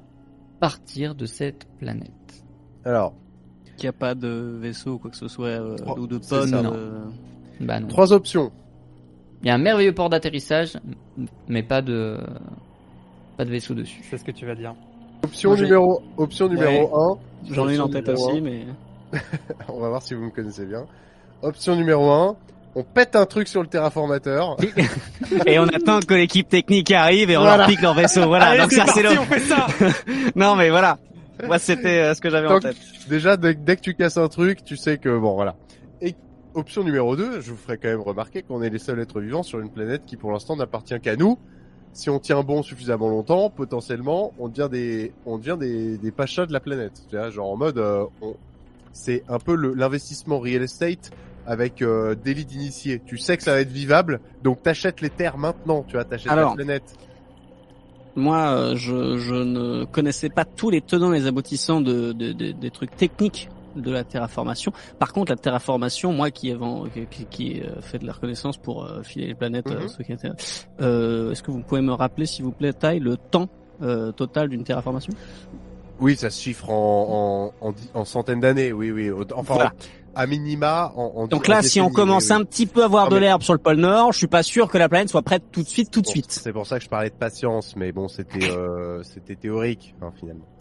partir de cette planète. Alors, Qu'il n'y a pas de vaisseau ou quoi que ce soit, euh, Oh, ou de ça. euh, Bah non. trois options. Il y a un merveilleux port d'atterrissage, mais pas de Pas de vaisseau dessus. C'est ce que tu vas dire. Option Moi, numéro, option numéro 1. J'en ai une en tête aussi, un. mais. On va voir si vous me connaissez bien. Option numéro 1. On pète un truc sur le terraformateur. Et on attend que l'équipe technique arrive et on Voilà. leur pique leur vaisseau. Voilà. Allez, Donc ça, c'est le. on fait ça Non, mais voilà. Moi, c'était euh, ce que j'avais en tête. Déjà, dès, dès que tu casses un truc, tu sais que bon, voilà. Et option numéro 2, je vous ferai quand même remarquer qu'on est les seuls êtres vivants sur une planète qui, pour l'instant, n'appartient qu'à nous. Si on tient bon suffisamment longtemps, potentiellement, on devient des, on devient des, des pachas de la planète. Tu vois, genre en mode, euh, on- c'est un peu le- l'investissement real estate avec euh, délit d'initié. Tu sais que ça va être vivable, donc t'achètes les terres maintenant. Tu vois, t'achètes la planète. Moi, euh, je, je ne connaissais pas tous les tenants et les aboutissants de, de- de- des trucs techniques de la terraformation. Par contre, la terraformation, moi qui ai vend- qui, qui euh, fait de la reconnaissance pour euh, filer les planètes, euh, Mhm. euh, est-ce que vous pouvez me rappeler, s'il vous plaît, taille le temps euh, total d'une terraformation? Oui, ça se chiffre en, en, en, centaines d'années. Oui, oui. Enfin, Voilà. À minima, en, en Donc là, si on commence un petit peu à voir Non, de l'herbe sur le pôle Nord, je suis pas sûr que la planète soit prête tout de suite, tout de suite. C'est pour ça que je parlais de patience, mais bon, c'était euh, c'était théorique hein, finalement.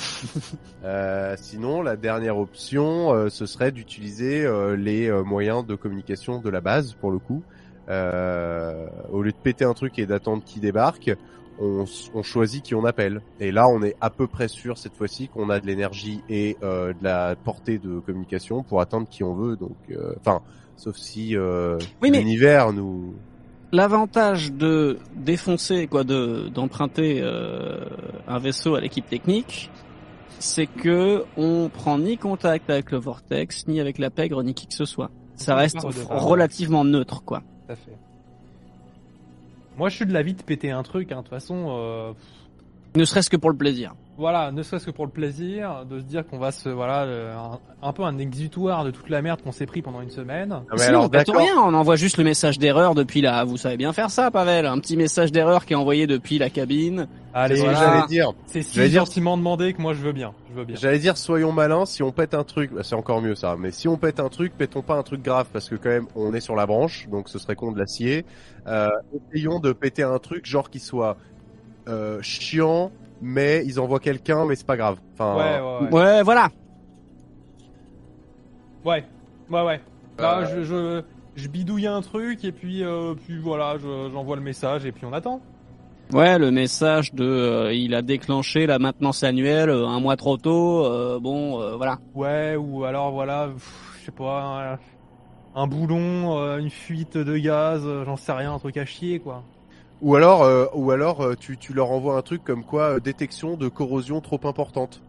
Euh, sinon, la dernière option, euh, ce serait d'utiliser euh, les euh, moyens de communication de la base pour le coup. Euh, au lieu de péter un truc et d'attendre qu'il débarque, on, on choisit qui on appelle. Et là, on est à peu près sûr cette fois-ci qu'on a de l'énergie et euh, de la portée de communication pour atteindre qui on veut. Donc, euh, enfin, sauf si euh, Oui, l'univers nous L'avantage de défoncer, quoi, de d'emprunter euh, un vaisseau à l'équipe technique, c'est que on prend ni contact avec le vortex, ni avec la pègre, ni qui que ce soit. Ça reste relativement neutre, quoi. Tout à fait. Moi, je suis de l'avis de péter un truc. Hein. De toute façon, euh, Ne serait-ce que pour le plaisir. voilà, ne serait-ce que pour le plaisir de se dire qu'on va se, voilà, euh, un, un peu un exutoire de toute la merde qu'on s'est pris pendant une semaine. Ah, mais Sinon, alors, on rien, on envoie juste le message d'erreur depuis la... Vous savez bien faire ça, Pavel. Un petit message d'erreur qui est envoyé depuis la cabine. Allez, C'est ce que voilà. j'allais dire. c'est si dire- gentiment demandé que moi je veux bien. Je veux bien. J'allais dire soyons malins, si on pète un truc, bah, c'est encore mieux ça, mais si on pète un truc, pétons pas un truc grave parce que quand même on est sur la branche, donc ce serait con de l'acier. Euh, essayons de péter un truc genre qui soit euh, chiant, mais ils envoient quelqu'un, mais c'est pas grave. Enfin, Ouais, ouais, ouais. Ouais, voilà. Ouais, ouais, ouais. Là, Euh, je, je, je bidouille un truc et puis, euh, puis voilà, je- j'envoie le message et puis on attend. Ouais, le message de euh, il a déclenché la maintenance annuelle euh, un mois trop tôt. euh, bon, euh, voilà. Ouais, ou alors voilà, je sais pas, un, un boulon, euh, une fuite de gaz, euh, j'en sais rien, un truc à chier quoi. Ou alors, euh, ou alors euh, tu, tu leur envoies un truc comme quoi euh, détection de corrosion trop importante.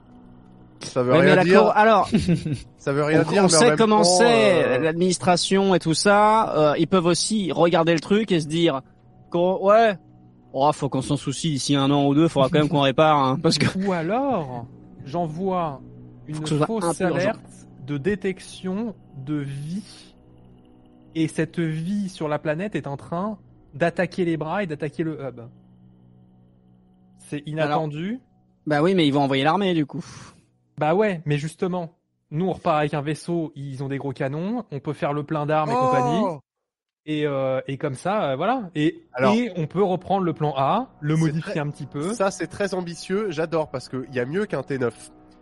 Ça veut Ouais, mais rien la dire. cor- alors, Ça veut rien on, dire. on mais sait comment c'est euh, l'administration et tout ça. euh, ils peuvent aussi regarder le truc et se dire, ouais, oh, faut qu'on s'en soucie d'ici un an ou deux. Faudra quand même qu'on répare, hein, parce que Ou alors, j'envoie une fausse alerte de détection de vie. Et cette vie sur la planète est en train d'attaquer les bras et d'attaquer le hub. C'est inattendu. bah oui, mais ils vont envoyer l'armée du coup. Bah ouais, mais justement, nous on repart avec un vaisseau, ils ont des gros canons, on peut faire le plein d'armes et Oh compagnie. Et, euh, et comme ça, euh, voilà. Et, Alors- et on peut reprendre le plan A, le modifier très- un petit peu. Ça c'est très ambitieux. J'adore parce que il y a mieux qu'un T9.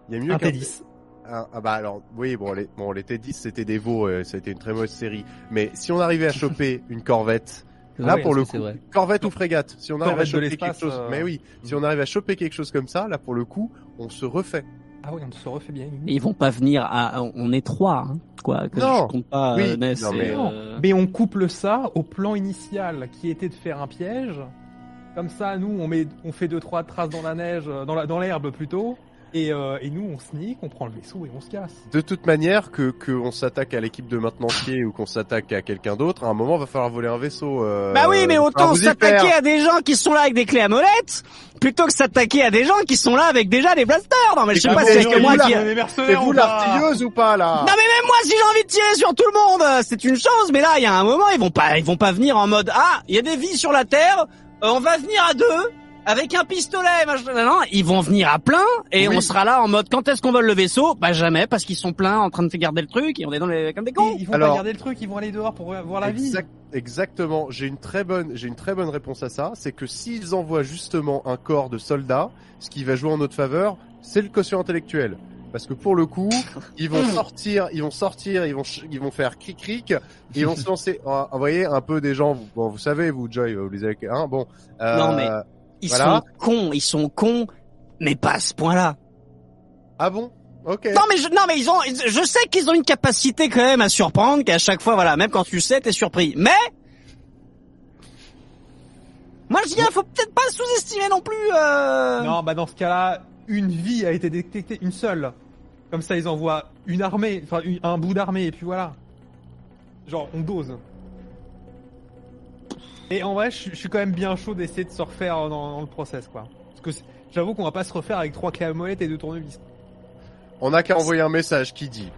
Il y a mieux un qu'un T10. Ah, ah bah alors oui bon les bon les T10 c'était des veaux euh, ça a été une très mauvaise série mais si on arrivait à choper une corvette là Ouais, pour le coup vrai. corvette ou frégate si on arrive à Corvette choper quelque chose euh, mais oui si on arrive à choper quelque chose comme ça là pour le coup on se refait Ah oui, on se refait bien. Et ils vont pas venir à, on est trois, hein, quoi. Que Non. je compte pas Oui. euh, Ness Non, et, euh, Mais on couple ça au plan initial qui était de faire un piège. Comme ça, nous, on met, on fait deux trois traces dans la neige, dans la, dans l'herbe plutôt. Et, euh, et nous, on sneak, on prend le vaisseau et on se casse. de toute manière que que on s'attaque à l'équipe de maintenancier ou qu'on s'attaque à quelqu'un d'autre à un moment va falloir voler un vaisseau euh, Bah oui, mais autant s'attaquer à des gens qui sont là avec des clés à molette, plutôt que s'attaquer à des gens qui sont là avec déjà des blasters. Non mais je sais pas si que moi qui... c'est vous l'artilleuse ou pas là? Non mais même moi si j'ai envie de tirer sur tout le monde, euh, c'est une chose. Mais là, il y a un moment, ils vont pas, ils vont pas venir en mode ah, il y a des vies sur la terre, euh, on va venir à deux avec un pistolet, machin, nan, ils vont venir à plein et Oui. on sera là en mode quand est-ce qu'on vole le vaisseau? Bah jamais parce qu'ils sont pleins en train de garder le truc et on est dans les comme des cons. Ils vont Alors- pas garder le truc, ils vont aller dehors pour voir la vie. Exact- exactement. J'ai une très bonne, j'ai une très bonne réponse à ça. C'est que s'ils envoient justement un corps de soldats, ce qui va jouer en notre faveur, c'est le quotient intellectuel. Parce que pour le coup, ils vont sortir, ils vont sortir, ils vont, ils vont faire cric cric, ils vont se lancer. Ah, Vous voyez un peu des gens, vous, bon, vous savez, vous Joy, vous les avez, hein, bon. euh, Non, mais- Ils Voilà. sont cons, ils sont cons, mais pas à ce point-là. Ah bon? Ok. Non mais je, non mais ils ont, je sais qu'ils ont une capacité quand même à surprendre, qu'à chaque fois voilà, même quand tu sais, t'es surpris. Mais moi je dis, il faut peut-être pas sous-estimer non plus. Euh... Non, bah dans ce cas-là, une vie a été détectée, une seule. Comme ça, ils envoient une armée, enfin un bout d'armée, et puis voilà. Genre, on dose. Et en vrai, je, suis- quand même bien chaud d'essayer de se refaire dans, le process, quoi. Parce que j'avoue qu'on va pas se refaire avec trois clés et deux tournevis. On n'a qu'à envoyer un message qui dit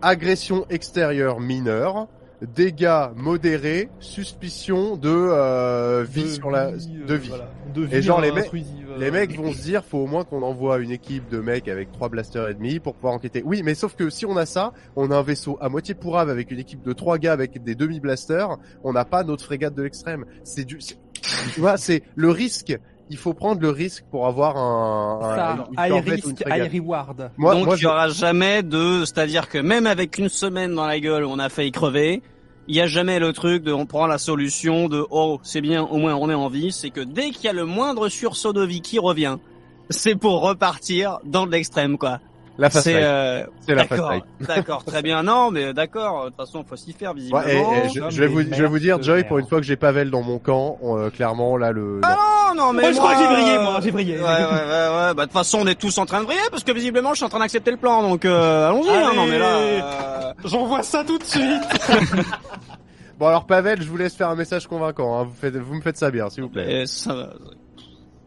agression extérieure mineure, dégâts modérés, suspicion de euh, vie sur la vie, de euh, vie. voilà. De vie Et genre, les mecs- euh, Les mecs vont se dire, faut au moins qu'on envoie une équipe de mecs avec trois blasters et demi pour pouvoir enquêter. Oui, mais sauf que si on a ça, on a un vaisseau à moitié pourrave avec une équipe de trois gars avec des demi blasters. On n'a pas notre frégate de l'extrême. C'est du, tu vois, c'est le risque. Il faut prendre le risque pour avoir un, un- high risk, high reward. Moi, Donc moi, il y je- aura jamais de, c'est-à-dire que même avec une semaine dans la gueule, où on a failli crever. Il y a jamais le truc de on prend la solution de oh c'est bien au moins on est en vie. C'est que dès qu'il y a le moindre sursaut de vie qui revient, c'est pour repartir dans de l'extrême quoi. La fast C'est euh, C'est la fast d'accord, life. d'accord, très bien. Non mais d'accord. De toute façon faut s'y faire visiblement. Ouais, et- et je, vais vous, je vais vous dire, Joy, pour une fois que j'ai Pavel dans mon camp, on, euh, clairement, là, le. Ah non, non, mais Moi, je crois que j'ai brillé, euh, moi, j'ai brillé. Ouais, ouais, ouais, ouais. Bah, de toute façon, on est tous en train de briller parce que visiblement, je suis en train d'accepter le plan. Donc, euh, allons-y. hein. Non, mais là, euh, J'envoie ça tout de suite. Bon, alors, Pavel, je vous laisse faire un message convaincant, hein. Vous faites, vous me faites ça bien, s'il vous plaît. et ça va.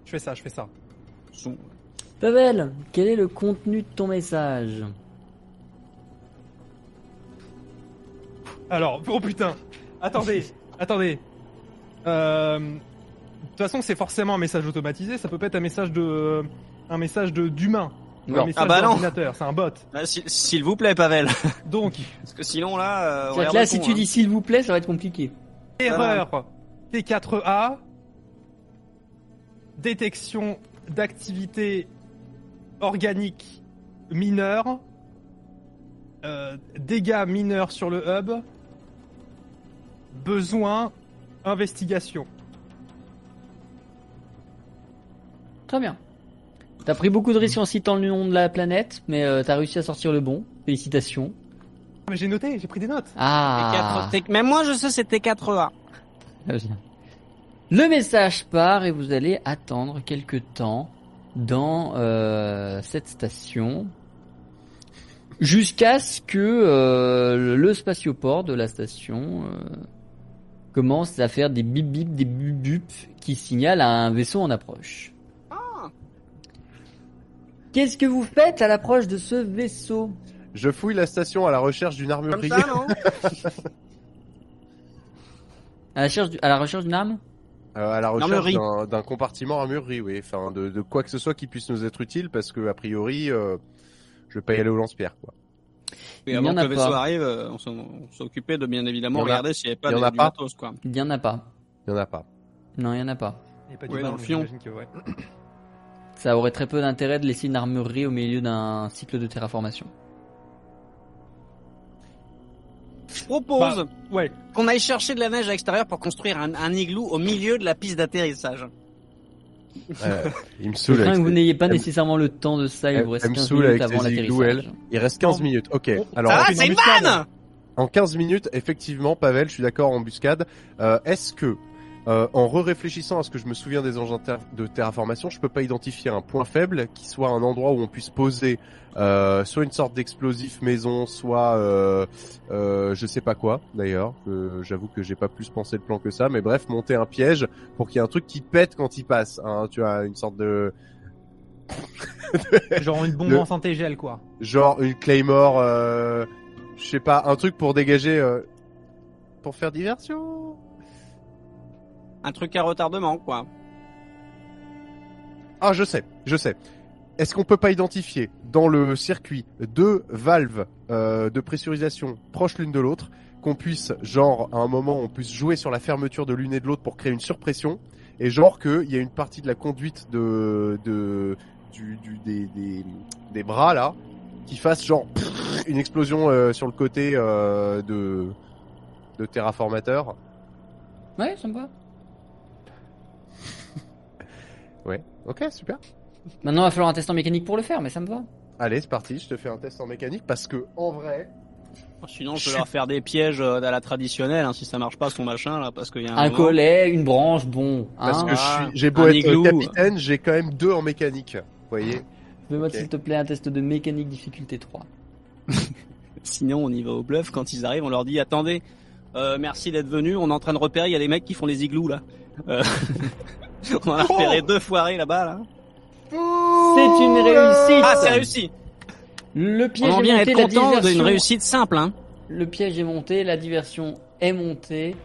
je fais ça, je fais ça. Pavel, quel est le contenu de ton message? Alors, oh putain. Attendez, attendez. Euh, de toute façon, c'est forcément un message automatisé. Ça peut pas être un message de, un message de d'humain. Non. Un message Ah bah non. C'est un bot. Là, s'il- S'il vous plaît, Pavel. Donc, Parce que sinon, là, euh, on C'est-à-dire a que l'air là, de si con, tu hein. dis s'il vous plaît, ça va être compliqué. erreur T4A. Détection d'activité organique mineure. Euh, dégâts mineurs sur le hub. Besoin investigation. Très bien. T'as pris beaucoup de risques en citant le nom de la planète, mais euh, t'as réussi à sortir le bon. Félicitations. Ah, Mais j'ai noté, j'ai pris des notes. Ah. T4, T- Même moi, je sais, c'est T4A. Très bien. Le message part et vous allez attendre quelques temps dans euh, cette station jusqu'à ce que euh, le spatioport de la station euh, commence à faire des bip bip, des bup bup qui signalent à un vaisseau en approche. Qu'est-ce que vous faites à l'approche de ce vaisseau? Je fouille la station à la recherche d'une Comme armurerie. ça, non? À la recherche, du- à la recherche d'une arme? Euh, à la recherche d'un- d'un compartiment armurerie, oui. Enfin, de, de quoi que ce soit qui puisse nous être utile, parce que a priori, euh, je vais pas y aller au lance-pierre, quoi. Il y avant que a le vaisseau pas. arrive, euh, on s'en- on s'occupait de bien évidemment regarder s'il n'y avait pas il y en a du pas. matos, quoi. Il n'y en a pas. Il y en a pas. Non, il n'y en a pas. Il pas Ouais, du dans mal, le fion. j'imagine que ouais. Ça aurait très peu d'intérêt de laisser une armurerie au milieu d'un cycle de terraformation. Je propose Bah, Ouais. qu'on aille chercher de la neige à l'extérieur pour construire un, un igloo au milieu de la piste d'atterrissage. Euh, il me Je saoule. crains avec que vous n'ayez pas nécessairement le temps de ça, il vous reste elle me 15 saoule minutes avant l'atterrissage. Il reste 15 Non. minutes. Ok. Oh, Alors, ah, c'est une vanne En 15 minutes, effectivement, Pavel, je suis d'accord, embuscade. Euh, Est-ce que, euh, en re-réfléchissant à ce que je me souviens des engins ter- de terraformation, je peux pas identifier un point faible qui soit un endroit où on puisse poser euh, soit une sorte d'explosif maison, soit euh, euh, je sais pas quoi d'ailleurs. Euh, J'avoue que j'ai pas plus pensé le plan que ça, mais bref, monter un piège pour qu'il y ait un truc qui pète quand il passe. Hein, tu as une sorte de Genre une bombe en santé gel, quoi. genre une claymore, euh, je sais pas, un truc pour dégager, euh, pour faire diversion. Un truc à retardement, quoi. Ah, je sais, je sais. Est-ce qu'on peut pas identifier dans le circuit deux valves euh, de pressurisation proches l'une de l'autre, qu'on puisse, genre, à un moment, on puisse jouer sur la fermeture de l'une et de l'autre pour créer une surpression, et genre qu'il y a une partie de la conduite de, de du, du des, des, des bras là qui fasse genre une explosion euh, sur le côté euh, de de terraformateur. Ouais, ça me va. Ouais. Ok, super. Maintenant, il va falloir un test en mécanique pour le faire, mais ça me va. Allez, c'est parti. Je te fais un test en mécanique parce que en vrai, Sinon, je peux leur faire des pièges euh, à la traditionnelle, hein, si ça marche pas son machin là, parce qu'il y a un, Un moment- collet, une branche, bon. parce Hein que Ah, suis, j'ai beau un être igloo. capitaine, j'ai quand même deux en mécanique. Vous voyez. Fais-moi, s'il te plaît, un test de mécanique difficulté 3. Sinon, on y va au bluff. Quand ils arrivent, on leur dit attendez, euh, merci d'être venus. On est en train de repérer. Il y a des mecs qui font les igloos là. Euh, on en a repéré deux foirés là-bas là. C'est une réussite Ah, c'est réussi. Le On piège en est vient monté, être la content d'une diversion... réussite simple. Hein. Le piège est monté, la diversion est montée.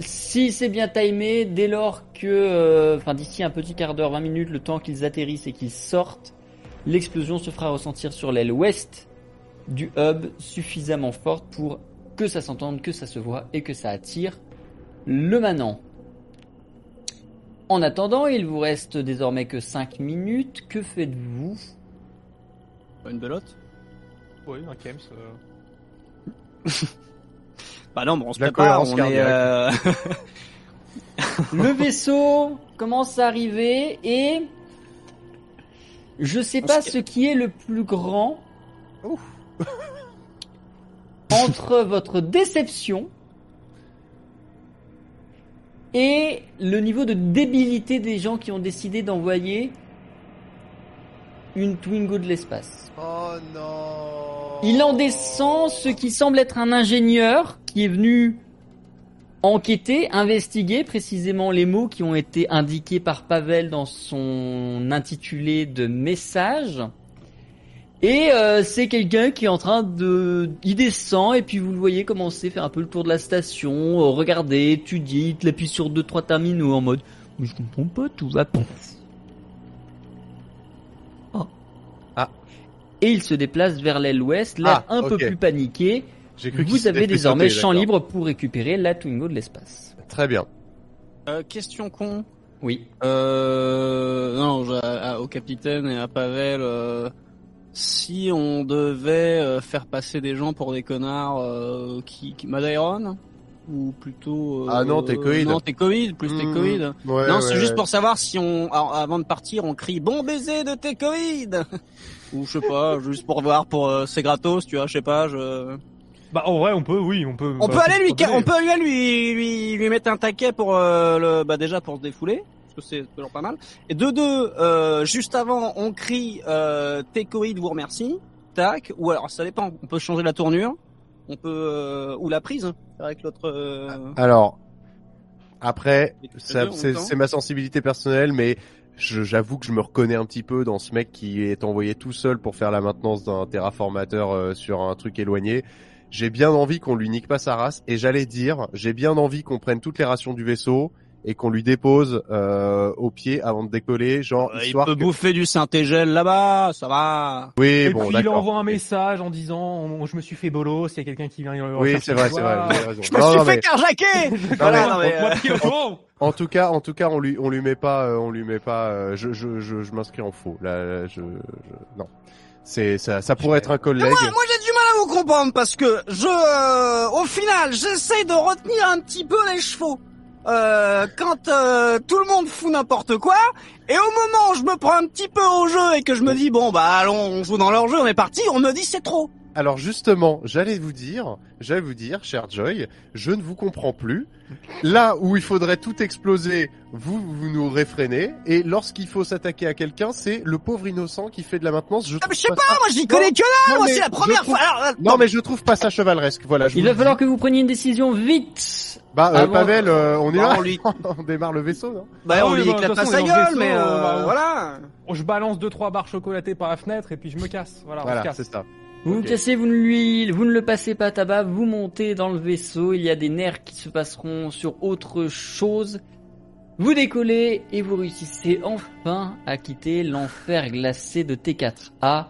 Si c'est bien timé, dès lors que, euh, enfin d'ici un petit quart d'heure, 20 minutes, le temps qu'ils atterrissent et qu'ils sortent, l'explosion se fera ressentir sur l'aile ouest du hub suffisamment forte pour que ça s'entende, que ça se voit et que ça attire le manant. En attendant, il vous reste désormais que 5 minutes. Que faites-vous? Une belote? Oui, un Kems. euh, Bah non, on se prépare. On est, euh, Le vaisseau commence à arriver et je sais pas ce qui est le plus grand Ouf. entre votre déception et le niveau de débilité des gens qui ont décidé d'envoyer une Twingo de l'espace. Oh non. Il en descend ce qui semble être un ingénieur qui est venu enquêter, investiguer précisément les mots qui ont été indiqués par Pavel dans son intitulé de message. Et euh, c'est quelqu'un qui est en train de... Il descend et puis vous le voyez commencer à faire un peu le tour de la station, euh, regarder, étudier, il appuie sur deux trois terminaux en mode « Mais je comprends pas, tout va pas. » Oh. Ah. Et il se déplace vers l'aile ouest, l'air Ah, un peu plus paniqué. J'ai cru Vous avez désormais sauter, champ libre pour récupérer la Twingo de l'espace. Très bien. euh, question con. Oui. Euh, non, au capitaine et à Pavel, euh, si on devait euh, faire passer des gens pour des connards, euh, qui, qui ou plutôt euh, Ah non, t'es Covid. Non, t'es Covid, plus t'es Mmh. Covid. Ouais, non, ouais, c'est juste ouais. pour savoir si on, alors, avant de partir, on crie bon baiser de tes Covid ou je sais pas, juste pour voir, pour euh, c'est gratos, tu vois, je sais pas, je. Bah en vrai, on peut, oui, on peut. On bah, peut aller lui, on peut aller lui, lui, lui mettre un taquet pour euh, le, bah déjà pour se défouler, parce que c'est toujours pas mal. Et de deux, euh, juste avant, on crie euh, vous remercie, tac, ou alors ça dépend, on peut changer la tournure, on peut euh, ou la prise hein, avec l'autre. euh, Alors, après, c'est ma sensibilité personnelle, mais j'avoue que je me reconnais un petit peu dans ce mec qui est envoyé tout seul pour faire la maintenance d'un terraformateur euh, sur un truc éloigné. J'ai bien envie qu'on lui nique pas sa race, et j'allais dire, j'ai bien envie qu'on prenne toutes les rations du vaisseau et qu'on lui dépose euh, au pied avant de décoller, genre euh, il histoire peut que- bouffer du Saint-Égel là-bas, ça va. Oui, Et bon, puis il envoie un message en disant on- je me suis fait bolos, il y a quelqu'un qui vient le Oui, c'est vrai, ce c'est vrai. raison. Je me Non, suis non, fait mais- carjacker. Non, Voilà, mais- euh, En tout cas, en tout cas, on lui, on lui met pas, euh, on lui met pas. euh, je, je, je, je m'inscris en faux. Là, là, je, je- non. C'est ça, ça pourrait être un collègue. Moi, moi, j'ai du mal à vous comprendre parce que je, euh, au final, j'essaye de retenir un petit peu les chevaux. Euh, quand euh, tout le monde fout n'importe quoi, et au moment où je me prends un petit peu au jeu et que je me dis bon bah allons, on joue dans leur jeu, on est parti, on me dit c'est trop. Alors justement, j'allais vous dire, j'allais vous dire, cher Joy, je ne vous comprends plus. Là où il faudrait tout exploser, vous, vous nous réfrénez. Et lorsqu'il faut s'attaquer à quelqu'un, c'est le pauvre innocent qui fait de la maintenance. Je Ah, mais je sais pas, ça- moi j'y connais que là, non, moi c'est la première trouve- fois. Alors, Non, mais je trouve pas ça chevaleresque. Voilà. Je Il va falloir que vous preniez une décision vite. Bah, euh, Pavel, euh, on est bah, là. on lui, on démarre le vaisseau, non? Bah, Ah on oui, lui bah, éclate pas sa gueule, mais euh, bah, voilà. Je balance deux trois barres chocolatées par la fenêtre et puis je me casse. Voilà, on se Voilà, casse. c'est ça. Vous cassez, vous ne lui, vous ne le passez pas à tabac, vous montez dans le vaisseau, il y a des nerfs qui se passeront sur autre chose. Vous décollez et vous réussissez enfin à quitter l'enfer glacé de T4A.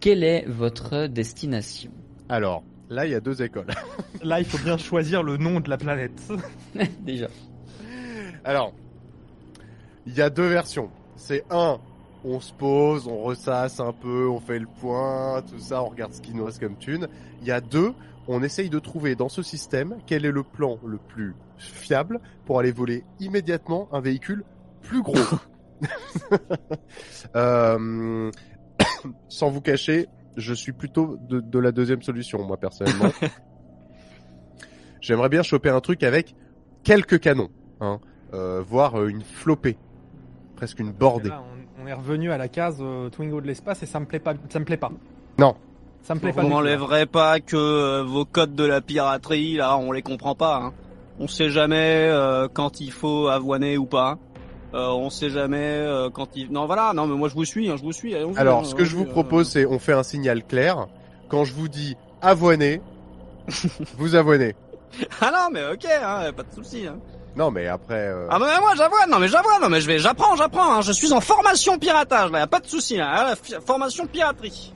Quelle est votre destination? Alors, là, il y a deux écoles. Là, il faut bien choisir le nom de la planète. Déjà. Alors, il y a deux versions. C'est un, on se pose, on ressasse un peu, on fait le point, tout ça, on regarde ce qui nous reste comme thune. Il y a deux, on essaye de trouver dans ce système quel est le plan le plus fiable pour aller voler immédiatement un véhicule plus gros. Euh, sans vous cacher, je suis plutôt de, de la deuxième solution, moi personnellement. J'aimerais bien choper un truc avec quelques canons, hein, euh, voire une flopée, presque une bordée. Là, on, est revenu à la case euh, Twingo de l'espace et ça me plaît pas. Ça me plaît pas. Non. Ça me plaît pas. Vous m'enlèverez pas que euh, vos codes de la piraterie, là, on les comprend pas. Hein. On sait jamais euh, quand il faut avoiner ou pas. Euh, on sait jamais euh, quand il. Non, voilà. Non, mais moi je vous suis. Hein, je vous suis. Alors, hein, ce que je vous propose, c'est on fait un signal clair. Quand je vous dis avoiner, vous avoinez. Ah non, mais ok, hein, pas de souci. Hein. Non, mais après, euh, Ah mais moi j'avoine, non mais j'avoine, non mais je vais, j'apprends, j'apprends. Hein. Je suis en formation piratage, là, y a pas de souci là. hein, formation piraterie.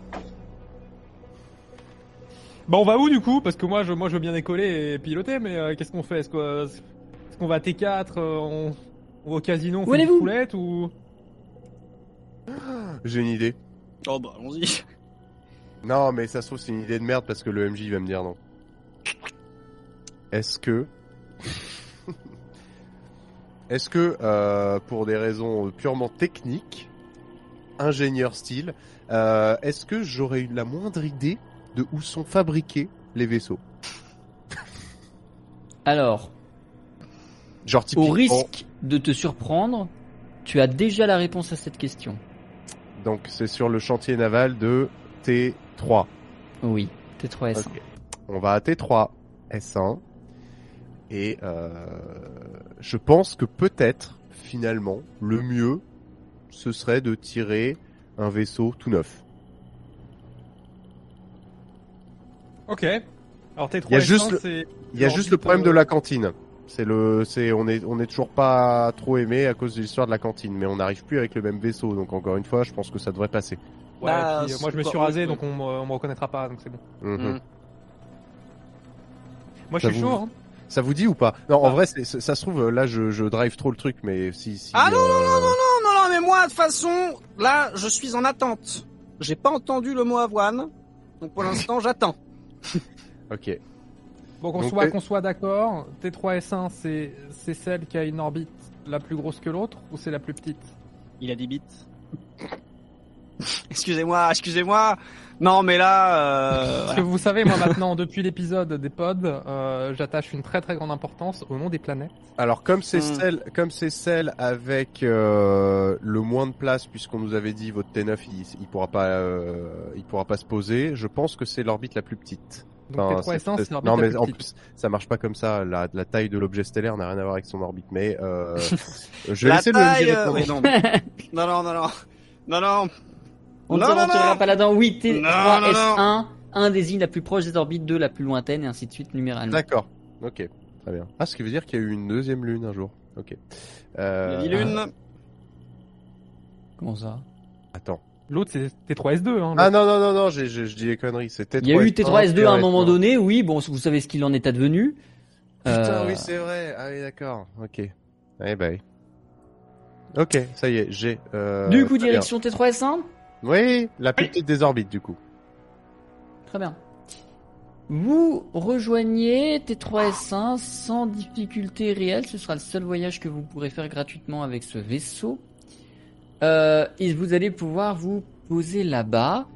Bah on va où du coup? Parce que moi je, moi je veux bien décoller et piloter, mais euh, qu'est-ce qu'on fait? Est-ce qu'on va à T4 euh, on, on va au casino, on Où fait une roulette ou? J'ai une idée. Oh bah allons-y. Non, mais ça se trouve, c'est une idée de merde parce que le MJ va me dire non. Est-ce que... Est-ce que, euh, pour des raisons purement techniques, ingénieur style, euh, est-ce que j'aurais eu la moindre idée de où sont fabriqués les vaisseaux? Alors, Genre au risque de te surprendre, tu as déjà la réponse à cette question. Donc c'est sur le chantier naval de T3. Oui, T3S. Ok. On va à T3 S1 et euh, je pense que peut-être finalement le mieux ce serait de tirer un vaisseau tout neuf. Ok. Alors T3 Il y a juste le- c'est Il y a juste le problème euh, de la cantine. C'est le, c'est, on est, on est toujours pas trop aimé à cause de l'histoire de la cantine, mais on n'arrive plus avec le même vaisseau, donc encore une fois, je pense que ça devrait passer. Ouais, Bah, puis, euh, moi je me suis rasé donc on, me- on me reconnaîtra pas donc c'est bon. Mhm. Mm. Moi je suis vous- chaud hein. Ça vous dit ou pas? Non, en vrai, ça se trouve là, je, je drive trop le truc, mais si, si. Ah non, euh, non, non, non, non, mais moi de toute façon, là, je suis en attente. J'ai pas entendu le mot avoine, donc pour l'instant, j'attends. Ok. Bon qu'on soit qu'on soit d'accord, T3S1 c'est c'est celle qui a une orbite la plus grosse que l'autre ou c'est la plus petite? Il a 10 bits. excusez-moi, excusez-moi. Non, mais là, euh, Parce que vous savez, moi maintenant, depuis l'épisode des pods, euh, j'attache une très très grande importance au nom des planètes. Alors comme c'est Hmm. celle, comme c'est celle avec euh, le moins de place, puisqu'on nous avait dit votre T9, il, il pourra pas, euh, il pourra pas se poser. Je pense que c'est l'orbite la plus petite. Donc Enfin, T3S1 c'est- c'est l'orbite non la mais plus en petite. plus ça marche pas comme ça. La, la taille de l'objet stellaire n'a rien à voir avec son orbite. Mais euh, je vais la laisser taille, le euh, non, non, non, non, non, non. On ne non. pas là-dedans. Oui, Non, non, T3S1, 1 désigne la plus proche des orbites, 2 la plus lointaine, et ainsi de suite numéralement. D'accord. Ok. Très bien. Ah, ce qui veut dire qu'il y a eu une deuxième lune un jour. Ok. Euh, lune. Comment ça? Attends. L'autre c'est T3S2. Hein, Ah non non non non, je dis des conneries. C'était Il y a eu T3S2 à un moment donné, oui, bon, vous savez ce qu'il en est advenu. Putain, Euh, oui, c'est vrai. Ah oui, d'accord. Ok. Eh ben. Ok, ça y est, j'ai. Euh, du coup, direction T3S1 bien. Oui, la plus petite des orbites, du coup. Très bien. Vous rejoignez T3S1 sans difficulté réelle. Ce sera le seul voyage que vous pourrez faire gratuitement avec ce vaisseau. Euh, et vous allez pouvoir vous poser là-bas.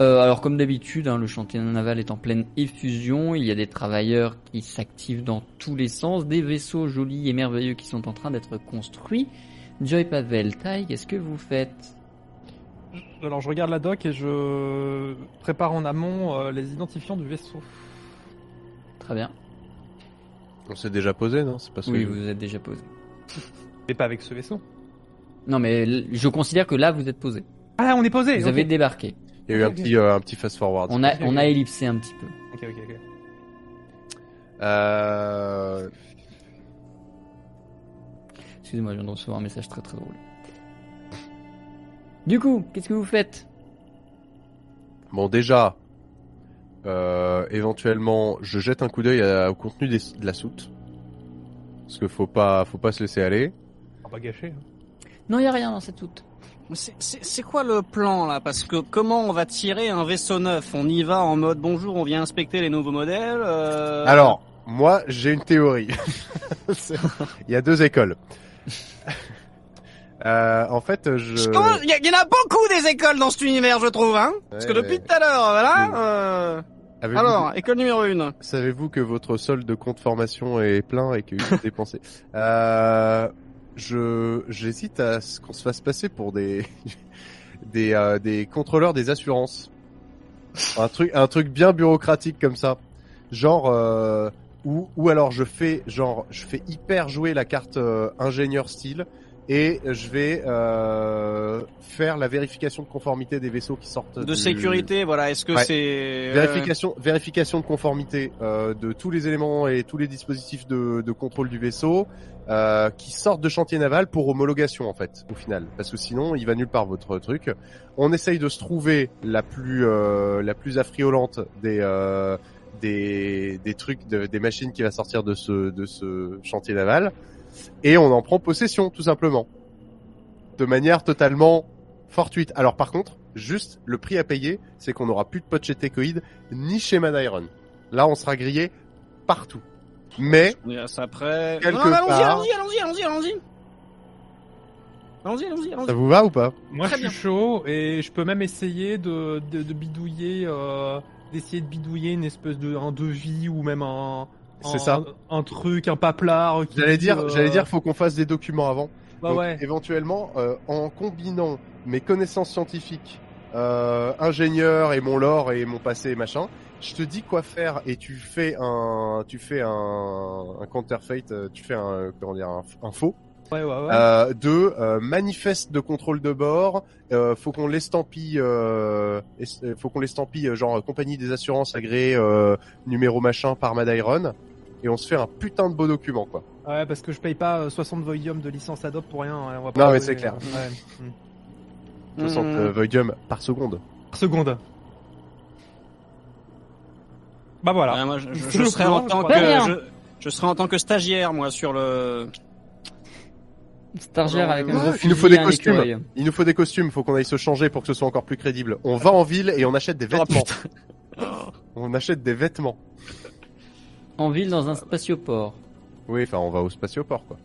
Euh, alors comme d'habitude, hein, le chantier naval est en pleine effusion. Il y a des travailleurs qui s'activent dans tous les sens, des vaisseaux jolis et merveilleux qui sont en train d'être construits. Joy Pavel, Tai, qu'est-ce que vous faites Alors je regarde la doc et je prépare en amont euh, les identifiants du vaisseau. Très bien. On s'est déjà posé, non? C'est pas Oui, vous vous êtes déjà posé. Et pas avec ce vaisseau? Non, mais l- je considère que là, vous êtes posé. Ah on est posé. Vous ok. avez débarqué. Il y a eu un Ok, ok. petit, euh, un petit fast forward. On a, on a ellipsé un petit peu. Ok ok ok. Euh... Excusez-moi, je viens de recevoir un message très très drôle. Du coup, qu'est-ce que vous faites? Bon, déjà, euh, éventuellement, je jette un coup d'œil à- au contenu des- de la soute. Parce que faut pas, faut pas se laisser aller. On va pas gâcher. hein. Non, y a rien dans cette soute. C'est- C'est c'est quoi le plan là? Parce que comment on va tirer un vaisseau neuf? On y va en mode bonjour, on vient inspecter les nouveaux modèles. euh, Alors, moi, j'ai une théorie. C'est- Il y a deux écoles. Euh, en fait, je. Il y, en a beaucoup des écoles dans cet univers, je trouve, hein Parce que depuis tout à l'heure, voilà. Euh, Alors, école numéro une. Savez-vous que votre solde de compte formation est plein et qu'il faut dépenser euh, Je j'hésite à ce qu'on se fasse passer pour des des euh, des contrôleurs des assurances. Un truc un truc bien bureaucratique comme ça. Genre euh, ou ou alors je fais genre je fais hyper jouer la carte euh, ingénieur style et je vais euh, faire la vérification de conformité des vaisseaux qui sortent De du- sécurité, voilà. Est-ce que Ouais. c'est... euh, Vérification, vérification de conformité euh, de tous les éléments et tous les dispositifs de, de contrôle du vaisseau euh, qui sortent de chantier naval pour homologation en fait au final parce que sinon il va nulle part votre truc. On essaye de se trouver la plus euh, la plus affriolante des euh, des des trucs de- des machines qui va sortir de ce de ce chantier naval et on en prend possession tout simplement de manière totalement fortuite. Alors par contre, juste le prix à payer, c'est qu'on n'aura plus de potes chez ni chez Madiron. Là, on sera grillé partout. Mais après. Quelque allons-y, part. allons-y, allons-y, allons-y, allons-y. Allons-y, allons-y, allons-y. ça vous va ou pas? Moi, Très je bien. suis chaud et je peux même essayer de, de, de bidouiller, euh, d'essayer de bidouiller une espèce de un devis ou même un. C'est ça. Un truc, un paplard. J'allais dire, euh, j'allais dire, faut qu'on fasse des documents avant. Bah Donc, ouais. Éventuellement, euh, en combinant mes connaissances scientifiques, euh, ingénieur et mon lore et mon passé et machin, je te dis quoi faire et tu fais un, tu fais un, un counterfeit, euh, tu fais un, comment dire, un, un faux. Ouais, ouais, ouais. Euh, de euh, manifeste de contrôle de bord. Euh, faut qu'on l'estampille. Euh, euh, faut qu'on l'estampille genre compagnie des assurances agréée euh, numéro machin par Madairon. Et on se fait un putain de beau document quoi. Ouais, parce que je paye pas euh, 60 voidium de licence Adobe pour rien. hein, on va pas Non, mais c'est clair. euh, ouais. Mm. 60 Mmh. euh, voidium par seconde. Par seconde. Bah voilà. Ouais, moi, je, serai en tant que je, je serai en tant que stagiaire moi sur le. Stargère avec un gros il nous faut des costumes. écureuil. Il nous faut des costumes. Faut qu'on aille se changer pour que ce soit encore plus crédible. On va en ville et on achète des Oh, vêtements. on achète des vêtements. En ville, dans un spatioport. Oui, enfin on va au spatioport quoi.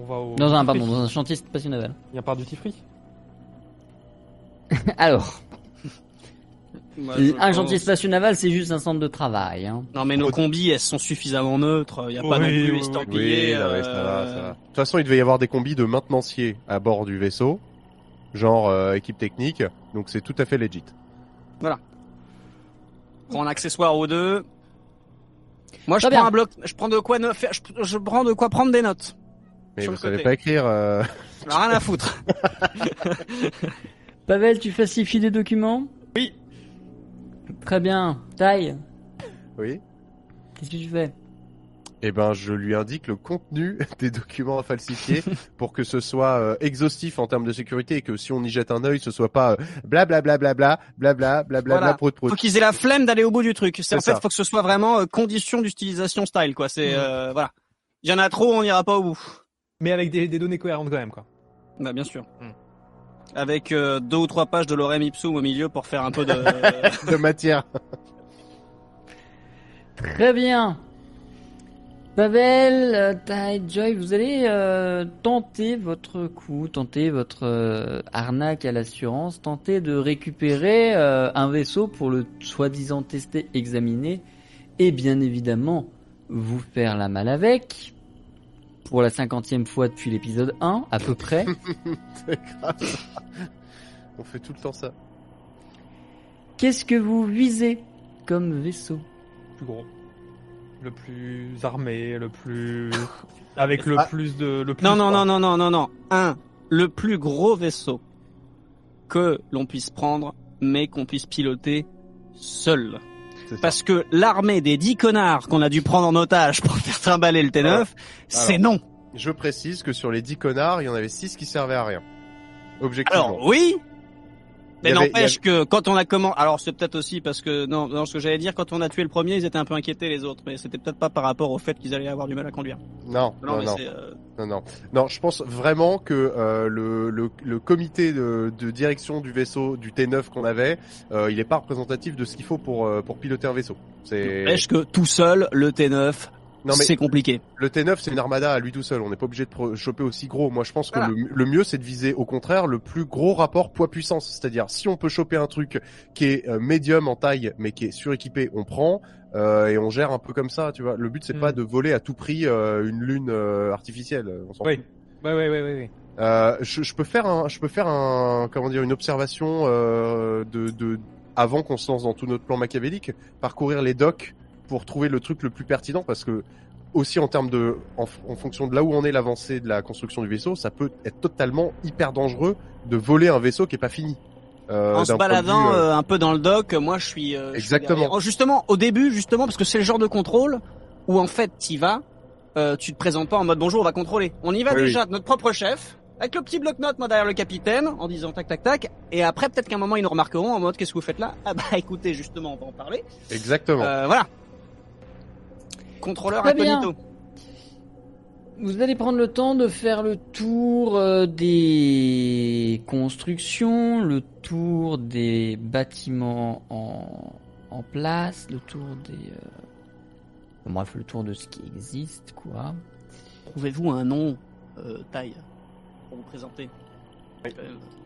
On va au. Dans un, pardon, dans un chantier spatio naval. Il y a un duty free? Alors, Moi, je un pense- chantier spatio naval, c'est juste un centre de travail. Hein. Non mais nos combis elles sont suffisamment neutres. Il y a pas Oui, non plus oui, oui. estampillé. Oui, non, mais ça euh, va, ça va. De toute façon, il devait y avoir des combis de maintenanciers à bord du vaisseau, genre euh, équipe technique, donc c'est tout à fait legit. Prends un accessoire ou deux. Moi je prends bien. un bloc. Je prends de quoi no- faire. Je, je prends de quoi prendre des notes. Mais Sur vous le savez côté. pas écrire. euh, J'en ai rien à foutre. Pavel, tu falsifies des documents? Oui. Très bien. Taille, Oui. qu'est-ce que tu fais? Eh ben, je lui indique le contenu des documents à falsifier pour que ce soit euh, exhaustif en termes de sécurité et que si on y jette un œil, ce soit pas blablabla, blablabla, blablabla, blablabla, Voilà. prout prout. Faut qu'ils aient la flemme d'aller au bout du truc. C'est en C'est fait ça. faut que ce soit vraiment euh, condition d'utilisation style quoi. C'est euh, voilà. Il y en a trop, on n'ira pas au bout. Mais avec des, des données cohérentes quand même, quoi. Bah bien sûr. Hmm. Avec euh, deux ou trois pages de l'orem ipsum au milieu pour faire un peu de. de matière. Très bien. Pavel, Joy, vous allez euh, tenter votre coup, tenter votre euh, arnaque à l'assurance, tenter de récupérer euh, un vaisseau pour le soi-disant tester, examiner, et bien évidemment vous faire la malle avec. Pour la cinquantième fois depuis l'épisode 1, à peu près. c'est grave. On fait tout le temps ça. Qu'est-ce que vous visez comme vaisseau? Plus gros. Le plus armé, le plus. avec le Ah. plus de. Le plus non non non non non non non. Un, le plus gros vaisseau que l'on puisse prendre, mais qu'on puisse piloter seul. Parce que l'armée des dix connards qu'on a dû prendre en otage pour faire trimballer le T9, c'est non. je précise que sur les 10 connards, il y en avait 6 qui servaient à rien. Objectivement. Alors oui, mais n'empêche que quand on a comment, alors c'est peut-être aussi parce que non, non, ce que j'allais dire, quand on a tué le premier, ils étaient un peu inquiétés les autres, mais c'était peut-être pas par rapport au fait qu'ils allaient avoir du mal à conduire. Non, Non, non, mais non, c'est, euh, non, non. Non, je pense vraiment que euh, le, le, le comité de, de direction du vaisseau, du T9 qu'on avait, euh, il est pas représentatif de ce qu'il faut pour, euh, pour piloter un vaisseau. C'est n'empêche que tout seul, le T9, non mais c'est compliqué. le T9 c'est une armada à lui tout seul. On n'est pas obligé de choper aussi gros. Moi, je pense que Voilà. le, le mieux c'est de viser au contraire le plus gros rapport poids-puissance. C'est-à-dire si on peut choper un truc qui est euh, médium en taille mais qui est suréquipé, on prend. euh, et on gère un peu comme ça, tu vois. Le but c'est Mm. pas de voler à tout prix euh, une lune euh, artificielle. On s'en Oui. fout. Ouais, ouais, ouais, ouais, ouais. Euh, je, je peux faire un, je peux faire un, comment dire, une observation euh, de, de, avant qu'on se lance dans tout notre plan machiavélique, parcourir les docks pour trouver le truc le plus pertinent, parce que aussi en termes de, en, en fonction de là où on est l'avancée de la construction du vaisseau, ça peut être totalement hyper dangereux de voler un vaisseau qui est pas fini. Euh, en se baladant euh, euh, un peu dans le dock, moi je suis. euh, je suis Exactement. Oh, justement, au début, justement, parce que c'est le genre de contrôle où en fait t'y vas, tu te présentes pas en mode bonjour, on va contrôler. On y va Oui, déjà de notre propre chef. Avec le petit bloc-notes, moi derrière le capitaine, en disant tac tac tac, et après peut-être qu'à un moment ils nous remarqueront en mode qu'est-ce que vous faites là? Ah bah écoutez justement on va en parler. Exactement. Voilà. Contrôleur Très bien. incognito. Vous allez prendre le temps de faire le tour euh, des constructions, le tour des bâtiments en, en place, le tour des... euh, Bref, le tour de ce qui existe, quoi. Trouvez-vous un nom, euh, taille, pour vous présenter? Euh,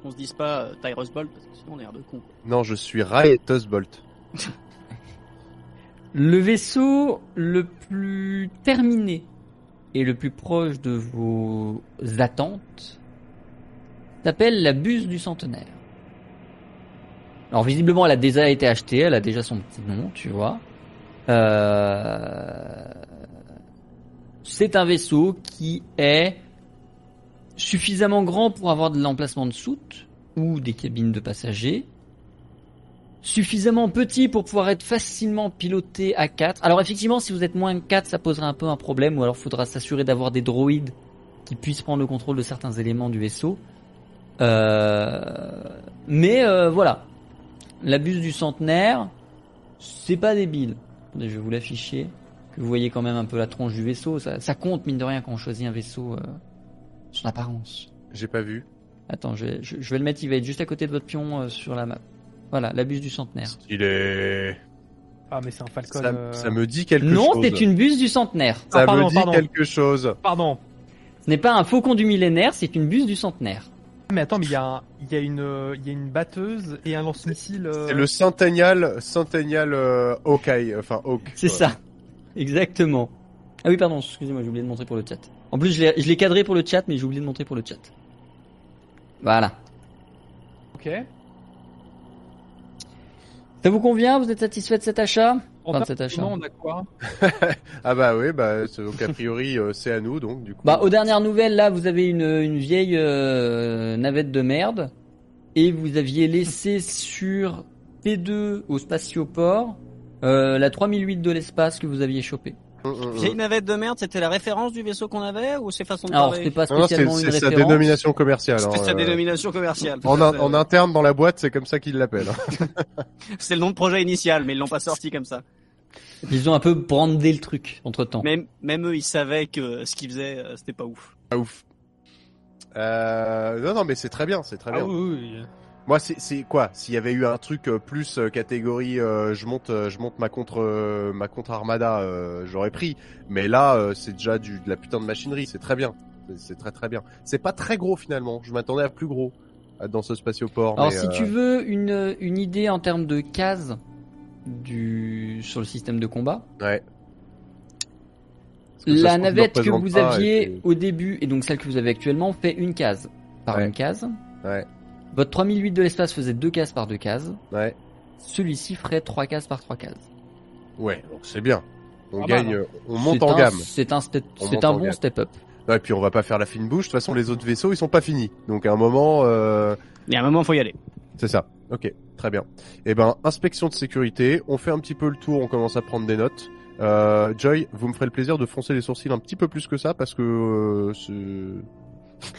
on se dise pas euh, Tyrus Bolt parce que sinon on est l'air de con. Non, je suis Raetus Bolt. Le vaisseau le plus terminé et le plus proche de vos attentes s'appelle la buse du centenaire. Alors visiblement elle a déjà été achetée, elle a déjà son petit nom, tu vois. Euh, C'est un vaisseau qui est suffisamment grand pour avoir de l'emplacement de soute ou des cabines de passagers, suffisamment petit pour pouvoir être facilement piloté à 4. Alors effectivement, si vous êtes moins de 4, ça posera un peu un problème, ou alors faudra s'assurer d'avoir des droïdes qui puissent prendre le contrôle de certains éléments du vaisseau. Euh, Mais euh, voilà, la buse du centenaire, c'est pas débile. Attendez, je vais vous l'afficher, que vous voyez quand même un peu la tronche du vaisseau. Ça, ça compte mine de rien quand on choisit un vaisseau, euh, son apparence. J'ai pas vu. Attends, je vais, je, je vais le mettre, il va être juste à côté de votre pion sur la map. Voilà, la buse du centenaire. Il est. Ah, mais c'est un Falcon. Ça, euh, ça me dit quelque Non, chose. c'est une buse du centenaire. Ça Ah, pardon, me dit pardon. quelque chose. Pardon. Ce n'est pas un faucon du millénaire, c'est une buse du centenaire. Mais attends, mais il y, a y, a une, euh, il y a une batteuse et un lance-missile. euh, C'est le Centennial, Centennial euh, Hawkeye, enfin Hawk. C'est ça. Exactement. Ah oui, pardon, excusez-moi, j'ai oublié de montrer pour le chat. En plus, je l'ai je l'ai cadré pour le chat, mais j'ai oublié de montrer pour le chat. Voilà. Ok. Ça vous convient Vous êtes satisfait de cet achat En Enfin, de cet achat. nom, on a quoi? Ah bah oui, bah c'est- donc a priori euh, c'est à nous donc du coup. Bah, aux dernières nouvelles, là, vous avez une, une vieille euh, navette de merde. Et vous aviez laissé sur P2 au spatioport euh, la 3008 de l'espace que vous aviez chopé. Hum, hum. Vieille navette de merde, c'était la référence du vaisseau qu'on avait ou c'est façon de Alors, parler c'était pas Non, non, c'est spécialement c'est une sa référence. dénomination commerciale. C'était hein, sa euh, dénomination commerciale. En, interne dans la boîte, c'est comme ça qu'ils l'appellent. hein. C'est le nom de projet initial, mais ils l'ont pas sorti comme ça. Ils ont un peu brandé le truc entre temps. Même, même eux, ils savaient que ce qu'ils faisaient, euh, c'était pas ouf. Ah ouf. Euh, non non mais c'est très bien, c'est très Ah bien. oui, oui. Moi c'est quoi? S'il y avait eu un truc euh, plus euh, catégorie, euh, je monte je monte ma contre euh, ma contre armada, euh, j'aurais pris. Mais là c'est déjà du de la putain de machinerie, c'est très bien. C'est- très très bien. C'est pas très gros finalement. Je m'attendais à plus gros dans ce spatioport. Alors mais, si tu veux une, une idée en termes de cases du sur le système de combat, Ouais. La navette que vous aviez puis- au début et donc celle que vous avez actuellement fait une case par Ouais. une case. Ouais. Votre 3008 de l'espace faisait deux cases par deux cases. Ouais. Celui-ci ferait trois cases par trois cases. Ouais, donc c'est bien. On Ah bah, gagne, on monte en un- gamme. C'est un, c'est un bon step-up. Ouais, et puis on va pas faire la fine bouche. De toute façon, les autres vaisseaux, ils sont pas finis. Donc à un moment, euh, Mais à un moment, faut y aller. c'est ça. Ok, très bien. Eh ben, inspection de sécurité. On fait un petit peu le tour. On commence à prendre des notes. Euh, Joy, vous me ferez le plaisir de foncer les sourcils un petit peu plus que ça parce que euh, c'est-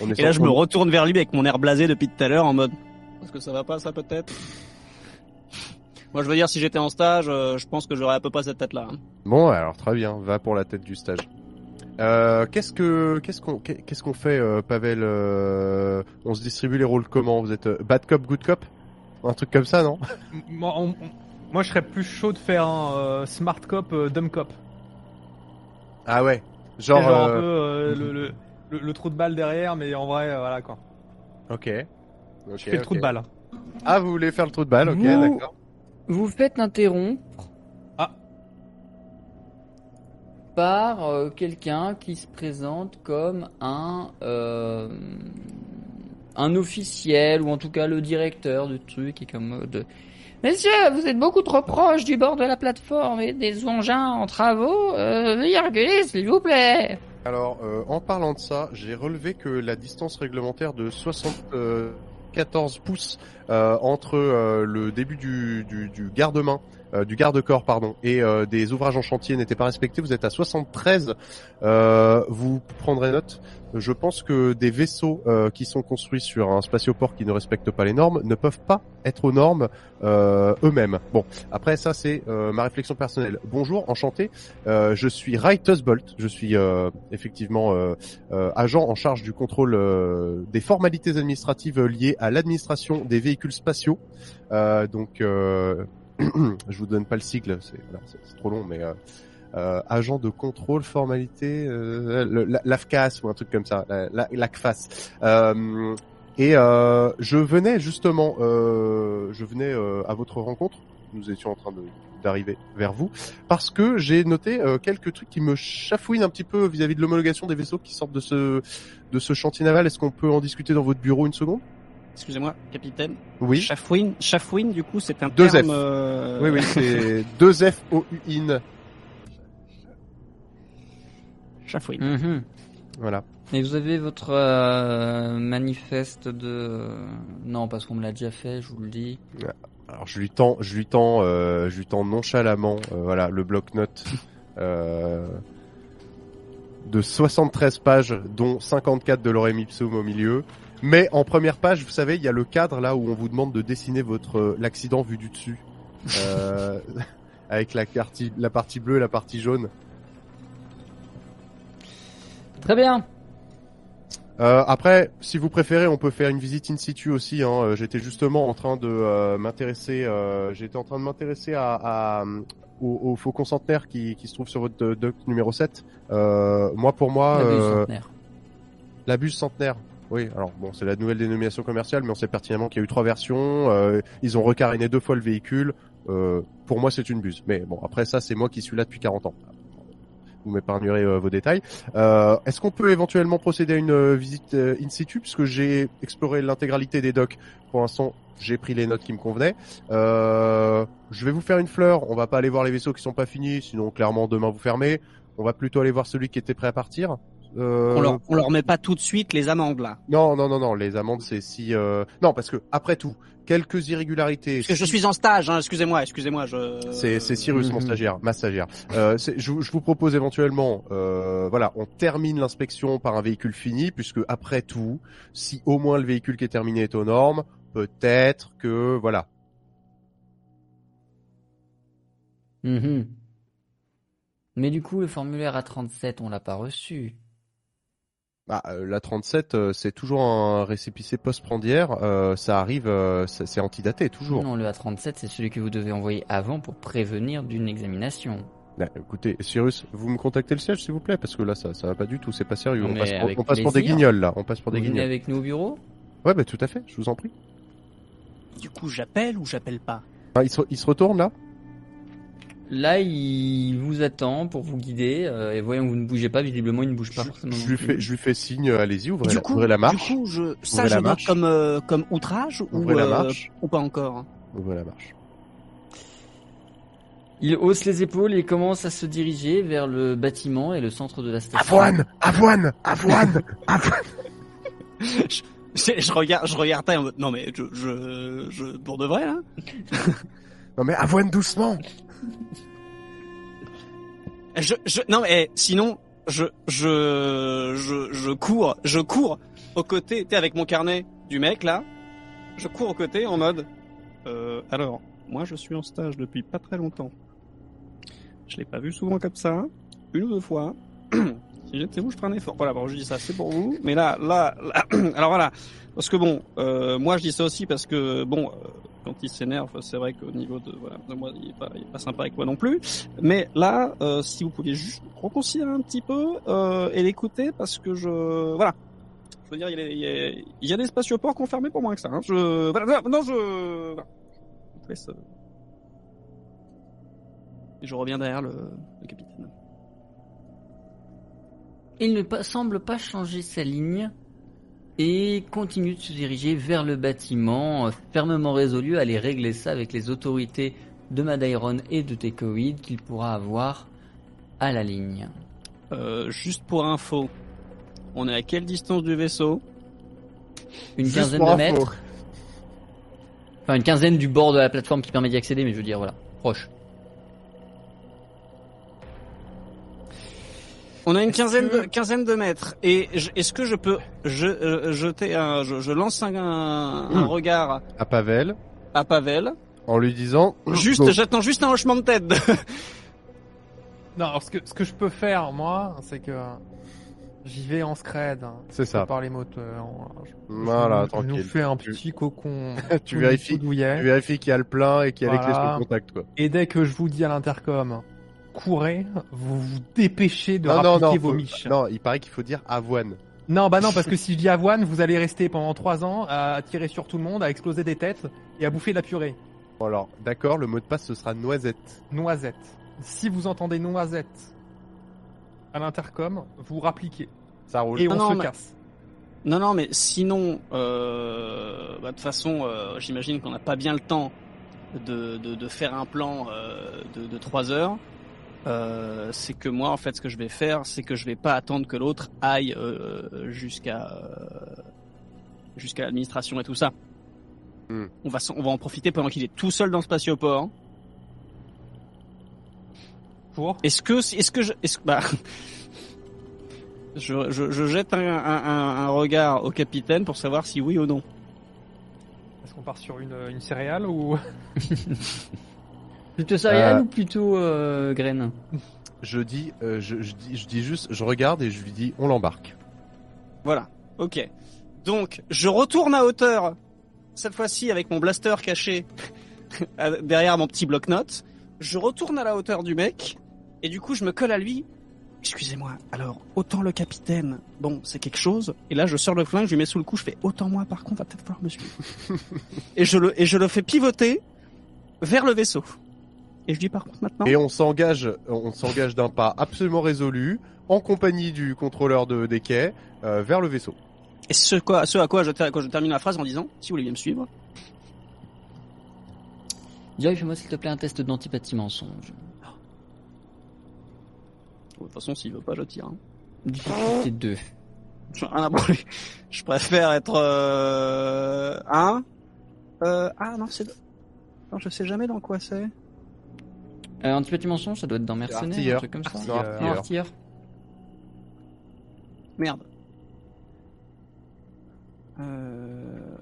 on est Et là, je me retourne vers lui avec mon air blasé depuis tout à l'heure en mode. Est-ce que ça va pas, ça peut-être? Moi, je veux dire, si j'étais en stage, euh, je pense que j'aurais à peu près cette tête-là. hein. Bon, alors très bien, va pour la tête du stage. Euh, qu'est-ce que qu'est-ce qu'on qu'est-ce qu'on fait, euh, Pavel euh, On se distribue les rôles comment? Vous êtes euh, bad cop, good cop? Un truc comme ça, non? Moi, on- on- moi, je serais plus chaud de faire un euh, smart cop, euh, dumb cop. Ah ouais. Genre, Genre, un euh, peu euh, le, le, le- le trou de balle derrière, mais en vrai, euh, voilà quoi. ok. Je fais le trou de balle. Ah, vous voulez faire le trou de balle Ok, Vous- d'accord. Vous faites interrompre Ah. par euh, quelqu'un qui se présente comme un euh, un officiel ou en tout cas le directeur du truc et comme euh, de Messieurs, vous êtes beaucoup trop proche du bord de la plateforme et des engins en travaux. Euh, veuillez reculer, s'il vous plaît. Alors, euh, en parlant de ça, j'ai relevé que la distance réglementaire de 74 pouces euh, entre euh, le début du, du, du garde-main, euh, du garde-corps, pardon, et euh, des ouvrages en chantier n'était pas respecté. Vous êtes à 73. Euh, vous prendrez note. Je pense que des vaisseaux euh, qui sont construits sur un spatioport qui ne respecte pas les normes ne peuvent pas être aux normes euh, eux-mêmes. Bon, après ça c'est ma réflexion personnelle. Bonjour, enchanté. Je suis Ray Tussbolt. Je suis effectivement agent en charge du contrôle des formalités administratives liées à l'administration des véhicules spatiaux. Euh, donc, euh, je vous donne pas le sigle, c'est voilà, trop long, mais euh, euh, agent de contrôle formalité, euh, la- l'AFCAS ou un truc comme ça, la- la- l'ACFAS. Euh, et je venais justement, je venais à votre rencontre. Nous étions en train d'arriver vers vous parce que j'ai noté quelques trucs qui me chafouinent un petit peu vis-à-vis de l'homologation des vaisseaux qui sortent de ce de ce chantier naval. Est-ce qu'on peut en discuter dans votre bureau une seconde? Excusez-moi, capitaine. Oui. Chafouine, chafouine, du coup, c'est un Deux terme. F. euh, Oui, oui, c'est 2 F O U in. Chafouine. Mhm. Voilà. Et vous avez votre euh, manifeste de non parce qu'on me l'a déjà fait, je vous le dis. Alors je lui tends, je lui tends, euh, je lui tends nonchalamment, euh, voilà, le bloc-notes euh, de 73 pages, dont 54 de l'orem ipsum au milieu. Mais en première page, vous savez, il y a le cadre là où on vous demande de dessiner votre euh, l'accident vu du dessus, euh, avec la partie, la partie bleue, et la partie jaune. Très bien. Euh, après, si vous préférez, on peut faire une visite in situ aussi. Hein. J'étais justement en train de euh, m'intéresser. euh, J'étais en train de m'intéresser à, à, au, au faucon centenaire qui, qui se trouve sur votre doc numéro 7. Euh, moi, pour moi, La buse centenaire. la buse centenaire. Oui, alors bon, c'est la nouvelle dénomination commerciale, mais on sait pertinemment qu'il y a eu trois versions. euh, ils ont recaréné deux fois le véhicule. Euh, pour moi, c'est une buse. Mais bon, après ça, c'est moi qui suis là depuis 40 ans. Vous m'épargnerez euh, vos détails. Euh, Est-ce qu'on peut éventuellement procéder à une euh, visite in situ? Puisque j'ai exploré l'intégralité des docks. Pour l'instant, j'ai pris les notes qui me convenaient. Euh, je vais vous faire une fleur. On va pas aller voir les vaisseaux qui sont pas finis, sinon clairement demain vous fermez. On va plutôt aller voir celui qui était prêt à partir. Euh, On leur, on leur met pas tout de suite les amendes là. non, non, non, non. Les amendes, c'est si. euh, Non, parce que après tout, quelques irrégularités. Parce que je suis en stage, hein, excusez-moi, excusez-moi, je. C'est c'est Cyrus, mon Mhm. stagiaire, ma stagiaire. Euh, c'est- je, vous- je vous propose éventuellement, euh, voilà, on termine l'inspection par un véhicule fini, puisque après tout, si au moins le véhicule qui est terminé est aux normes, peut-être que, voilà. Mhm. Mais du coup, le formulaire A37, on l'a pas reçu. Bah, euh, la 37, euh, c'est toujours un récépissé post-prandière. euh, ça arrive, euh, c'est antidaté toujours. Non, le A37, c'est celui que vous devez envoyer avant pour prévenir d'une examination. Bah, écoutez, Cyrus, vous me contactez le siège, s'il vous plaît, parce que là, ça, ça va pas du tout, c'est pas sérieux. Non, On passe, pour, avec on passe pour des guignols là, on passe pour Vous des venez guignols. avec nous au bureau? Ouais, bah tout à fait, je vous en prie. Du coup, j'appelle ou j'appelle pas? Ah, il, se, il se retourne là? Là, il vous attend pour vous guider. euh, et voyons, vous ne bougez pas. Visiblement, il ne bouge pas je, forcément. je non lui fais, je lui fais signe, euh, allez-y, ouvrez, Du la, coup, ouvrez la du marche. coup, je, ça, Ouvrez je la note marche. comme euh, comme outrage ou Ouvrez la euh, marche. ou pas encore. Ouvrez la marche. Il hausse les épaules et commence à se diriger vers le bâtiment et le centre de la station. Avoine Avoine Avoine Avoine je, je- je regarde, je regarde en mode, non mais je, je, je, pour de vrai là. Non mais avoine doucement Je, je, non mais sinon, je, je, je, je cours, je cours aux côtés, t'es avec mon carnet du mec là. Je cours aux côtés en mode. Euh, alors, moi je suis en stage depuis pas très longtemps. Je l'ai pas vu souvent comme ça, une ou deux fois. si j'étais vous, je ferais un effort. Voilà, bon, je dis ça, c'est pour vous. Mais là, là, là alors voilà, parce que bon, euh, moi je dis ça aussi parce que bon, euh, quand il s'énerve, c'est vrai qu'au niveau de, voilà, de moi, il est, pas, sympa avec moi non plus. Mais là, euh, si vous pouviez juste reconsidérer un petit peu euh, et l'écouter, parce que je, voilà, je veux dire, il y a, il y a, il des spatioports fermait pour moins que ça. Hein. Je, voilà, non, je, voilà. je euh, reviens derrière le, capitaine. Il ne semble pas changer sa ligne et continue de se diriger vers le bâtiment, euh, fermement résolu à aller régler ça avec les autorités de Madairon et de Tekoid qu'il pourra avoir à la ligne. Euh, juste pour info, on est à quelle distance du vaisseau? Une Juste quinzaine de info. mètres, enfin une quinzaine du bord de la plateforme qui permet d'y accéder, mais je veux dire voilà, proche. On a une quinzaine que- de quinzaine de mètres. Et est-ce que je peux je, euh, jeter un, je, je lance un, un, un Hmm. regard À Pavel, à Pavel. en lui disant. Juste, Donc, j'attends juste un hochement de tête. Non, alors ce que, ce que je peux faire, moi, c'est que j'y vais en scred. hein, C'est ça. Par les moteurs. Je- Voilà, je, tranquille. nous fais un Tu- petit cocon. tu vérifies, tu vérifies qu'il y a le plein et qu'il y a les clés le contact, quoi. Et dès que je vous dis à l'intercom, courez, vous vous dépêchez de non, rappliquer non, vos faut- miches. non, il paraît qu'il faut dire avoine. Non, bah non, parce que si je dis avoine, vous allez rester pendant 3 ans à tirer sur tout le monde, à exploser des têtes et à bouffer de la purée. Bon, alors, d'accord, le mot de passe ce sera noisette. Noisette. Si vous entendez noisette à l'intercom, vous rappliquez. Ça roule. Et on Non, non, se mais- casse. non, non, mais sinon, euh, bah, de toute façon, euh, j'imagine qu'on n'a pas bien le temps de, de, de faire un plan euh, de, de 3 heures. Euh, c'est que moi, en fait, ce que je vais faire, c'est que je vais pas attendre que l'autre aille euh, jusqu'à euh, jusqu'à l'administration et tout ça. Hmm. On va on va en profiter pendant qu'il est tout seul dans le spatioport. Pour Est-ce que, est-ce que je, est-ce que, bah, je, je, je jette un, un regard au capitaine pour savoir si oui ou non. Est-ce qu'on part sur une, une céréale ou Plutôt céréales Euh. ou plutôt euh, graines Je dis, euh, je, je dis, je dis juste, je regarde et je lui dis, on l'embarque. Voilà. Ok. Donc, je retourne à hauteur. Cette fois-ci avec mon blaster caché à- derrière mon petit bloc-notes. Je retourne à la hauteur du mec. Et du coup, je me colle à lui. Excusez-moi. Alors, autant le capitaine, bon, c'est quelque chose. Et là, je sors le flingue, je lui mets sous le cou, je fais autant moi, par contre, va peut-être falloir me suivre. et je le, et je le fais pivoter vers le vaisseau. Et je dis par contre maintenant. Et on s'engage, on s'engage d'un pas absolument résolu, en compagnie du contrôleur de, des quais, euh, vers le vaisseau. Et ce, quoi, ce à quoi je, ter- quoi je termine la phrase en disant, si vous voulez bien me suivre. Joy, fais-moi s'il te plaît un test d'antipathie mensonge. De toute façon, s'il veut pas, je tire. hein. Difficulté 2. J'en ai rien à branler. Je préfère être euh... un. Euh... Ah non, c'est. Non, je sais jamais dans quoi c'est. Euh, antipathie mensonge, ça doit être dans mercenaire, Artilleur. un truc comme ça. Non, artilleur. Merde. Euh...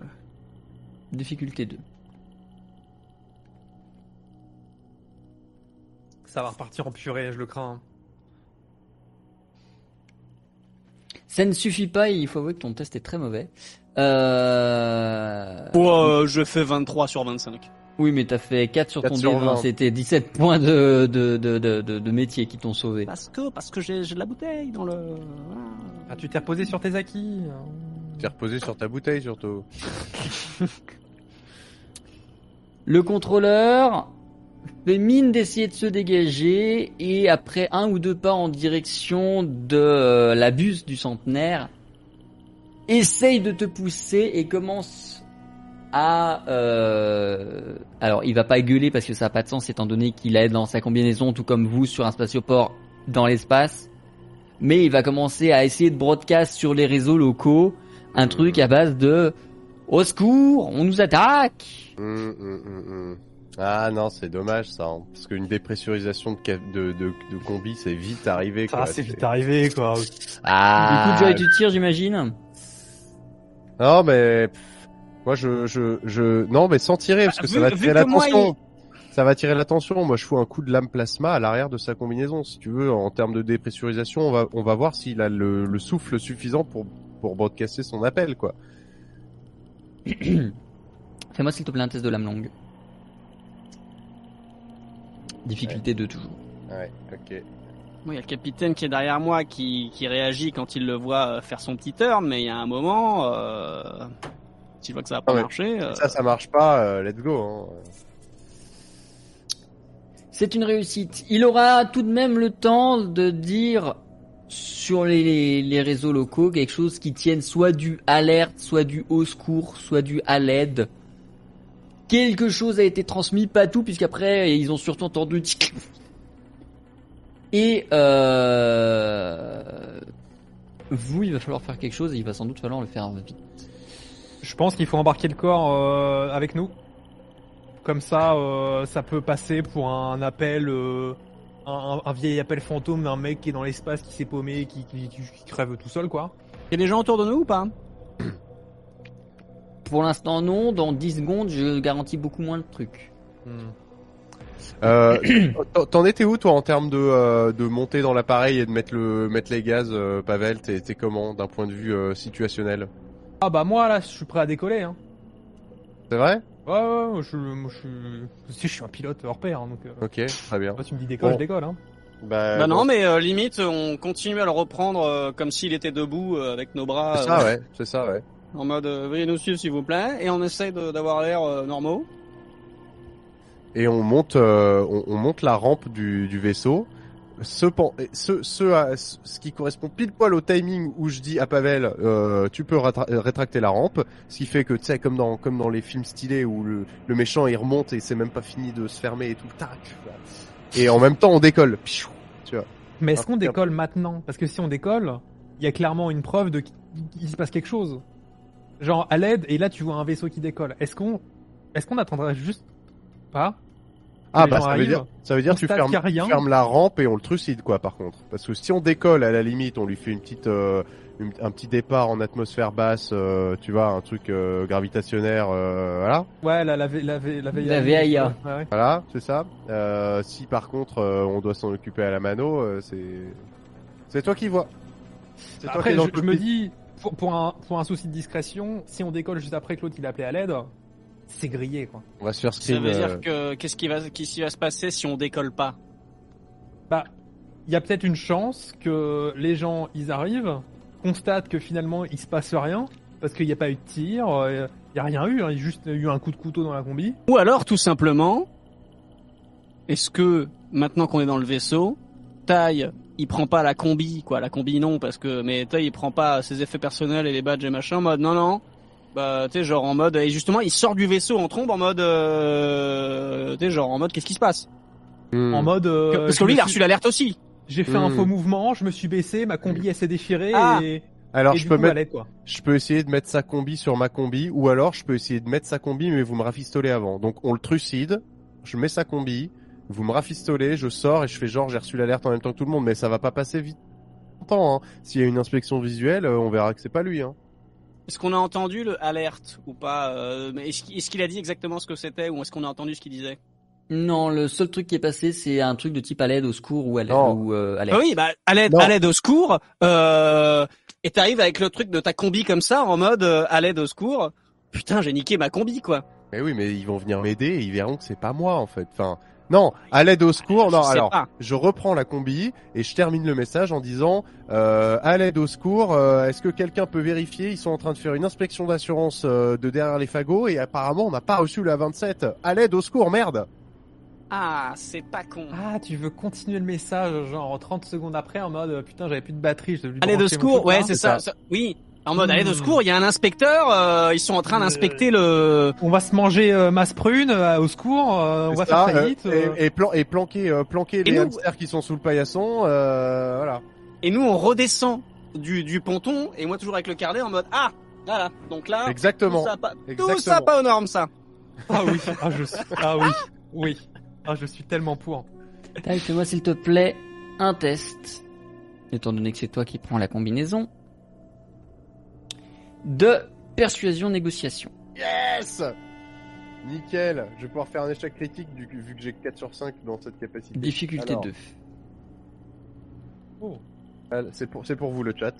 Difficulté 2. Ça va repartir en purée, je le crains. Ça ne suffit pas, il faut avouer que ton test est très mauvais. Euh... Euh, je fais 23 sur 25. Oui, mais t'as fait 4 sur 4 ton sur D20, 20. c'était 17 points de, de, de, de, de, de métier qui t'ont sauvé. Parce que, parce que j'ai j'ai de la bouteille dans le. Ah, tu t'es reposé sur tes acquis. T'es reposé sur ta bouteille surtout. Le contrôleur fait mine d'essayer de se dégager et après un ou deux pas en direction de euh, la buse du centenaire, essaye de te pousser et commence à... euh, Alors il va pas gueuler parce que ça a pas de sens étant donné qu'il est dans sa combinaison tout comme vous sur un spatioport dans l'espace. Mais il va commencer à essayer de broadcast sur les réseaux locaux un truc à base de... Au secours, on nous attaque Hum, hum, hum. Ah non, c'est dommage ça, hein, parce qu'une dépressurisation de, ca- de, de, de combi, c'est vite arrivé. Ça, quoi. c'est vite arrivé, quoi. Ah. Du coup, Joy, tu tires, j'imagine? Non, mais pff, moi je, je, je, non, mais sans tirer, parce Bah, que vu- ça va tirer l'attention. Ça va attirer l'attention. Moi, je fous un coup de lame plasma à l'arrière de sa combinaison. Si tu veux, en termes de dépressurisation, on va, on va voir s'il a le, le souffle suffisant pour, pour broadcaster son appel, quoi. Fais-moi s'il te plaît un test de lame longue. Difficulté 2 toujours. Ouais, ok. Moi, il y a le capitaine qui est derrière moi qui, qui réagit quand il le voit euh, faire son petit turn, mais il y a un moment, euh, s'il voit que ça va pas Ah ouais. marcher, euh, Ça, ça marche pas. euh, let's go. Hein. C'est une réussite. Il aura tout de même le temps de dire sur les, les réseaux locaux quelque chose qui tienne soit du alerte, soit du au secours, soit du à l'aide. Quelque chose a été transmis, pas tout, puisqu'après ils ont surtout entendu et euh... vous, il va falloir faire quelque chose et il va sans doute falloir le faire vite. Je pense qu'il faut embarquer le corps euh, avec nous. Comme ça, euh, ça peut passer pour un appel, euh, un, un vieil appel fantôme d'un mec qui est dans l'espace, qui s'est paumé, qui, qui, crève tout seul, quoi. il y a des gens autour de nous ou pas? Pour l'instant non, dans 10 secondes je garantis beaucoup moins de trucs. Euh, t'en- étais où toi en termes de, euh, de monter dans l'appareil et de mettre le mettre les gaz, euh, Pavel? T'es comment d'un point de vue euh, situationnel? Ah bah moi là, je suis prêt à décoller. Hein. C'est vrai? Ouais, ouais, ouais, je, moi, je, je suis un pilote hors pair, hein, donc euh, Ok, très bien. toi, tu me dis décolle, Bon. je décolle. Hein. Bah, Bah bon, non, mais euh, limite, on continue à le reprendre euh, comme s'il était debout euh, avec nos bras c'est euh, ça, ouais, c'est ça, ouais. en mode euh, veuillez nous suivre s'il vous plaît, et on essaye de- d'avoir l'air euh, normaux. Et on monte, euh, on, on monte la rampe du, du vaisseau. Ce, pan- ce, ce, ce qui correspond pile poil au timing où je dis à Pavel, euh, tu peux rétracter la rampe, ce qui fait que tu sais comme dans comme dans les films stylés où le, le méchant il remonte et c'est même pas fini de se fermer et tout, tac. Et en même temps on décolle. Piou, Tu vois. Mais est-ce qu'on décolle maintenant? Parce que si on décolle, il y a clairement une preuve de qu'il se passe quelque chose. Genre à l'aide, et là tu vois un vaisseau qui décolle. Est-ce qu'on, est-ce qu'on attendrait juste pas Ah bah ça veut dire ça veut dire tu fermes, rien. tu la rampe et on le trucide quoi par contre. Parce que si on décolle à la limite, on lui fait une petite euh, une- un petit départ en atmosphère basse, euh, tu vois, un truc euh, gravitationnaire, euh, voilà. Ouais, la la la la VIA. La ouais. Voilà, c'est ça. Euh, si par contre euh, on doit s'en occuper à la mano, euh, c'est c'est toi qui vois. C'est toi qui Après, dans je, me dis, pour, pour un pour un souci de discrétion, si on décolle juste après que l'autre il a appelé à l'aide, c'est grillé quoi. on va se faire Ça veut euh, dire que qu'est-ce qui va qu'est-ce qui va se passer si on décolle pas Bah, il y a peut-être une chance que les gens ils arrivent, constatent que finalement il se passe rien parce qu'il n'y a pas eu de tir, euh, il y a rien eu, hein, il y a juste eu un coup de couteau dans la combi. Ou alors, tout simplement, est-ce que maintenant qu'on est dans le vaisseau, Taille, il prend pas la combi, quoi, la combi non, parce que mais Taille il prend pas ses effets personnels et les badges et machin en mode non non, bah tu sais genre en mode et justement il sort du vaisseau en trombe en mode euh, tu sais genre en mode qu'est-ce qui se passe hmm. En mode. euh, Parce que lui il a reçu l'alerte aussi. J'ai fait un Hmm. faux mouvement, je me suis baissé, ma combi elle s'est déchirée Ah. et, Alors et je peux coup, mettre, quoi. je peux essayer de mettre sa combi sur ma combi, ou alors je peux essayer de mettre sa combi, mais vous me rafistolez avant. Donc on le trucide, je mets sa combi, vous me rafistolez, je sors et je fais genre j'ai reçu l'alerte en même temps que tout le monde, mais ça va pas passer vite longtemps. Hein. S'il y a une inspection visuelle, euh, on verra que c'est pas lui. Hein. Est-ce qu'on a entendu le alerte ou pas euh, Est-ce qu'il a dit exactement ce que c'était ou est-ce qu'on a entendu ce qu'il disait? Non, le seul truc qui est passé, c'est un truc de type à l'aide, au secours ou à l'aide. Ou, euh, à Ah l'aide. oui, bah à l'aide, à l'aide au secours. Euh, et t'arrives avec le truc de ta combi comme ça, en mode euh, à l'aide au secours. Putain, j'ai niqué ma combi, quoi. Mais oui, mais ils vont venir m'aider et ils verront que c'est pas moi en fait. Enfin, non, à l'aide au secours, non. Je sais Alors, pas. je reprends la combi et je termine le message en disant euh, à l'aide au secours. euh, Est-ce que quelqu'un peut vérifier Ils sont en train de faire une inspection d'assurance euh, de derrière les fagots et apparemment on n'a pas reçu la 27. À l'aide au secours, merde. Ah, c'est pas con. Ah, tu veux continuer le message, genre 30 secondes après, en mode putain, j'avais plus de batterie, je devais lui À l'aide au secours, ouais, là. c'est ça- Oui, en mode au Hmm. secours, il y a un inspecteur. euh, ils sont en train Euh, d'inspecter le. On va se manger euh, masse prune, euh, au secours, euh, on va faire ça, très euh, vite. euh. et, et, plan- et planquer, euh, planquer les nous- hamsters qui sont sous le paillasson. Euh, voilà. Et nous, on redescend du, du ponton et moi toujours avec le carnet en mode ah, voilà. Donc là, tout Exactement. ça, pas, tout Exactement. ça pas aux normes, ça. Ah oui, ah, je... ah oui. Oui. Ah, je suis tellement pour. Taille, fais-moi s'il te plaît un test, étant donné que c'est toi qui prends la combinaison, de persuasion négociation. Yes Nickel, je vais pouvoir faire un échec critique du, vu que j'ai 4 sur 5 dans cette capacité. Difficulté Alors, 2. Oh. euh, C'est pour, c'est pour vous le chat.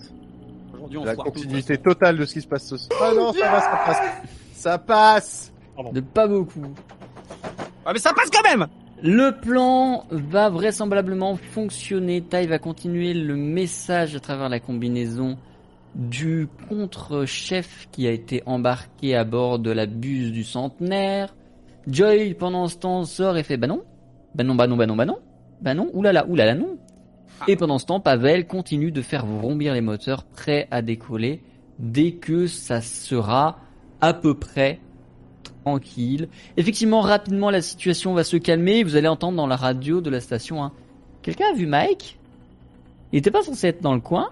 Aujourd'hui, on La tout, continuité totale de ce qui se passe ce soir. Ah non, ça va, ça passe. Ça passe De pas beaucoup. Ah, mais ça passe quand même Le plan va vraisemblablement fonctionner. Tai va continuer le message à travers la combinaison du contre-chef qui a été embarqué à bord de la buse du centenaire. Joy, pendant ce temps, sort et fait bah non, bah non, bah non, bah non, bah non, bah non, oulala, oulala, non. Et pendant ce temps, Pavel continue de faire vrombir les moteurs prêts à décoller dès que ça sera à peu près tranquille. Effectivement, rapidement, la situation va se calmer. Vous allez entendre dans la radio de la station, hein. Quelqu'un a vu Mike? Il était pas censé être dans le coin?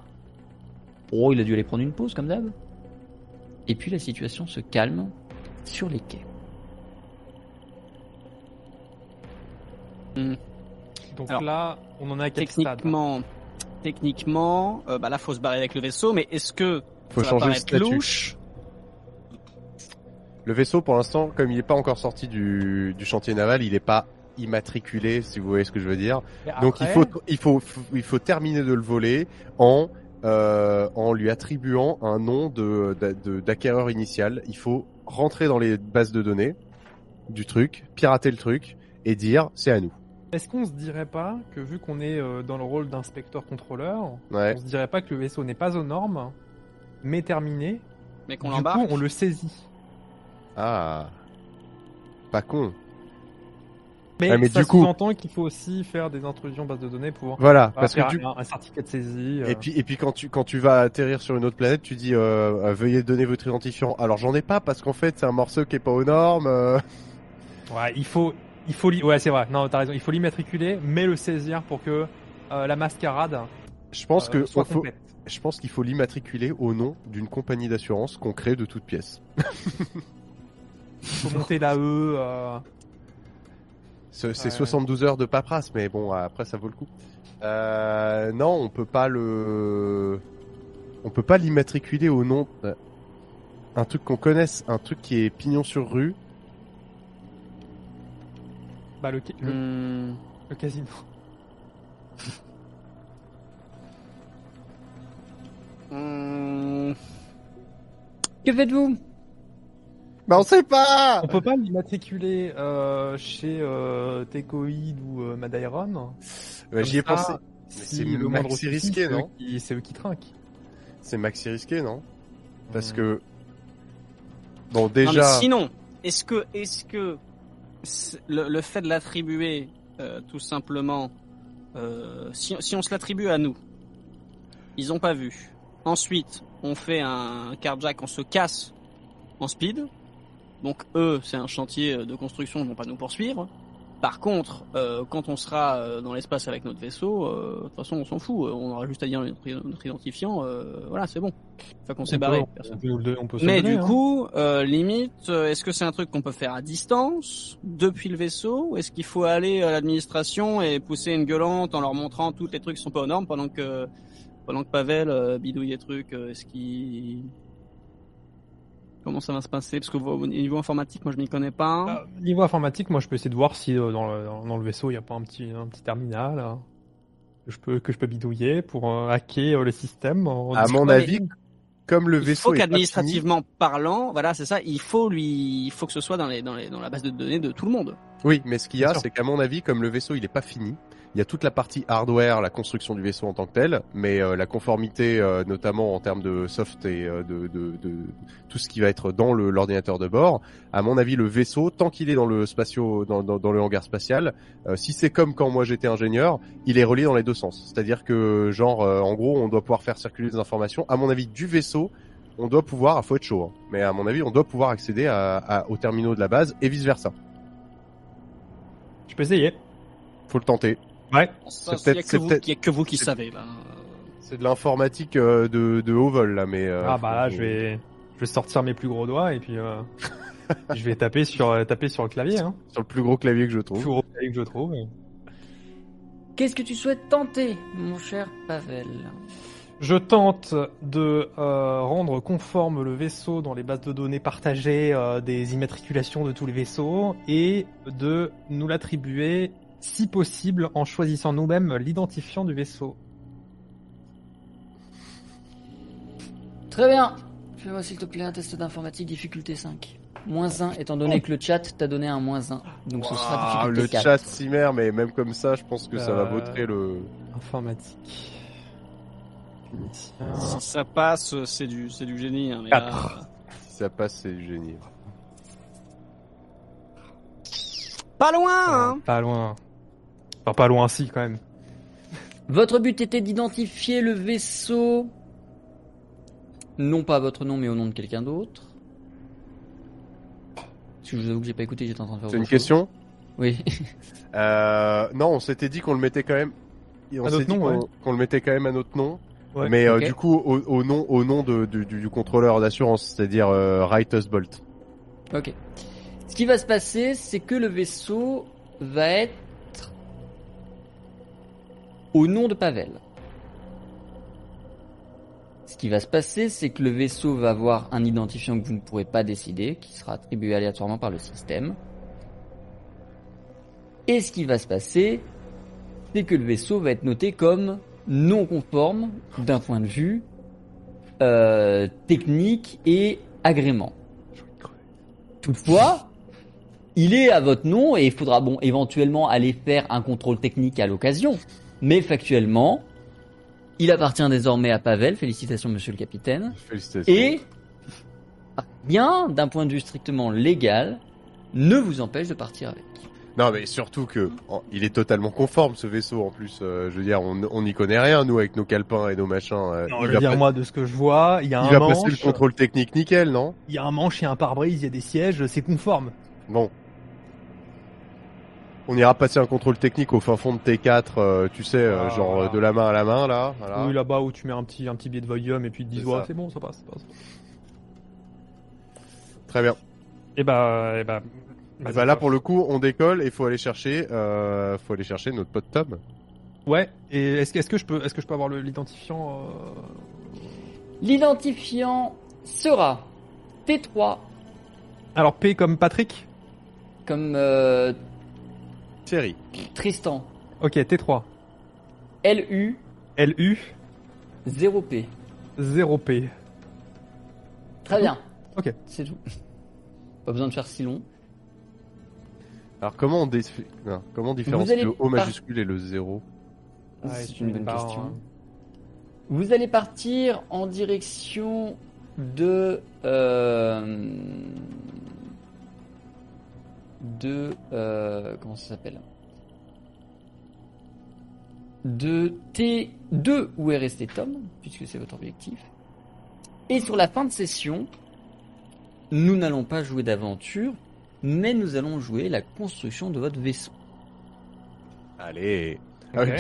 Oh, il a dû aller prendre une pause, comme d'hab. Et puis la situation se calme sur les quais. Donc Alors, là, on en à quel stade Techniquement, techniquement, euh, bah là, faut se barrer avec le vaisseau, mais est-ce que Faut ça changer va le paraître statut. louche? Le vaisseau, pour l'instant, comme il n'est pas encore sorti du, du chantier naval, il n'est pas immatriculé, si vous voyez ce que je veux dire. Donc il faut, il faut, il faut terminer de le voler en, euh, en lui attribuant un nom de, d'a- de- d'acquéreur initial. Il faut rentrer dans les bases de données du truc, pirater le truc et dire c'est à nous. Est-ce qu'on se dirait pas que vu qu'on est euh, dans le rôle d'inspecteur-contrôleur, Ouais. on se dirait pas que le vaisseau n'est pas aux normes, mais terminé Mais qu'on Du l'embarque coup, on le saisit. Ah. Pas con. Mais, Ah, mais ça du coup- sous-entend qu'il faut aussi faire des intrusions base de données pour Voilà, parce que du, un, un certificat de saisie. euh. Et puis, et puis quand tu quand tu vas atterrir sur une autre planète, tu dis euh, euh, veuillez donner votre identifiant. Alors j'en ai pas parce qu'en fait c'est un morceau qui est pas aux normes. euh. Ouais, il faut, il faut, ouais, c'est vrai. Non, t'as raison. Il faut l'immatriculer, mais le saisir pour que euh, la mascarade Je pense que soit faut- je pense qu'il faut l'immatriculer au nom d'une compagnie d'assurance qu'on crée de toutes pièces. Il faut monter la E. euh, C'est c'est Ouais. 72 heures de paperasse, mais bon après ça vaut le coup. Euh, non, on peut pas le, on peut pas l'immatriculer au nom. euh, Un truc qu'on connaisse, un truc qui est pignon sur rue. bah, le, ca- le, Hmm, le casino. hmm, Que faites-vous? Bah on sait pas. On peut pas l'immatriculer euh, chez euh, ou euh, Madairon. Ouais, J'y ai ça, pensé. Mais si c'est le maxi risqué, non C'est eux qui trinquent. C'est maxi risqué, non Parce Hmm. que bon Non, mais déjà. sinon, est-ce que, est-ce que le fait de l'attribuer, euh, tout simplement, euh, si, si on se l'attribue à nous, ils ont pas vu. Ensuite, on fait un carjack, on se casse en speed. Donc eux, c'est un chantier de construction, ils vont pas nous poursuivre. Par contre, euh, quand on sera euh, dans l'espace avec notre vaisseau, euh, de toute façon, on s'en fout. On aura juste à dire notre, notre identifiant. euh, voilà, c'est bon. Fois qu'on s'est barré. mais du coup, euh, limite, euh, est-ce que c'est un truc qu'on peut faire à distance, depuis le vaisseau, ou est-ce qu'il faut aller à l'administration et pousser une gueulante en leur montrant tous les trucs qui sont pas aux normes pendant que pendant que Pavel euh, bidouille les trucs, euh, est-ce qu'il comment ça va se passer? Parce que au niveau informatique, moi je m'y connais pas. Ah, niveau informatique, moi je peux essayer de voir si euh, dans, le, dans- dans le vaisseau il n'y a pas un petit, un petit terminal euh, que je peux que je peux bidouiller pour euh, hacker euh, le système. en À mon avis, mais comme le il vaisseau faut est pas qu'administrativement parlant, voilà, c'est ça, il faut lui, il faut que ce soit dans les dans les dans la base de données de tout le monde. oui, mais ce qu'il y a, c'est qu'à mon avis, comme le vaisseau il est pas fini, il y a toute la partie hardware, la construction du vaisseau en tant que tel, mais euh, la conformité, euh, notamment en termes de soft et euh, de, de, de tout ce qui va être dans l'ordinateur de bord. À mon avis, le vaisseau, tant qu'il est dans le spatio, dans, dans, dans le hangar spatial, euh, si c'est comme quand moi j'étais ingénieur, il est relié dans les deux sens. C'est-à-dire que, genre, euh, en gros, on doit pouvoir faire circuler des informations. À mon avis, du vaisseau, on doit pouvoir, à faut être chaud, hein, mais à mon avis, on doit pouvoir accéder à, à- aux terminaux de la base et vice versa. Je peux essayer. Faut le tenter. Ouais. Ça, C'est peut-être- que c'est vous, peut-être- il y a que vous qui savez là. C'est de l'informatique euh, de, de haut vol là, mais. euh, ah bah là faut- je vais je vais sortir mes plus gros doigts et puis euh, Je vais taper sur, taper sur le clavier, hein. Sur le plus gros clavier que je Le trouve. plus gros clavier que je trouve. Qu'est-ce que tu souhaites tenter, mon cher Pavel? Je tente de euh, rendre conforme le vaisseau dans les bases de données partagées euh, des immatriculations de tous les vaisseaux et de nous l'attribuer, si possible, en choisissant nous-mêmes l'identifiant du vaisseau. Très bien. Fais-moi s'il te plaît un test d'informatique difficulté 5. Moins 1, étant donné que le chat t'a donné un moins 1. Donc ce sera Ah, difficulté le 4. chat Simer, mais même comme ça, je pense que ça va Euh, vautrer le. Informatique. Si ça passe, c'est du, c'est du génie. Hein, mais là. Si ça passe, c'est du génie. Pas loin, hein Pas loin. Enfin, pas loin, si, quand même. Votre but était d'identifier le vaisseau, non pas à votre nom, mais au nom de quelqu'un d'autre. Parce que je vous avoue que j'ai pas écouté, j'étais en train de faire C'est une chose. question Oui. euh, Non, on s'était dit qu'on le mettait quand même. On À s'est notre dit nom, qu'on ouais. qu'on le mettait quand même à notre nom. Ouais. mais euh, du coup, au, au nom, au nom de, du, du- du contrôleur d'assurance, c'est-à-dire euh, Writer's Bolt. Ok. Ce qui va se passer, c'est que le vaisseau va être au nom de Pavel. Ce qui va se passer, c'est que le vaisseau va avoir un identifiant que vous ne pourrez pas décider, qui sera attribué aléatoirement par le système. Et ce qui va se passer, c'est que le vaisseau va être noté comme non conforme d'un point de vue euh, technique et agrément. Toutefois, il est à votre nom et il faudra éventuellement aller faire un contrôle technique à l'occasion. Mais factuellement, il appartient désormais à Pavel. Félicitations, monsieur le capitaine. Félicitations. Et bien, d'un point de vue strictement légal, ne vous empêche de partir avec. Non, mais surtout que en- il est totalement conforme ce vaisseau en plus. euh, je veux dire, on n'y connaît rien nous avec nos calepins et nos machins. euh, Non, il je veux dire, pas- moi, de ce que je vois, il y a il un va passer le manche, contrôle technique nickel, non? Il y a un manche, il y a un pare-brise, il y a des sièges, c'est conforme. Bon. On ira passer un contrôle technique au fin fond de T4, euh, tu sais, euh, Ah, genre voilà. euh, de la main à la main là. Voilà. Oui, là-bas où tu mets un petit, un petit billet de volume et puis ils te C'est ouais, c'est bon, ça passe, ça passe. Très bien. Et bah, et bah, Et bah là pour le coup, on décolle et faut aller chercher, euh, faut aller chercher notre pote Tom. Ouais, et est-ce que, est-ce que je peux, est-ce que je peux avoir l'identifiant euh, L'identifiant sera T3 Alors P comme Patrick? Comme Thierry. Tristan. Ok, T3. LU LU 0P. 0P. Très bien. Ok. C'est tout. Pas besoin de faire si long. Alors comment on dé... non, comment on différencie allez le O majuscule et le 0 Ouais, C'est une bonne question. Vous allez partir en direction de euh, de euh, comment ça s'appelle? De T2 où est resté Tom puisque c'est votre objectif. Et sur la fin de session, nous n'allons pas jouer d'aventure, mais nous allons jouer la construction de votre vaisseau. Allez. Ah oui,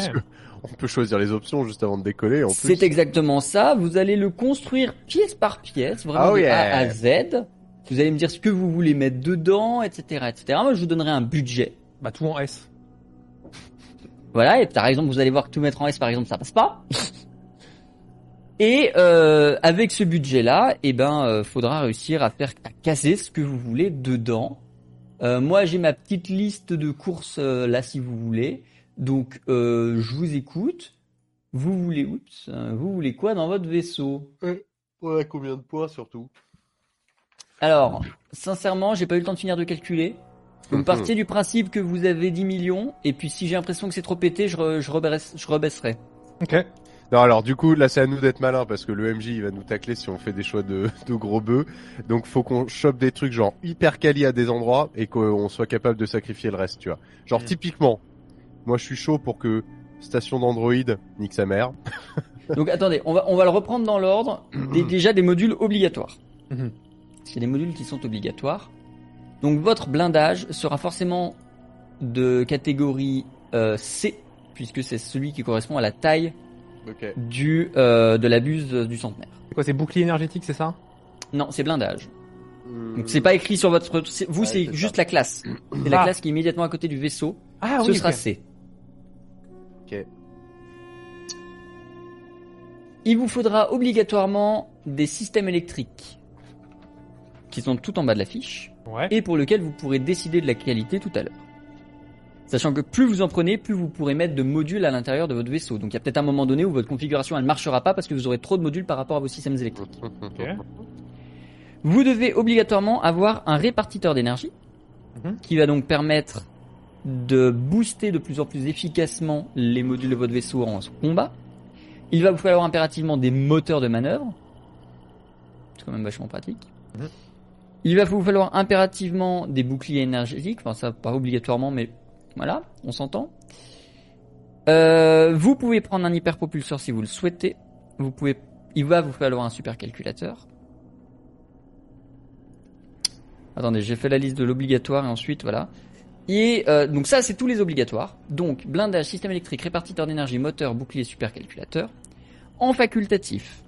on peut choisir les options juste avant de décoller en plus. C'est exactement ça. Vous allez le construire pièce par pièce, vraiment Oh de yeah. A à Z. Vous allez me dire ce que vous voulez mettre dedans, etc., etc. Moi, je vous donnerai un budget. Bah tout en S. Voilà. Et par exemple, vous allez voir que tout mettre en S, par exemple, ça passe pas. Et euh, avec ce budget-là, eh ben, euh, faudra réussir à faire à caser ce que vous voulez dedans. Euh, moi, j'ai ma petite liste de courses euh, là, si vous voulez. Donc, euh, je vous écoute. Vous voulez, oups, euh, vous voulez quoi dans votre vaisseau? Ouais, combien de points surtout? Alors, sincèrement, j'ai pas eu le temps de finir de calculer. Vous Mhm. partiez du principe que vous avez 10 millions, et puis si j'ai l'impression que c'est trop pété, je, re- je, rebaisse- je rebaisserai. Ok. Non, alors du coup, là, c'est à nous d'être malin parce que le MJ, il va nous tacler si on fait des choix de, de gros bœufs. Donc, faut qu'on chope des trucs genre hyper quali à des endroits et qu'on soit capable de sacrifier le reste, tu vois. Genre, Mm. typiquement, moi, je suis chaud pour que station d'Android nique sa mère. Donc attendez, on va, on va le reprendre dans l'ordre. Des- déjà des modules obligatoires. C'est des modules qui sont obligatoires. Donc votre blindage sera forcément de catégorie euh, C, puisque c'est celui qui correspond à la taille du euh, de la buse du centenaire. C'est quoi, c'est bouclier énergétique, c'est ça? Non, c'est blindage. Donc c'est pas écrit sur votre... c'est- Vous, Ouais, c'est c'est juste ça. la classe. C'est la Ah. classe qui est immédiatement à côté du vaisseau. Ah Ce oui, sera. C. Ok. Il vous faudra obligatoirement des systèmes électriques qui sont tout en bas de la fiche Ouais. et pour lesquels vous pourrez décider de la qualité tout à l'heure. Sachant que plus vous en prenez, plus vous pourrez mettre de modules à l'intérieur de votre vaisseau. Donc il y a peut-être un moment donné où votre configuration elle marchera pas parce que vous aurez trop de modules par rapport à vos systèmes électriques. Vous devez obligatoirement avoir un répartiteur d'énergie Mhm. qui va donc permettre de booster de plus en plus efficacement les modules de votre vaisseau en combat. Il va vous falloir impérativement des moteurs de manœuvre. C'est quand même vachement pratique. Mhm. Il va vous falloir impérativement des boucliers énergétiques. Enfin, ça pas obligatoirement, mais voilà, on s'entend. Euh, vous pouvez prendre un hyperpropulseur si vous le souhaitez. Vous pouvez, il va vous falloir un supercalculateur. Attendez, j'ai fait la liste de l'obligatoire et ensuite voilà. Et euh, donc ça c'est tous les obligatoires. Donc blindage, système électrique, répartiteur d'énergie, moteur, bouclier, supercalculateur. En facultatif,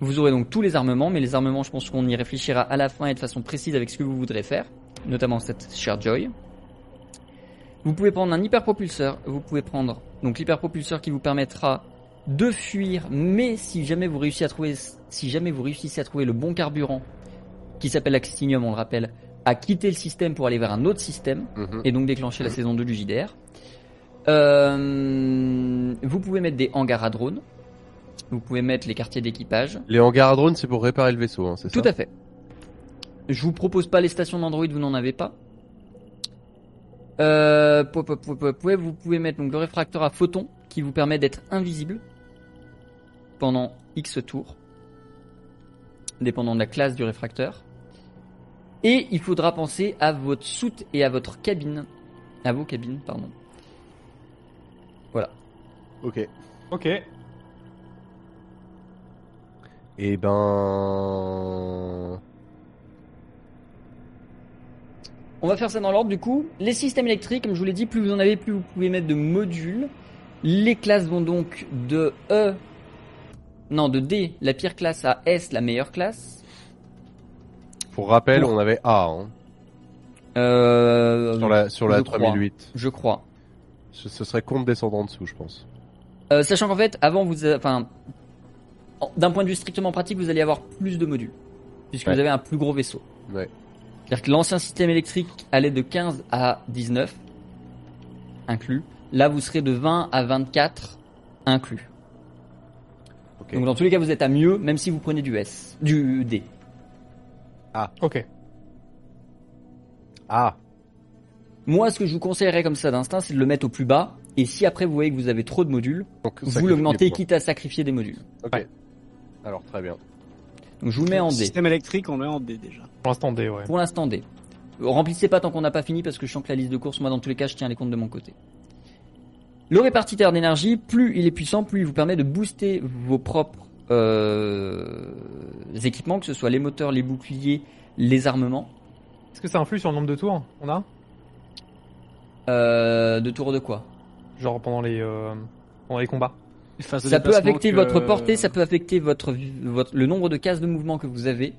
vous aurez donc tous les armements, mais les armements je pense qu'on y réfléchira à la fin et de façon précise avec ce que vous voudrez faire, notamment cette chère Joy. Vous pouvez prendre un hyperpropulseur, vous pouvez prendre donc l'hyperpropulseur qui vous permettra de fuir, mais si jamais vous réussissez à trouver, si jamais vous réussissez à trouver le bon carburant, qui s'appelle Actinium, on le rappelle, à quitter le système pour aller vers un autre système Mhm. et donc déclencher la saison 2 du JDR. Euh, vous pouvez mettre des hangars à drones. Vous pouvez mettre les quartiers d'équipage. Les hangars à drones, c'est pour réparer le vaisseau, hein, c'est Tout ça à fait. Je vous propose pas les stations d'Android, vous n'en avez pas. Euh, vous pouvez mettre donc le réfracteur à photons qui vous permet d'être invisible pendant X tours, dépendant de la classe du réfracteur. Et il faudra penser à votre soute et à votre cabine, à vos cabines, pardon. Ok. Ok. Et ben... On va faire ça dans l'ordre du coup. Les systèmes électriques, comme je vous l'ai dit, plus vous en avez, plus vous pouvez mettre de modules. Les classes vont donc de E, non de D, la pire classe, à S, la meilleure classe. Pour rappel, Pour- on avait A hein, Euh, sur la, sur la je crois. 3008. Je crois. Ce, ce serait compte descendant en dessous, je pense. Euh, sachant qu'en fait, avant vous, enfin, en- d'un point de vue strictement pratique, vous allez avoir plus de modules, puisque Ouais. vous avez un plus gros vaisseau. Ouais. C'est-à-dire que l'ancien système électrique allait de 15 à 19, inclus. Là, vous serez de 20 à 24, inclus. Donc dans tous les cas, vous êtes à mieux, même si vous prenez du S, du D. Ok. Ah, Moi, ce que je vous conseillerais comme ça d'instinct, c'est de le mettre au plus bas. Et si après vous voyez que vous avez trop de modules, donc vous l'augmentez quitte à sacrifier des modules. Ok. Ouais. Alors très bien. Donc je vous mets en D. Système électrique, on met en D déjà. Pour l'instant, D, ouais. Pour l'instant D. Remplissez pas tant qu'on n'a pas fini parce que je sens que la liste de courses, moi dans tous les cas, je tiens les comptes de mon côté. Le répartiteur d'énergie, plus il est puissant, plus il vous permet de booster vos propres euh, équipements, que ce soit les moteurs, les boucliers, les armements. Est-ce que ça influe sur le nombre de tours On a? Euh, de tours de quoi? Genre pendant les, euh, pendant les combats Ça peut affecter que- votre portée, ça peut affecter votre, votre le nombre de cases de mouvement que vous avez.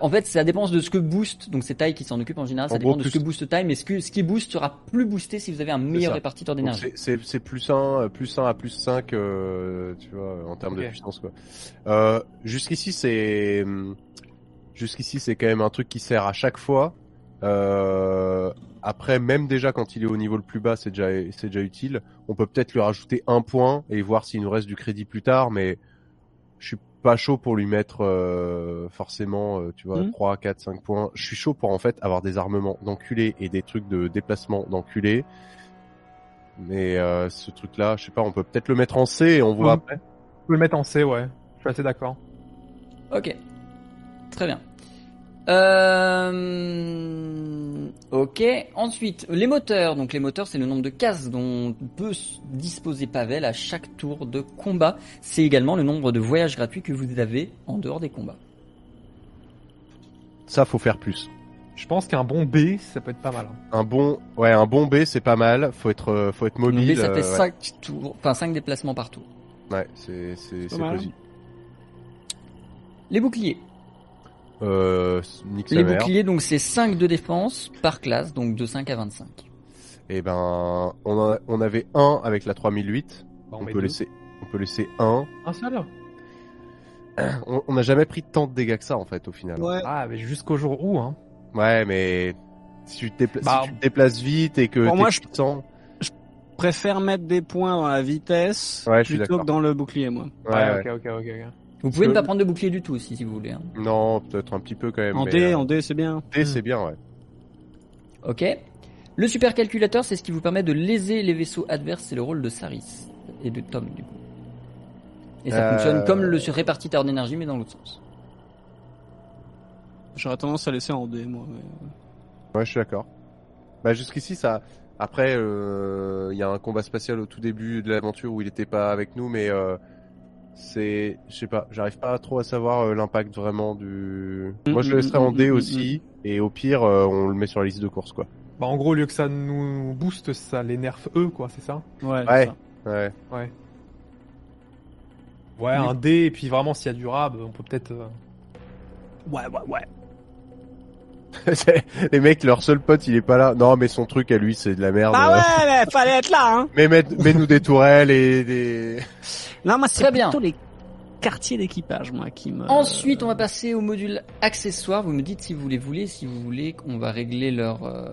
En fait, ça dépend de ce que boost, donc c'est Taille qui s'en occupe en général, ça En dépend gros, de ce que boost Taille, mais ce, que, ce qui boost sera plus boosté si vous avez un meilleur répartiteur d'énergie. c'est- plus 1, plus 1 à plus 5, euh, tu vois, en termes de puissance quoi. Euh, jusqu'ici c'est jusqu'ici c'est quand même un truc qui sert à chaque fois. Euh, après, même déjà quand il est au niveau le plus bas, c'est déjà c'est déjà utile. On peut peut-être lui rajouter un point et voir s'il nous reste du crédit plus tard, mais je suis pas chaud pour lui mettre euh, forcément, euh, tu vois, Mhm. 3, 4, 5 points. Je suis chaud pour en fait avoir des armements d'enculés et des trucs de déplacement d'enculés. Mais euh, ce truc-là, je sais pas, on peut peut-être le mettre en C et on voit après. Vous pouvez le mettre en C, ouais. Je suis assez d'accord. Ok. Très bien. Euh... Ok. Ensuite, les moteurs. Donc les moteurs, c'est le nombre de cases dont peut disposer Pavel à chaque tour de combat. C'est également le nombre de voyages gratuits que vous avez en dehors des combats. Ça, faut faire plus. Je pense qu'un bon B, ça peut être pas mal. hein. Un bon, ouais, un bon B, c'est pas mal. Faut être, euh, faut être Donc, mobile. ça fait euh, ouais. 5 tours, enfin 5 déplacements par tour. Ouais, c'est, c'est, c'est mal. cosy. Les boucliers. Euh, Les boucliers, donc c'est 5 de défense par classe, donc de 5 à 25. Eh ben, on, en a- on avait un avec la 3008. Bah, on, peut deux. laisser, on peut laisser un. Un seul On n'a jamais pris tant de dégâts que ça en fait au final. Ouais. Ah, mais jusqu'au jour où, hein. Ouais, mais si tu te, dépla- Bah, si tu te déplaces vite et que Pour moi, je- puissant, Je préfère mettre des points dans la vitesse Ouais, plutôt que dans le bouclier, moi. ouais, ouais. ok, ok, ok, ok. Vous pouvez ne pas prendre de bouclier du tout aussi si vous voulez. hein. non, peut-être un petit peu quand même. En mais, D, euh, en D, c'est bien. D, c'est bien, ouais. Ok. Le supercalculateur, c'est ce qui vous permet de léser les vaisseaux adverses. C'est le rôle de Saris et de Tom du coup. Et ça Euh, fonctionne comme le répartiteur d'énergie, mais dans l'autre sens. J'aurais tendance à laisser en D, moi. mais- Ouais, je suis d'accord. Bah jusqu'ici, ça. Après, euh, il y a un combat spatial au tout début de l'aventure où il était pas avec nous, mais euh, c'est, je sais pas, j'arrive pas trop à savoir euh, l'impact vraiment du. Mm, Moi, je le laisserai en mm, D mm, aussi, et au pire, euh, on le met sur la liste de course, quoi. Bah, en gros, au lieu que ça nous booste, ça les nerf eux, quoi, c'est ça? Ouais. Ouais. ça. Ouais. Ouais. Ouais, un D, et puis vraiment, s'il y a du rab, on peut peut-être. euh, Ouais, ouais, ouais. Les mecs, leur seul pote, il est pas là. Non, mais son truc à lui, c'est de la merde. Bah ouais, mais fallait être là, hein. Mais mets- mets-nous des tourelles et des. Non, moi, c'est Très bien. plutôt les quartiers d'équipage, moi, qui me... Ensuite, on va passer au module accessoires. Vous me dites si vous les voulez, si vous voulez qu'on va régler leur euh,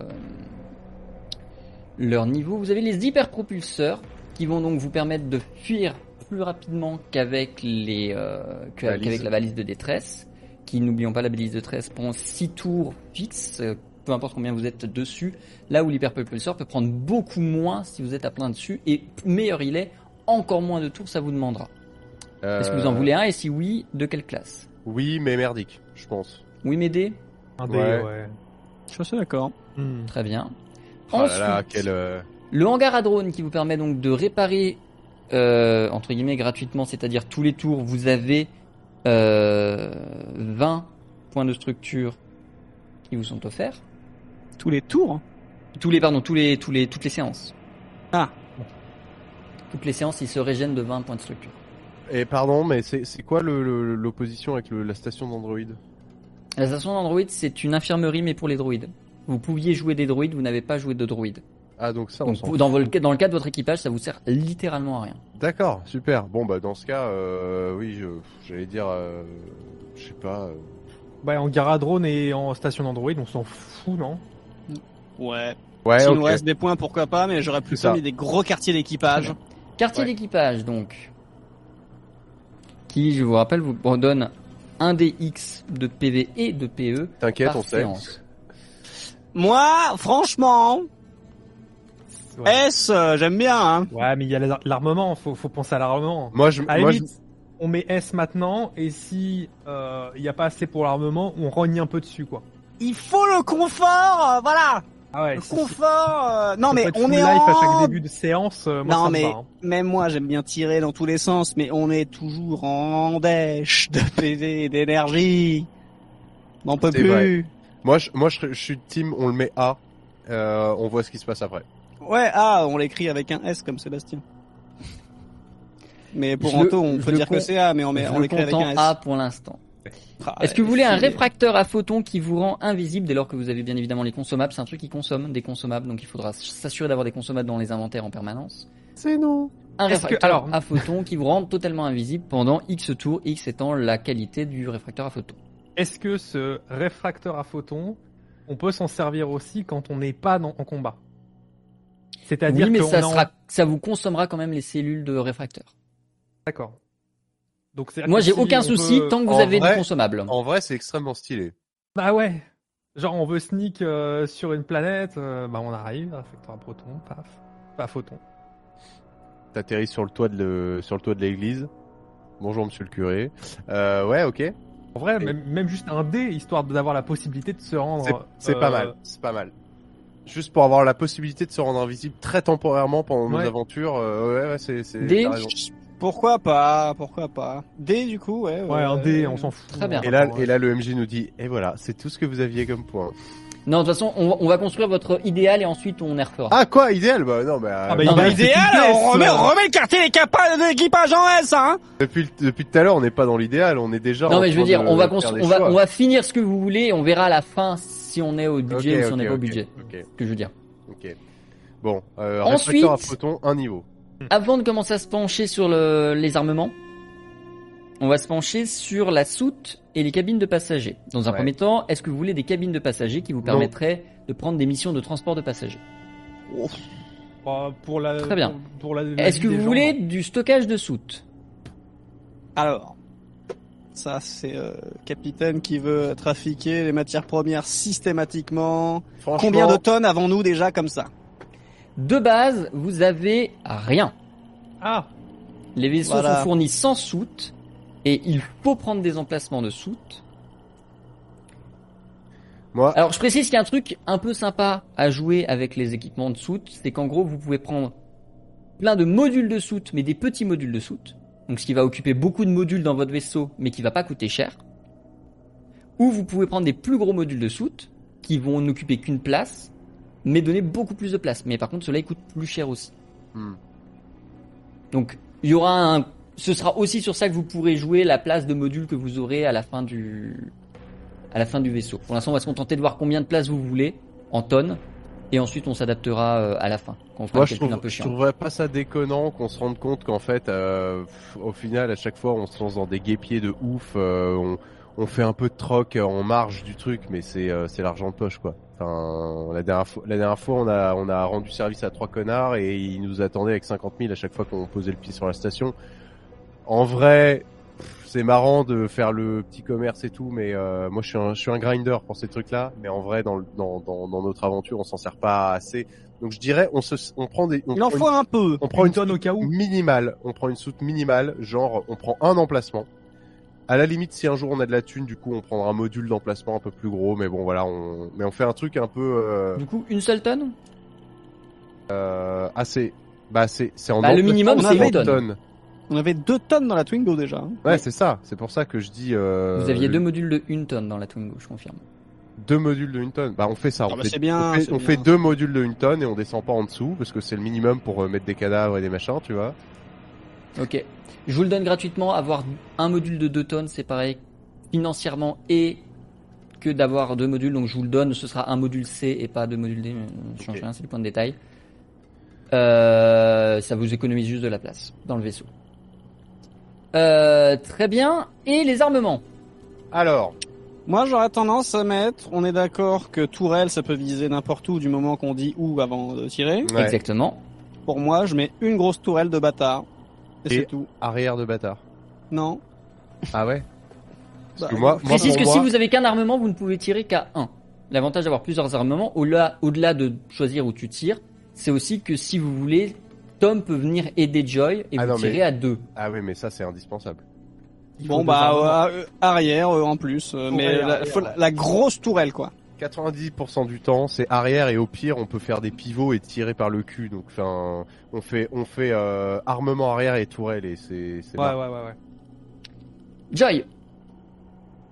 leur niveau. Vous avez les hyperpropulseurs qui vont donc vous permettre de fuir plus rapidement qu'avec les euh, qu'avec la valise de détresse. Qui n'oublions pas la valise de détresse prend 6 tours fixes, euh, peu importe combien vous êtes dessus. Là où l'hyperpropulseur peut prendre beaucoup moins si vous êtes à plein dessus et meilleur il est, encore moins de tours, ça vous demandera. Est-ce que vous en Euh, voulez un et si oui, de quelle classe? Oui, mais merdique, je pense. Oui, m'aider Un D, Ouais. ouais. Je suis assez d'accord. Hmm. Très bien. Oh Ensuite, là, quel. euh, le hangar à drone qui vous permet donc de réparer, euh, entre guillemets, gratuitement, c'est-à-dire tous les tours, vous avez euh, 20 points de structure qui vous sont offerts. Tous les tours? Tous les, pardon, tous les, tous les, toutes les séances. Ah. Toutes les séances, ils se régènent de 20 points de structure. Et pardon, mais c'est quoi le- le- l'opposition avec le- la station d'Android? La station d'Android, c'est une infirmerie, mais pour les droïdes. Vous pouviez jouer des droïdes, vous n'avez pas joué de droïdes. Ah, donc ça, on Donc, s'en pour- fout. dans, vol- dans le cas de votre équipage, ça vous sert littéralement à rien. D'accord, super. Bon, bah dans ce cas, euh, oui, je- j'allais dire, euh, je sais pas. euh, Bah, en gare à drone et en station d'Android, on s'en fout, non? Ouais. Ouais, S'il nous reste des points, pourquoi pas, mais j'aurais plutôt ça. mis des gros quartiers d'équipage. Quartier Ouais. d'équipage, donc. Qui, je vous rappelle, vous donne un DX de PV et de PE T'inquiète, on sait. séance. Moi, franchement, Ouais. S, euh, j'aime bien, hein. Ouais, mais il y a l'ar- l'armement, faut, faut penser à l'armement. Moi, je, À moi, je- limite, on met S maintenant, et si euh, il n'y a pas assez pour l'armement, on rogne un peu dessus, quoi. Il faut le confort, euh, voilà. Ah ouais, Le confort. euh, Non, mais on est en... à chaque début de séance, euh, moi, non, ça mais va. hein. même moi, j'aime bien tirer dans tous les sens, mais on est toujours en dèche de PV et d'énergie. On peut plus. vrai. moi, je, moi, je, je suis team, on le met A. Euh, on voit ce qui se passe après. Ouais, ah, on l'écrit avec un S comme Sébastien. Mais pour Je Anto, on peut dire que c'est A, mais on, met, Je on le l'écrit avec un en S. A pour l'instant. Ah, Est-ce que vous voulez un réfracteur à photons qui vous rend invisible dès lors que vous avez bien évidemment les consommables? C'est un truc qui consomme des consommables, donc il faudra s'assurer d'avoir des consommables dans les inventaires en permanence. C'est non. Un que- réfracteur alors- à photons qui vous rend totalement invisible pendant X tours, X étant la qualité du réfracteur à photons. Est-ce que ce réfracteur à photons, on peut s'en servir aussi quand on n'est pas dans- en combat? C'est-à-dire Oui, mais ça, est en- sera, ça vous consommera quand même les cellules de réfracteur. D'accord. Donc c'est Moi, j'ai si aucun souci peut- tant que vous en avez vrai- des consommables. En vrai, c'est extrêmement stylé. Bah ouais. Genre on veut sneak euh, sur une planète, euh, bah on arrive, réfracteur à protons, paf, pas photon. T'atterris sur le toit de le, sur le toit de l'église. Bonjour, monsieur le curé. Euh, ouais, ok. En vrai, Et- même, même juste un dé, histoire d'avoir la possibilité de se rendre. C'est c'est euh, pas mal. C'est pas mal. Juste pour avoir la possibilité de se rendre invisible très temporairement pendant nos aventures. euh, ouais, ouais, c'est. c'est- Des-. Pourquoi pas, pourquoi pas. D, du coup, ouais. Ouais, un dé, on s'en fout. Très bien. Et là, et là, le MJ nous dit, et voilà, c'est tout ce que vous aviez comme point. Non, de toute façon, on, on va construire votre idéal et ensuite on y refera. Ah quoi, idéal? Bah non, mais euh, Ah bah, Non, Idéal, on remet, on remet le quartier d'équipa- d'équipage en S, hein depuis depuis tout à l'heure, on n'est pas dans l'idéal, on est déjà. non, en mais je veux dire, de on va construire, on va, on va finir ce que vous voulez et on verra à la fin si on est au budget ou si on n'est pas au budget. Ok, Ce que je veux dire. ok. Bon, euh, Ensuite- à proton, un niveau. Avant de commencer à se pencher sur le- les armements, on va se pencher sur la soute et les cabines de passagers. Dans un Ouais. premier temps, est-ce que vous voulez des cabines de passagers qui vous permettraient de prendre des missions de transport de passagers? Bah, pour la, Très bien. Pour, pour la, la Est-ce que vous gens, voulez non. du stockage de soute? Alors, ça c'est euh, capitaine qui veut trafiquer les matières premières systématiquement. Combien de tonnes avons-nous déjà comme ça? De base, vous avez rien. Ah, Les vaisseaux Voilà. sont fournis sans soute et il faut prendre des emplacements de soute. moi, Alors je précise qu'il y a un truc un peu sympa à jouer avec les équipements de soute, c'est qu'en gros vous pouvez prendre plein de modules de soute, mais des petits modules de soute, donc ce qui va occuper beaucoup de modules dans votre vaisseau, mais qui va pas coûter cher. Ou vous pouvez prendre des plus gros modules de soute, qui vont n'occuper qu'une place, mais donner beaucoup plus de place. Mais par contre cela coûte plus cher aussi. Hmm. Donc il y aura un, ce sera aussi sur ça que vous pourrez jouer la place de modules que vous aurez à la fin du, à la fin du vaisseau. Pour l'instant, on va se contenter de voir combien de places vous voulez en tonnes, et ensuite on s'adaptera euh, à la fin quand on fera moi je, trouve, un peu je chiant. trouverais pas ça déconnant qu'on se rende compte qu'en fait, euh, au final, à chaque fois, on se lance dans des guépiers de ouf. euh, on, on fait un peu de troc en marge du truc, mais c'est euh, c'est l'argent de poche quoi. Enfin, la dernière fois, la dernière fois, on a on a rendu service à trois connards et ils nous attendaient avec 50 000 à chaque fois qu'on posait le pied sur la station. En vrai, c'est marrant de faire le petit commerce et tout, mais euh, moi je suis un je suis un grinder pour ces trucs-là. Mais en vrai, dans le- dans dans, dans notre aventure, on s'en sert pas assez. Donc je dirais, on se on prend des on Il en faut un peu. on prend une une tonne au cas où. minimale, on prend une soute minimale, genre on prend un emplacement. À la limite, si un jour on a de la thune, du coup on prendra un module d'emplacement un peu plus gros, mais bon voilà, on mais on fait un truc un peu euh, Du coup, une seule tonne? euh, assez, bah c'est c'est en Bah, le minimum, on c'est une deux tonne. On avait deux tonnes dans la Twingo déjà. hein. Ouais, c'est ça. C'est pour ça que je dis. Euh, Vous aviez deux modules de une tonne dans la Twingo, je confirme. deux modules de une tonne. Bah on fait ça. Ah on bah, fait, c'est bien, on fait, c'est on bien. fait deux modules de une tonne et on descend pas en dessous parce que c'est le minimum pour euh, mettre des cadavres et des machins, tu vois. Ok. Je vous le donne gratuitement. Avoir un module de 2 tonnes, c'est pareil financièrement et que d'avoir deux modules. Donc je vous le donne. Ce sera un module C et pas deux modules D. change rien, c'est le point de détail. Euh, ça vous économise juste de la place dans le vaisseau. Euh, très bien. Et les armements Alors, Moi, j'aurais tendance à mettre, on est d'accord que tourelle, ça peut viser n'importe où du moment qu'on dit où avant de tirer. ouais, Exactement. Pour moi, je mets une grosse tourelle de bâtard. Et, Et- c'est tout. arrière de bâtard. Non. Ah ouais? Parce Bah, que moi, moi, Précise pour que moi- si vous avez qu'un armement, vous ne pouvez tirer qu'à un. L'avantage d'avoir plusieurs armements, au-delà, de choisir où tu tires, c'est aussi que si vous voulez, Tom peut venir aider Joy et Ah vous non, mais- tirer à deux. Ah oui, mais ça c'est indispensable. Bon bah euh, euh, arrière euh, en plus, euh, mais Arrière, la, arrière, faut ouais. la- la grosse tourelle quoi. 90% du temps, c'est arrière et au pire, on peut faire des pivots et tirer par le cul. Donc, enfin, on fait, on fait euh, armement arrière et tourelle et c'est, Ouais, ouais, ouais, ouais. Joy,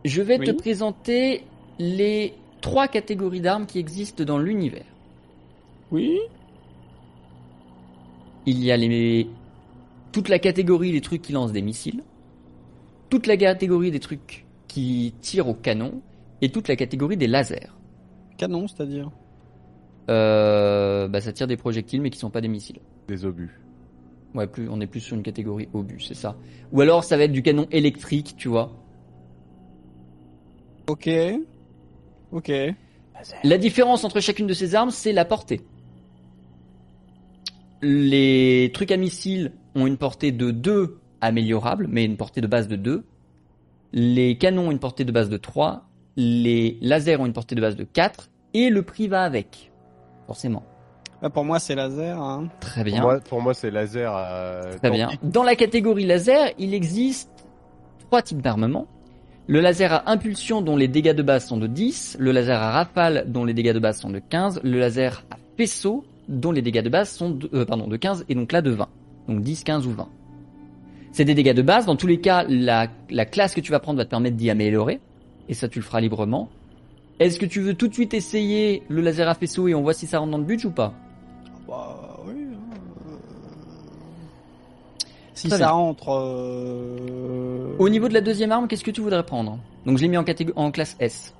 je vais te présenter les trois catégories d'armes qui existent dans l'univers. Oui. Il y a les toute la catégorie des trucs qui lancent des missiles, toute la catégorie des trucs qui tirent au canon et toute la catégorie des lasers. Canon, c'est-à-dire. Euh, bah ça tire des projectiles mais qui sont pas des missiles. Des obus. Ouais, plus, on est plus sur une catégorie obus, c'est ça. Ou alors ça va être du canon électrique, tu vois. Ok. Ok. La différence entre chacune de ces armes, c'est la portée. Les trucs à missiles ont une portée de 2 améliorable, mais une portée de base de 2. Les canons ont une portée de base de 3. Les lasers ont une portée de base de 4. Et le prix va avec. Forcément. Ah, pour moi, c'est laser. Hein. Très Pour bien. moi, pour moi, c'est laser. euh, Très tant bien. Dans la catégorie laser, il existe trois types d'armements. Le laser à impulsion dont les dégâts de base sont de 10, le laser à rafale dont les dégâts de base sont de 15, le laser à faisceau dont les dégâts de base sont de, euh, pardon, de 15 et donc là de 20. Donc 10, 15 ou 20. C'est des dégâts de base. Dans tous les cas, la, la classe que tu vas prendre va te permettre d'y améliorer. Et ça, tu le feras librement. Est-ce que tu veux tout de suite essayer le laser à faisceau et on voit si ça rentre dans le budget ou pas? Bah oui. euh, Si ça bien. rentre. euh, Au niveau de la deuxième arme, qu'est-ce que tu voudrais prendre? Donc je l'ai mis en, catég- en classe S.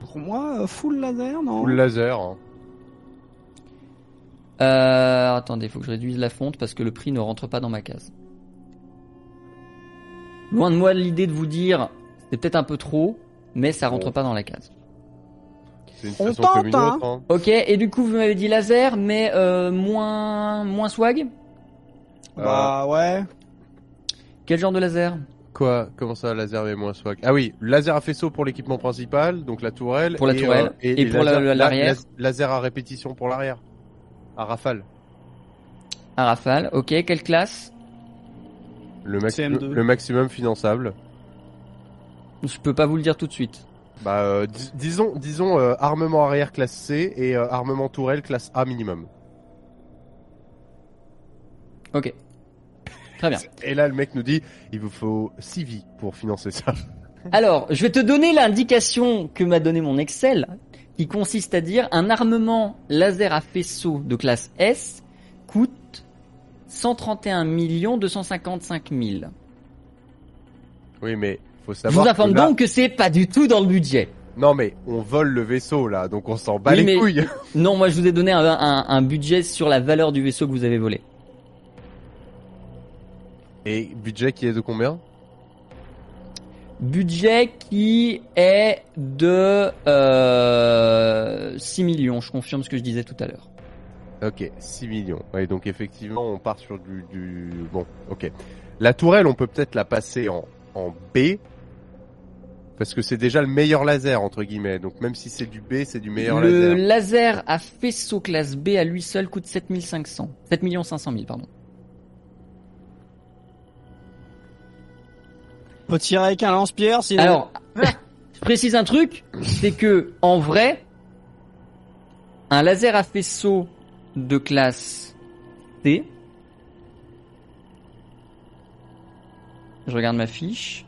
Pour moi, euh, full laser, non? Ou le laser. hein. Euh, attendez, faut que je réduise la fonte parce que le prix ne rentre pas dans ma case. Loin de moi l'idée de vous dire c'est peut-être un peu trop, mais ça rentre pas dans la case. C'est une On façon tente, comme une hein. autre. hein. Ok, et du coup vous m'avez dit laser, mais euh, moins moins swag. Bah ouais. Quel genre de laser Quoi? Comment ça, laser mais moins swag? Ah oui, laser à faisceau pour l'équipement principal, donc la tourelle. Pour la et, tourelle, euh, et pour l'arrière. la- laser à répétition pour l'arrière. À rafale. Un rafale. Ok, quelle classe Le, maxi- CM2. le maximum finançable. Je peux pas vous le dire tout de suite. Bah, euh, dis- disons, disons euh, armement arrière classe C et euh, armement tourelle classe A minimum. Ok. Très bien. Et là, le mec nous dit, il vous faut 6 vies pour financer ça. Alors, je vais te donner l'indication que m'a donné mon Excel, qui consiste à dire un armement laser à faisceau de classe S coûte 131 255 000. Oui, mais faut Je vous informe que là- donc que c'est pas du tout dans le budget. Non, mais on vole le vaisseau là, donc on s'en bat Oui, les mais- couilles. Non, moi je vous ai donné un, un- un budget sur la valeur du vaisseau que vous avez volé. Et budget qui est de combien? Budget qui est de euh, 6 millions, je confirme ce que je disais tout à l'heure. Ok, 6 millions. Ouais, donc effectivement, on part sur du, du... Bon, ok. La tourelle, on peut peut-être la passer en, en B. Parce que c'est déjà le meilleur laser, entre guillemets. Donc même si c'est du B, c'est du meilleur Le laser. laser à faisceau classe B à lui seul coûte 7500. 7 500 000, pardon. Faut tirer avec un lance-pierre, sinon. Alors, je précise un truc, c'est que en vrai, un laser à faisceau de classe C, je regarde ma fiche,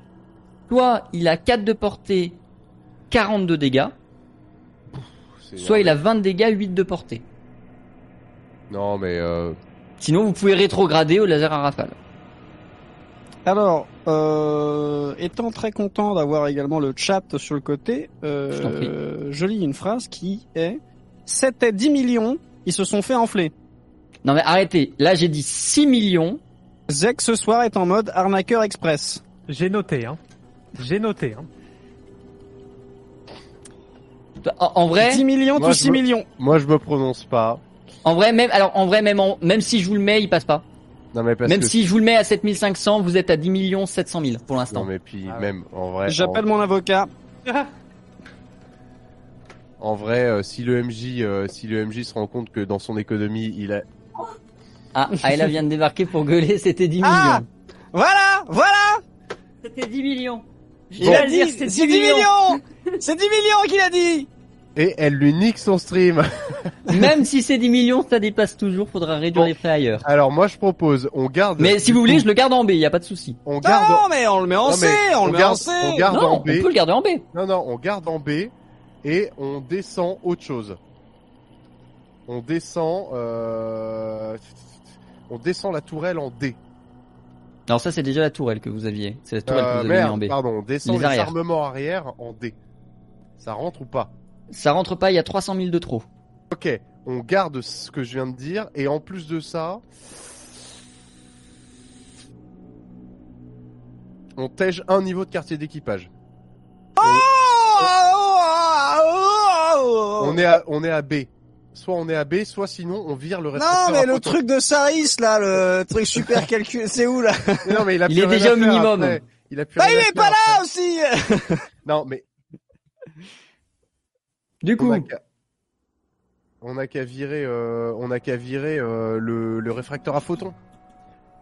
soit il a 4 de portée, 42 dégâts, soit il a 20 de dégâts, 8 de portée. Non, mais euh, Sinon, vous pouvez rétrograder au laser à rafale. Alors, euh, étant très content d'avoir également le chat sur le côté, Je t'en prie. euh, je lis une phrase qui est 7 et 10 millions, ils se sont fait enfler. Non mais arrêtez, là j'ai dit 6 millions, Zek ce soir est en mode arnaqueur express. J'ai noté, hein. J'ai noté, hein. en, en vrai, 10 millions Moi, tous je 6 me- millions. moi je me prononce pas. en vrai même, alors en vrai même, en- même si je vous le mets, il passe pas. Non, mais parce Même que... si je vous le mets à 7500, vous êtes à 10 millions 700 000 pour l'instant. Non, mais puis Ah ouais. même, en vrai... J'appelle mon avocat. En, en vrai, euh, si le MJ, euh, si le MJ se rend compte que dans son économie, il a... Ah, Ayla vient de débarquer pour gueuler, c'était 10 Ah millions. Voilà, voilà C'était 10 millions. Il a dit, c'était c'est 10 millions C'est 10 millions qu'il a dit Et elle lui nique son stream. Même si c'est 10 millions, ça dépasse toujours, faudra réduire Bon. les frais ailleurs. Alors moi je propose, on garde... Mais si vous voulez, je le garde en B, y a pas de souci. On Non, garde... non, mais on le met en Non, C, on, on le met garde- en C on garde- Non, en on B. peut le garder en B. Non, non, on garde en B et on descend autre chose. On descend... Euh... On descend la tourelle en D. Alors ça, c'est déjà la tourelle que vous aviez. C'est la tourelle Euh, que vous avez mis en B. pardon, on descend Les armements arrière en D. Ça rentre ou pas Ça rentre pas, il y a 300 000 de trop. Ok, on garde ce que je viens de dire et en plus de ça, on tège un niveau de quartier d'équipage. On est à on est à B. Soit on est à B, soit sinon on vire le Non, récepteur mais à le truc de Saris, là, le truc super calculé, c'est où, là Mais non, mais il a Il plus est déjà au minimum. après. Il a plus Bah, il est pas là après. aussi Non, mais Du on coup, on a qu'à virer euh, on a qu'à virer euh, le, le réfracteur à photon.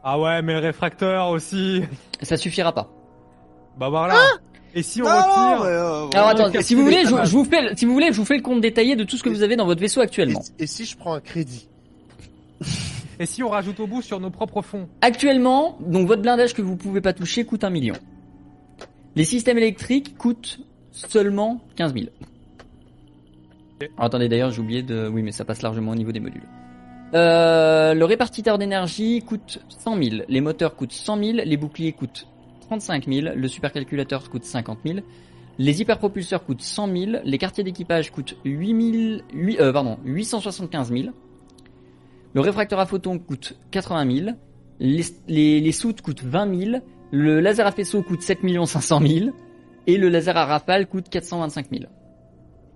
Ah ouais, mais le réfracteur aussi. ça suffira pas. Bah voilà. Et si on Non, non, retire mais, euh, Alors le si vous voulez, je, vous fais, le- si vous voulez, je vous fais le compte détaillé de tout ce que vous avez dans votre vaisseau actuellement. et si je prends un crédit Et si on rajoute au bout sur nos propres fonds Actuellement, donc votre blindage que vous pouvez pas toucher coûte un million. Les systèmes électriques coûtent seulement 15 000. Alors, attendez, d'ailleurs, j'ai oublié de... Oui, mais ça passe largement au niveau des modules. Euh, le répartiteur d'énergie coûte 100 000, les moteurs coûtent 100 000, les boucliers coûtent 35 000, le supercalculateur coûte 50 000, les hyperpropulseurs coûtent 100 000, les quartiers d'équipage coûtent 8 000, 8, euh, pardon, 875 000, le réfracteur à photons coûte 80 000, les, les, les soutes coûtent 20 000, le laser à faisceau coûte 7 500 000, et le laser à rafale coûte 425 000.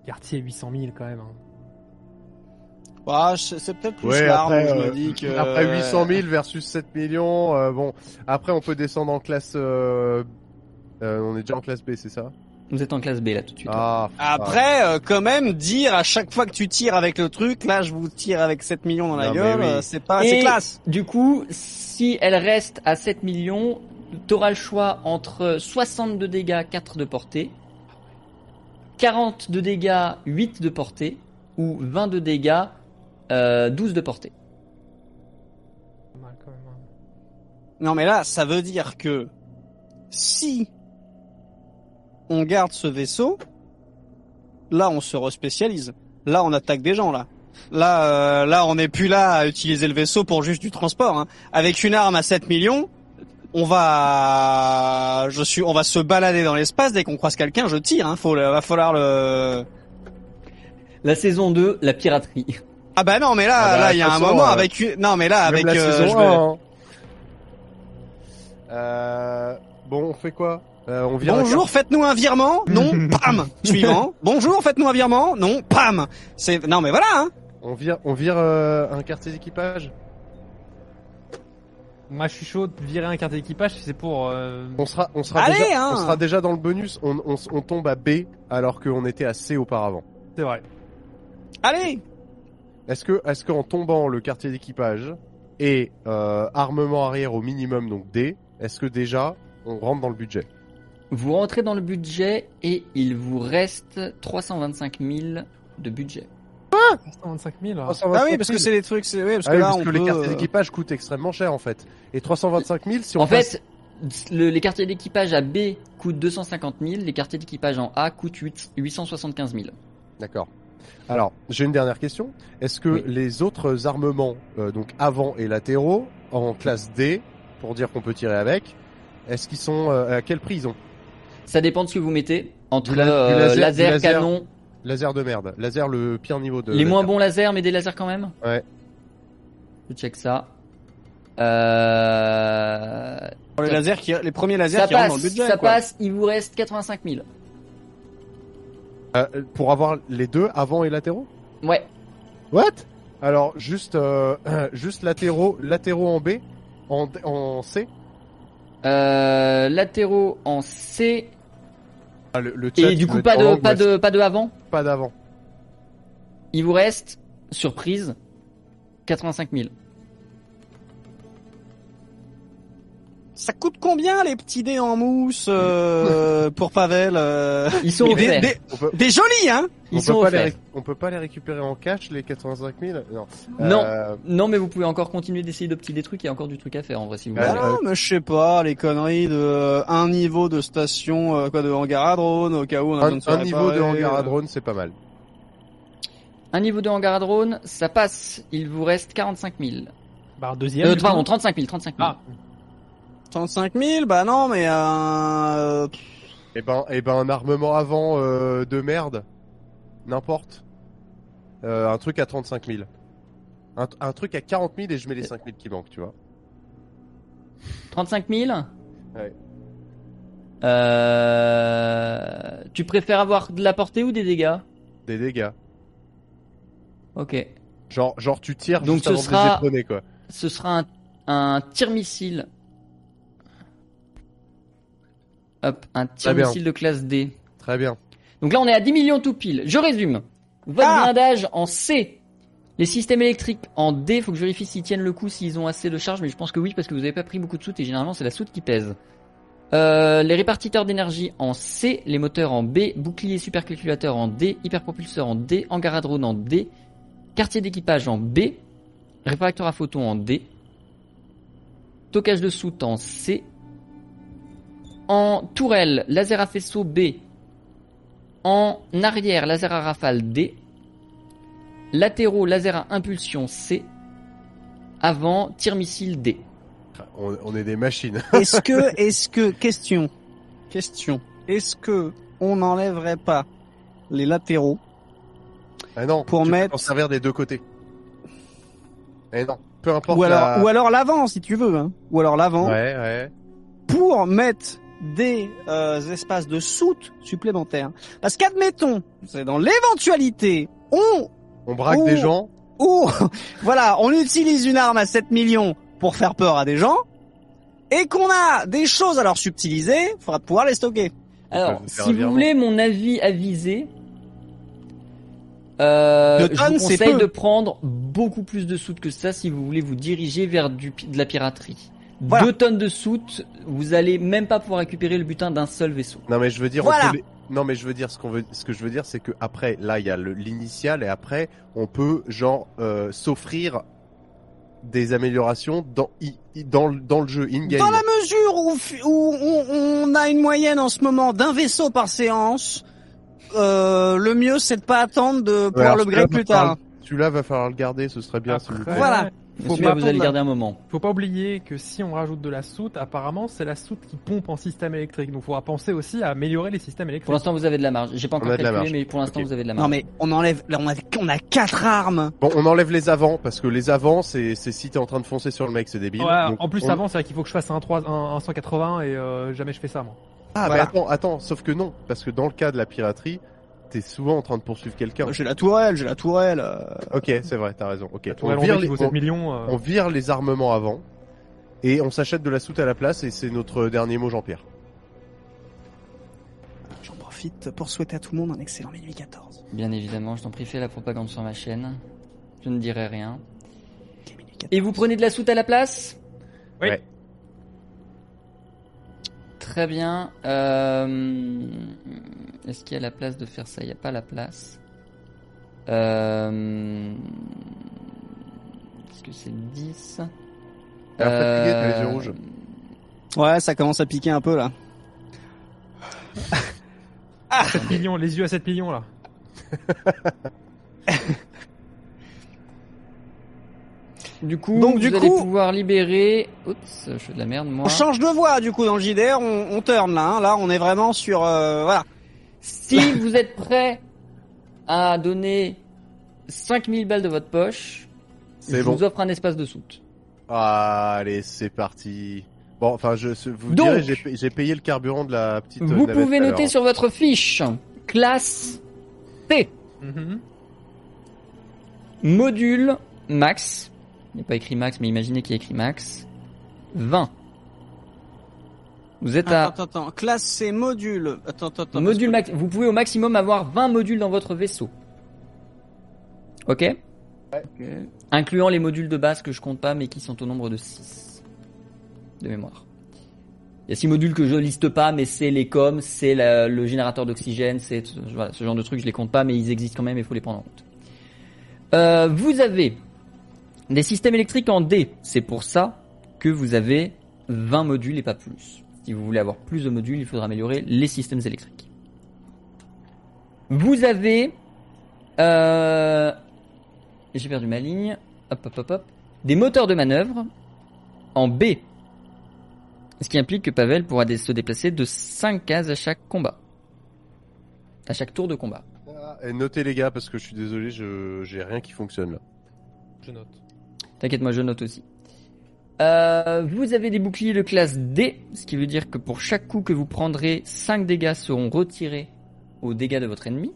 Quartier 800 000 quand même. hein. Ah, c'est peut-être plus Ouais, larme, après, je me euh, dis que... Après 800 000 versus 7 millions, euh, bon, après on peut descendre en classe... euh, euh, on est déjà en classe B, c'est ça? Vous êtes en classe B là tout de suite. Ah, Après, euh, quand même, dire à chaque fois que tu tires avec le truc, là, je vous tire avec 7 millions dans la Non, gueule, oui. euh, c'est pas, c'est classe. Du coup, si elle reste à 7 millions, t'auras le choix entre 62 dégâts, 4 de portée, 40 de dégâts, 8 de portée, ou 20 de dégâts, euh, 12 de portée. Non, mais là, ça veut dire que si on garde ce vaisseau, là, on se respécialise. Là, on attaque des gens, là. Là, euh, là, on n'est plus là à utiliser le vaisseau pour juste du transport. hein. Avec une arme à 7 millions, on va, je suis, on va se balader dans l'espace. Dès qu'on croise quelqu'un, je tire. Hein. Faut, va falloir le. La saison 2, la piraterie. Ah bah non, mais là, Ah bah, là, il y a un moment euh, avec une... non, mais là, avec la euh, saison je vais- 1, hein. Euh, bon, on fait quoi? Euh, On vient Bonjour, faites-nous un virement. Non, pam. Suivant. Bonjour, faites-nous un virement. Non, pam. C'est non, mais voilà. Hein. On vire, on vire euh, un quartier d'équipage? Moi je suis chaud de virer un quartier d'équipage si c'est pour... euh, On sera, on sera Allez, déjà, hein on sera déjà dans le bonus. On, on, on tombe à B alors qu'on était à C auparavant. C'est vrai. Allez. Est-ce que, est-ce qu'en tombant le quartier d'équipage et euh, armement arrière au minimum donc D, est-ce que déjà on rentre dans le budget? Vous rentrez dans le budget et il vous reste 325 000 de budget. 125 000. là. Ah oui, parce que c'est les trucs. C'est oui, parce Ah que oui, là, parce on que peut. les quartiers euh, d'équipage coûtent extrêmement cher en fait. Et 325 000 si on En passe- fait, le- les quartiers d'équipage à B coûtent 250 000, les quartiers d'équipage en A coûtent 8 875 000. D'accord. Alors, j'ai une dernière question. Est-ce que Oui. les autres armements, euh, donc avant et latéraux, en classe D, pour dire qu'on peut tirer avec, est-ce qu'ils sont euh, à quel prix ils ont? Ça dépend de ce que vous mettez entre la- euh, laser- du laser, laser. canon, Laser de merde. Laser le pire niveau de. les laser. moins bons lasers, mais des lasers quand même? Ouais. Je check ça. Euh... les lasers qui, les premiers lasers Ça qui rentrent passe, dans le budget. ça quoi. passe. Il vous reste 85 000. Euh, pour avoir les deux avant et latéraux. Ouais. What? Alors juste, euh, juste latéraux, latéraux en B, en, en C. Euh, latéraux en C Ah, le, le chat, et du coup pas de langue, pas de pas de avant. pas d'avant. Il vous reste surprise 85 000. Ça coûte combien les petits dés en mousse euh, pour Pavel euh Ils sont des, des, peut, des jolis, hein Ils on sont peut pas les, on peut pas les récupérer en cash les 85 000 Non. Non. Euh, Non, mais vous pouvez encore continuer d'essayer d'opter des trucs. Il y a encore du truc à faire en vrai si vous voulez. Ah non, mais je sais pas, les conneries de euh, un niveau de station, euh, quoi, de hangar à drone, au cas où on a un, besoin de un niveau de hangar à euh. drone, c'est pas mal. Un niveau de hangar à drone, ça passe. Il vous reste 45 000. Bah, deuxième. Euh, pardon, coup. 35 000, 35 000. Ah, 35 000, bah non, mais euh... Eh ben, eh ben, un armement avant euh, de merde, n'importe. Euh, un truc à 35 000. Un, un truc à 40 000 et je mets les 5 000 qui manquent, tu vois. 35 000 Ouais. Euh... Tu préfères avoir de la portée ou des dégâts? Des dégâts. Ok. Genre, genre tu tires Donc juste ce avant sera- de les éperonner, quoi. Ce sera un, un tir-missile. Hop, un Très bien. tir-missile de classe D. Très bien. Donc là, on est à 10 millions tout pile. Je résume. Votre Ah blindage en C. Les systèmes électriques en D. Faut que je vérifie s'ils tiennent le coup, s'ils ont assez de charge, mais je pense que oui, parce que vous avez pas pris beaucoup de soute et généralement c'est la soute qui pèse. Euh, les répartiteurs d'énergie en C, les moteurs en B, bouclier supercalculateur en D, hyperpropulseur en D, hangar à drone en D, quartier d'équipage en B, réfracteur à photons en D, stockage de soute en C, en tourelle, laser à faisceau B, en arrière, laser à rafale D, latéraux, laser à impulsion C. Avant, tir missile D. On, on est des machines. Est-ce que, est-ce que, question, question, est-ce que on n'enlèverait pas les latéraux Ah non, Pour tu mettre- t'en servir des deux côtés. Eh non, peu importe ou alors, la... ou alors l'avant si tu veux, hein, ou alors l'avant Ouais, ouais. pour mettre des euh, espaces de soute supplémentaires. Parce qu'admettons, c'est dans l'éventualité, on On braque des gens. ou voilà, on utilise une arme à 7 millions pour faire peur à des gens et qu'on a des choses à leur subtiliser, faudra pouvoir les stocker. Alors, si vous voulez mon avis avisé, euh, je vous conseille de prendre beaucoup plus de soutes que ça si vous voulez vous diriger vers du, de la piraterie. Voilà. Deux tonnes de soutes, vous allez même pas pouvoir récupérer le butin d'un seul vaisseau. Non mais je veux dire, Voilà. on peut les- non mais je veux dire ce qu'on veut, ce que je veux dire, c'est que après, là, il y a le- l'initial et après, on peut genre euh, s'offrir des améliorations dans i- i- dans le- dans le jeu in game. Dans la mesure où, on, on a une moyenne en ce moment d'un vaisseau par séance, euh, le mieux c'est de pas attendre de pouvoir le grade plus tard. Celui-là va falloir le garder, ce serait bien. s'il vous plaît. Voilà. Faut pas, vous allez attendre- garder un moment. faut pas oublier que si on rajoute de la soute, apparemment c'est la soute qui pompe en système électrique. Donc il faudra penser aussi à améliorer les systèmes Pour électriques. l'instant, vous avez de la marge. J'ai pas encore calculé, marge. mais pour l'instant, vous avez de la marge. Non mais on enlève, là, on a, on a quatre armes. Bon, on enlève les avants parce que les avants, c'est c'est si t'es en train de foncer sur le mec, c'est débile. Ouais, Donc, en plus on- avant, c'est vrai qu'il faut que je fasse un 3, un, un 180 et euh, jamais je fais ça moi. Ah, Voilà. mais attends, attends, sauf que non, parce que dans le cas de la piraterie, t'es souvent en train de poursuivre quelqu'un. J'ai la tourelle, j'ai la tourelle. euh, Ok, c'est vrai, t'as raison. Ok, on vire, les, vaut on- 7 millions. euh, on vire les armements avant et on s'achète de la soute à la place et c'est notre dernier mot, Jean-Pierre. J'en profite pour souhaiter à tout le monde un excellent minuit 14. Bien évidemment, je t'en prie, fais la propagande sur ma chaîne. Je ne dirai rien. Ok, minuit 14. Et vous prenez de la soute à la place? Oui. Ouais. Très bien. Euh, Est-ce qu'il y a la place de faire ça? Il n'y a pas la place. Euh... Est-ce que c'est 10 T'as l'air fatigué, t'as les yeux Euh, rouges. Ouais, ça commence à piquer un peu là. 7 millions, les yeux à 7 millions là. Du coup, Donc, vous du allez coup- pouvoir libérer. Oups, je fais de la merde moi. On change de voie du coup dans le JDR, on, on turn là. hein. Là, on est vraiment sur euh, voilà. Si vous êtes prêt à donner 5000 balles de votre poche, je bon. vous offre un espace de soute. Ah, allez, c'est parti. Bon, enfin, je vous Donc- direz, j'ai payé, le carburant de la petite. euh, Vous navette pouvez noter sur votre fiche classe T, Mhm. module max. Il n'y a pas écrit max, mais imaginez qu'il y a écrit max. 20. Vous êtes à Attends, attends, attends. Classe C module. Attends, attends, attends. module. Vous pouvez au maximum avoir 20 modules dans votre vaisseau. Ok Incluant les modules de base que je compte pas, mais qui sont au nombre de 6 de mémoire. Il y a 6 modules que je liste pas, mais c'est les coms, c'est le générateur d'oxygène, c'est voilà, ce genre de trucs, je les compte pas, mais ils existent quand même, il faut les prendre en compte. Euh, vous avez des systèmes électriques en D. C'est pour ça que vous avez 20 modules et pas plus. Si vous voulez avoir plus de modules, il faudra améliorer les systèmes électriques. Vous avez... Euh, J'ai perdu ma ligne. Hop, hop, hop, hop. Des moteurs de manœuvre en B. Ce qui implique que Pavel pourra se déplacer de 5 cases à chaque combat. À chaque tour de combat. Ah, Et notez les gars, parce que je suis désolé, j'ai rien qui fonctionne là. Je note. T'inquiète, moi je note aussi. Euh, vous avez des boucliers de classe D, ce qui veut dire que pour chaque coup que vous prendrez, 5 dégâts seront retirés aux dégâts de votre ennemi.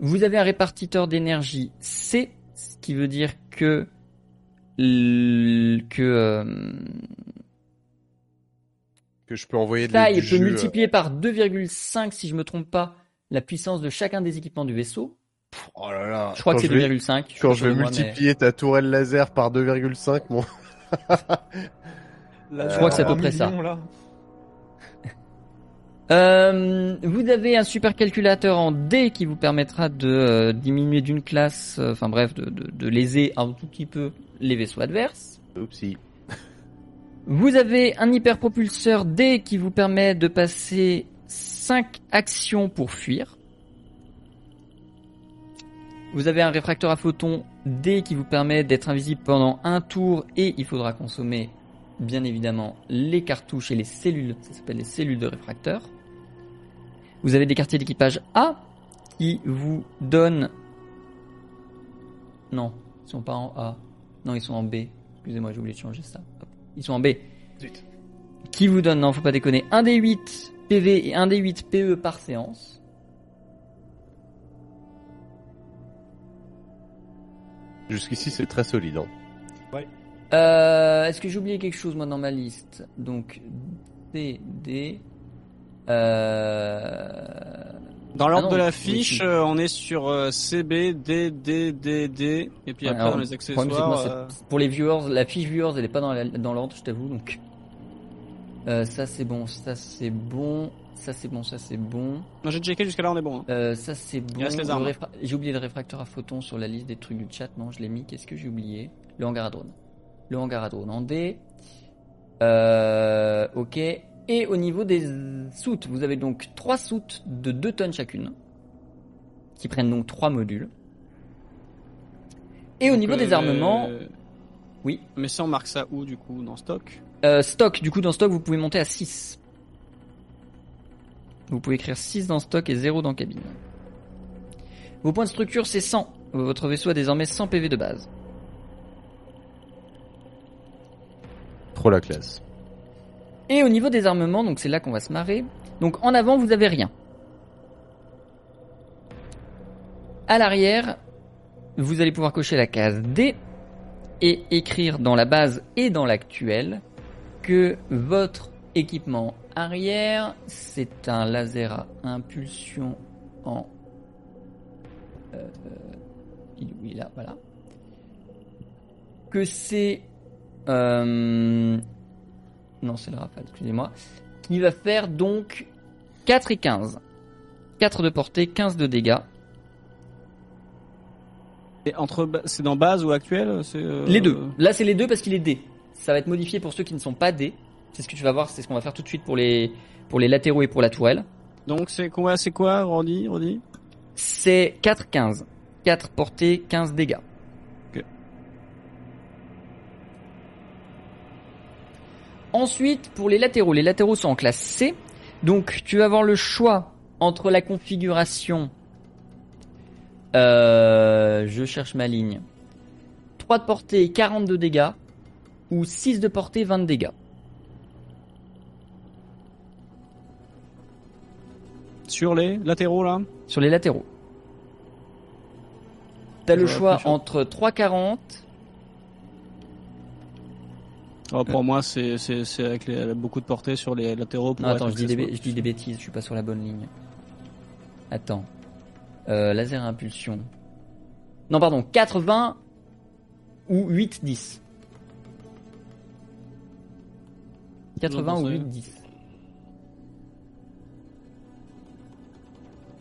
Vous avez un répartiteur d'énergie C, ce qui veut dire que que euh, Que je peux envoyer de il peut jus, euh, multiplier par 2,5 si je me trompe pas la puissance de chacun des équipements du vaisseau. Oh là là. Je crois Quand que c'est je vais- 2,5. suis Quand je vais mais- multiplier ta tourelle laser par 2,5, mon. Là, Je crois que c'est à peu près ça. là. Euh, vous avez un supercalculateur en D qui vous permettra de euh, diminuer d'une classe, euh, enfin bref, de, de, de léser un tout petit peu les vaisseaux adverses. Oupsie. Vous avez un hyperpropulseur D qui vous permet de passer 5 actions pour fuir. Vous avez un réfracteur à photons D qui vous permet d'être invisible pendant un tour et il faudra consommer bien évidemment les cartouches et les cellules, ça s'appelle les cellules de réfracteur. Vous avez des quartiers d'équipage A qui vous donnent... Non, ils sont pas en A. Non, ils sont en B. Excusez-moi, j'ai oublié de changer ça. Hop. Ils sont en B. Zut. Qui vous donne, non, faut pas déconner, un des 8 PV et un des 8 PE par séance. Jusqu'ici, c'est très solide. hein. Euh, Est-ce que j'ai oublié quelque chose moi dans ma liste? Donc D D. Euh... Dans l'ordre Ah de la fiche, euh, on est sur euh, CB, D, D, D, D, et puis Ouais, après alors, dans les accessoires. moi, euh, Pour les viewers, la fiche viewers, elle est pas dans la- dans l'ordre, je t'avoue. Donc euh, ça c'est bon, ça c'est bon, ça c'est bon, ça c'est bon. Non, j'ai checké jusqu'à là, on est bon. hein. Euh, ça c'est bon. reste les Le armes. réfra- J'ai oublié le réfracteur à photons sur la liste des trucs du chat. Non, je l'ai mis. Qu'est-ce que j'ai oublié? Le hangar à drone. Le hangar à drone en D. Euh, ok. Et au niveau des soutes, vous avez donc trois soutes de 2 tonnes chacune, qui prennent donc trois modules. Et au niveau des euh, armements, oui. Mais ça, on marque ça où du coup Dans stock? Euh, stock, du coup dans stock vous pouvez monter à 6. Vous pouvez écrire 6 dans stock et 0 dans cabine. Vos points de structure c'est 100. Votre vaisseau a désormais 100 PV de base. Trop la classe. Et au niveau des armements, donc c'est là qu'on va se marrer. Donc en avant vous avez rien. À l'arrière, vous allez pouvoir cocher la case D et écrire dans la base et dans l'actuel que votre équipement arrière, c'est un laser à impulsion en... Euh, il est là, voilà. Que c'est... euh, non, c'est le Rafale, excusez-moi. Qui va faire donc 4 et 15. 4 de portée, 15 de dégâts. Et entre, c'est dans base ou actuel euh, Les deux. Là, c'est les deux parce qu'il est D. Ça va être modifié pour ceux qui ne sont pas D. C'est ce que tu vas voir, c'est ce qu'on va faire tout de suite pour les, pour les latéraux et pour la tourelle. Donc c'est quoi C'est quoi, Roddy Roddy C'est 4, 15. 4 portée, 15 dégâts. Ok. Ensuite, pour les latéraux, les latéraux sont en classe C. Donc, tu vas avoir le choix entre la configuration. Euh, je cherche ma ligne. 3 de portée, 42 dégâts. Ou 6 de portée, 20 dégâts. Sur les latéraux, là Sur les latéraux. T'as le euh, choix entre 3,40. Oh, pour euh. moi, c'est avec les, beaucoup de portée sur les latéraux. Pour non, attends, je dis, des, je dis, des, bêtises, je suis pas sur la bonne ligne. Attends. Euh, laser à impulsion. Non, pardon, 80 ou 8-10. 80 ou 8-10.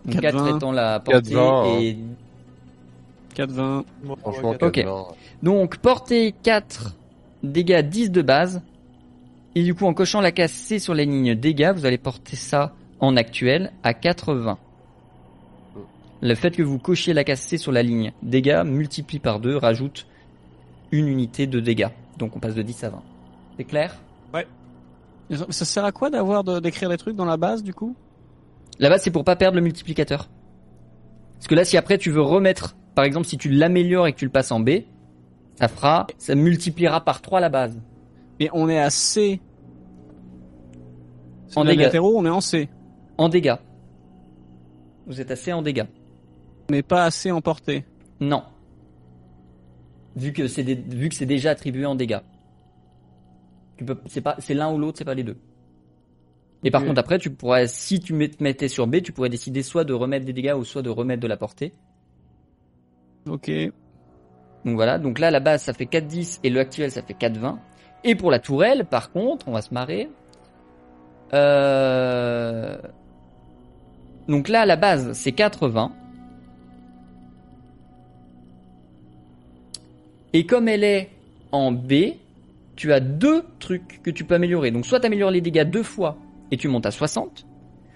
4 4,20. étant la portée 4,20, et 4-20. Moi, Franchement, ouais, Ok. 4-20. Donc portée 4, dégâts 10 de base. Et du coup en cochant la case C sur la ligne dégâts, vous allez porter ça en actuel à 80. Le fait que vous cochiez la case C sur la ligne dégâts multiplie par 2 rajoute une unité de dégâts. Donc on passe de 10 à 20. C'est clair? Mais Ça sert à quoi d'avoir de- d'écrire des trucs dans la base du coup? La base c'est pour pas perdre le multiplicateur. Parce que là si après tu veux remettre, par exemple si tu l'améliores et que tu le passes en B, ça fera, ça multipliera par 3 la base. Et on est à C. C'est En dégâts. on est en C. En dégâts. Vous êtes assez en dégâts. Mais pas assez en portée. Non. Vu que c'est des- vu que c'est déjà attribué en dégâts. Tu peux c'est pas c'est l'un ou l'autre, c'est pas les deux. Et par contre après tu pourrais si tu te mettais sur B, tu pourrais décider soit de remettre des dégâts ou soit de remettre de la portée. Ok. Donc voilà, donc là la base ça fait 4-10 et le actuel ça fait 4-20. Et pour la tourelle, par contre, on va se marrer. Euh... Donc là la base c'est 4-20. Et comme elle est en B, tu as deux trucs que tu peux améliorer. Donc soit tu améliores les dégâts deux fois et tu montes à 60,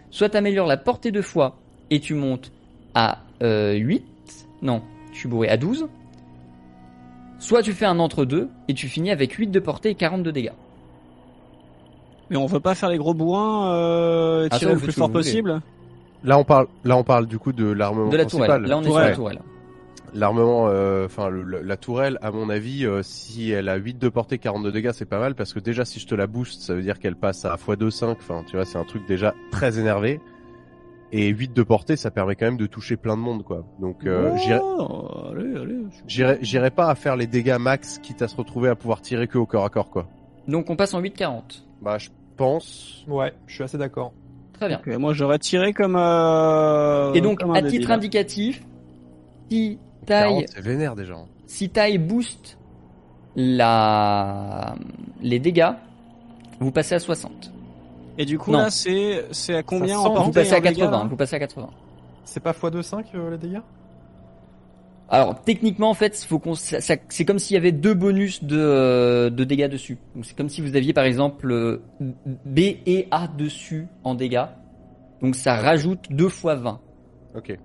soit tu améliores la portée deux fois et tu montes à euh, 8. Non, je suis bourré à 12. Soit tu fais un entre-deux et tu finis avec 8 de portée et 40 de dégâts. Mais on veut pas faire les gros bourrins euh, et Ah, ça, tirer le plus fort possible? Là on parle, là on parle du coup de l'armement De la principal. tourelle. Là, on est sur la tourelle. L'armement, euh, enfin la tourelle, à mon avis, euh, si elle a 8 de portée, 40 de dégâts, c'est pas mal parce que déjà si je te la booste, ça veut dire qu'elle passe à x2,5. Enfin, tu vois, c'est un truc déjà très énervé. Et 8 de portée, ça permet quand même de toucher plein de monde, quoi. Donc, euh, j'irai- Oh, j'irai pas à faire les dégâts max, quitte à se retrouver à pouvoir tirer que au corps à corps, quoi. Donc on passe en 8-40. Bah, je pense. Ouais, je suis assez d'accord. Très bien. Moi j'aurais tiré comme. Euh, Et donc, comme à titre indicatif, si taille, 40, c'est vénère déjà. hein. si taille booste la, les dégâts, vous passez à 60. Et du coup Non. là c'est c'est à combien en sent- Vous passez à en dégâts, 80. là Vous passez à 80. C'est pas x2,5 euh, les dégâts? Alors techniquement en fait, faut qu'on, ça- ça- c'est comme s'il y avait deux bonus de, de dégâts dessus. Donc c'est comme si vous aviez par exemple euh, B et A dessus en dégâts. Donc ça rajoute 2 fois 20. Ok.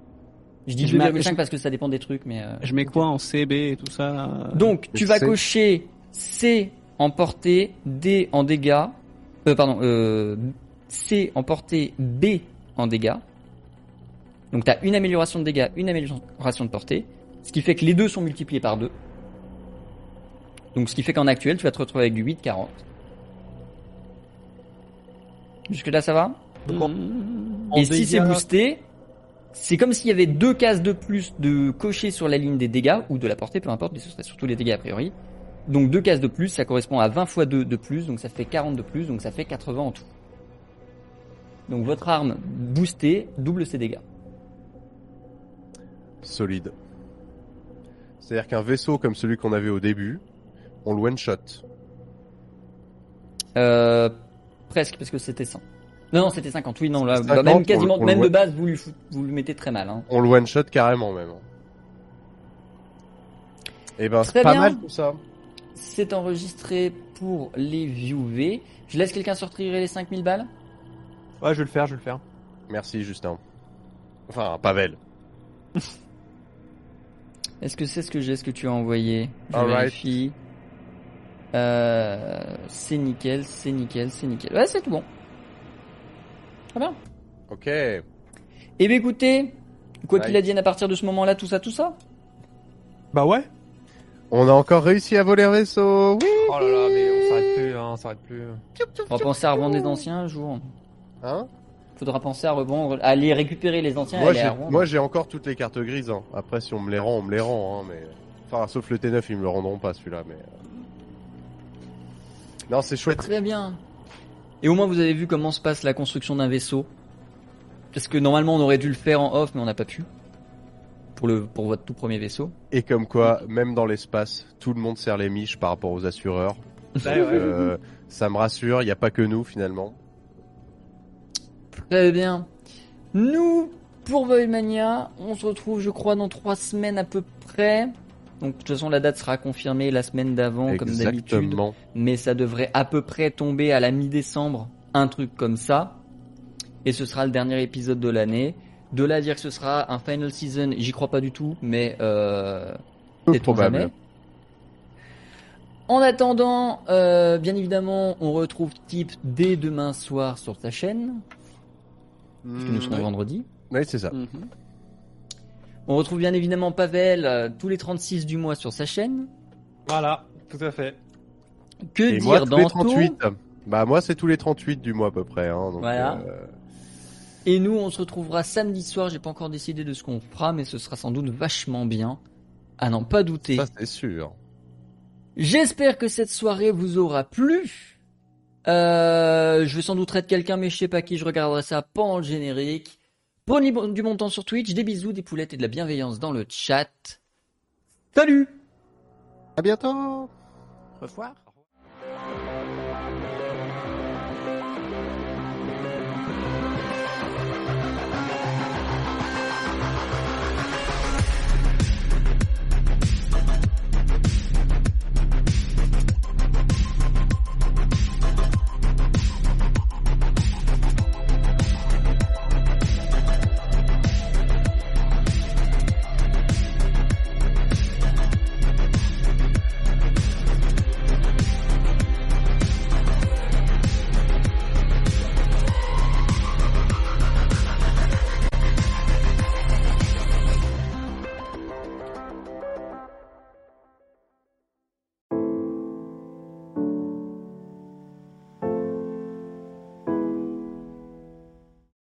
Je dis Je mets- 2,5 je- parce que ça dépend des trucs, mais. euh, Je mets quoi en CB et tout ça là Donc tu vas cocher C en portée, D en dégâts, euh, pardon, euh, C en portée, B en dégâts. Donc tu as une amélioration de dégâts, une amélioration de portée, ce qui fait que les deux sont multipliés par 2. Donc ce qui fait qu'en actuel, tu vas te retrouver avec du 8-40. Jusque là ça va? En Et si c'est boosté, c'est comme s'il y avait deux cases de plus de cocher sur la ligne des dégâts, ou de la portée, peu importe, mais ce serait surtout les dégâts a priori. Donc deux cases de plus, ça correspond à 20 fois 2 de plus, donc ça fait 40 de plus, donc ça fait 80 en tout. Donc votre arme boostée double ses dégâts. Solide. C'est-à-dire qu'un vaisseau comme celui qu'on avait au début, on le one shot. Euh, presque, parce que c'était 100. Non, non, c'était 50, oui, non, là, C'était bah, 50, même quasiment, on le- on même de base, vous, lui fout- vous le mettez très mal. Hein. On le one shot carrément même. Et ben c'est Très pas bien. mal tout ça. C'est enregistré pour les viewers. Je laisse quelqu'un sortir les 5000 balles? Ouais, je vais le faire, je vais le faire. Merci Justin. Enfin Pavel. Est-ce que c'est ce que j'ai, ce que tu as envoyé? Je vérifie. Euh, c'est nickel, c'est nickel, c'est nickel. Ouais, c'est tout bon. Très bien. Ok. Eh bien écoutez, quoi qu'il advienne à partir de ce moment-là, tout ça, tout ça. Bah ouais. On a encore réussi à voler un vaisseau. Oui. Oh là là, mais on s'arrête plus, hein, on s'arrête plus. On va penser à revendre les anciens un jour. Hein? Faudra penser à revendre, à les récupérer les anciens et Moi les j'ai revendre. moi j'ai encore toutes les cartes grises. hein. Après si on me les rend, on me les rend. Hein, mais enfin sauf le T9, ils me le rendront pas celui-là. Mais euh. non, c'est chouette. Très bien. Et au moins vous avez vu comment se passe la construction d'un vaisseau. Parce que normalement on aurait dû le faire en off, mais on n'a pas pu. Pour le pour votre tout premier vaisseau. Et comme quoi, même dans l'espace, tout le monde serre les miches par rapport aux assureurs. Euh, ça me rassure. Il n'y a pas que nous finalement. Très bien. Nous, pour Voidmania, on se retrouve, je crois, dans trois semaines à peu près. Donc, de toute façon, la date sera confirmée la semaine d'avant, comme d'habitude. Mais ça devrait à peu près tomber à la mi-décembre, un truc comme ça. Et ce sera le dernier épisode de l'année. De là à dire que ce sera un final season, j'y crois pas du tout, mais euh, sait-on probable. jamais. En attendant, euh, bien évidemment, on retrouve Tip dès demain soir sur sa chaîne, parce que nous serons Mm, vendredi. Oui, c'est ça. Mhm. On retrouve bien évidemment Pavel euh, tous les 36 du mois sur sa chaîne. Voilà, tout à fait. Que Et dire moi, tous les Danto 38. Bah moi, c'est tous les 38 du mois à peu près. Hein, donc, Voilà. euh, Et nous, on se retrouvera samedi soir. J'ai pas encore décidé de ce qu'on fera, mais ce sera sans doute vachement bien. À n'en pas douter. ça c'est sûr. J'espère que cette soirée vous aura plu. Euh, je vais sans doute être quelqu'un, mais je sais pas qui. Je regarderai ça pendant le générique. Prenez du bon temps sur Twitch. Des bisous, des poulettes et de la bienveillance dans le chat. Salut À bientôt. Au revoir.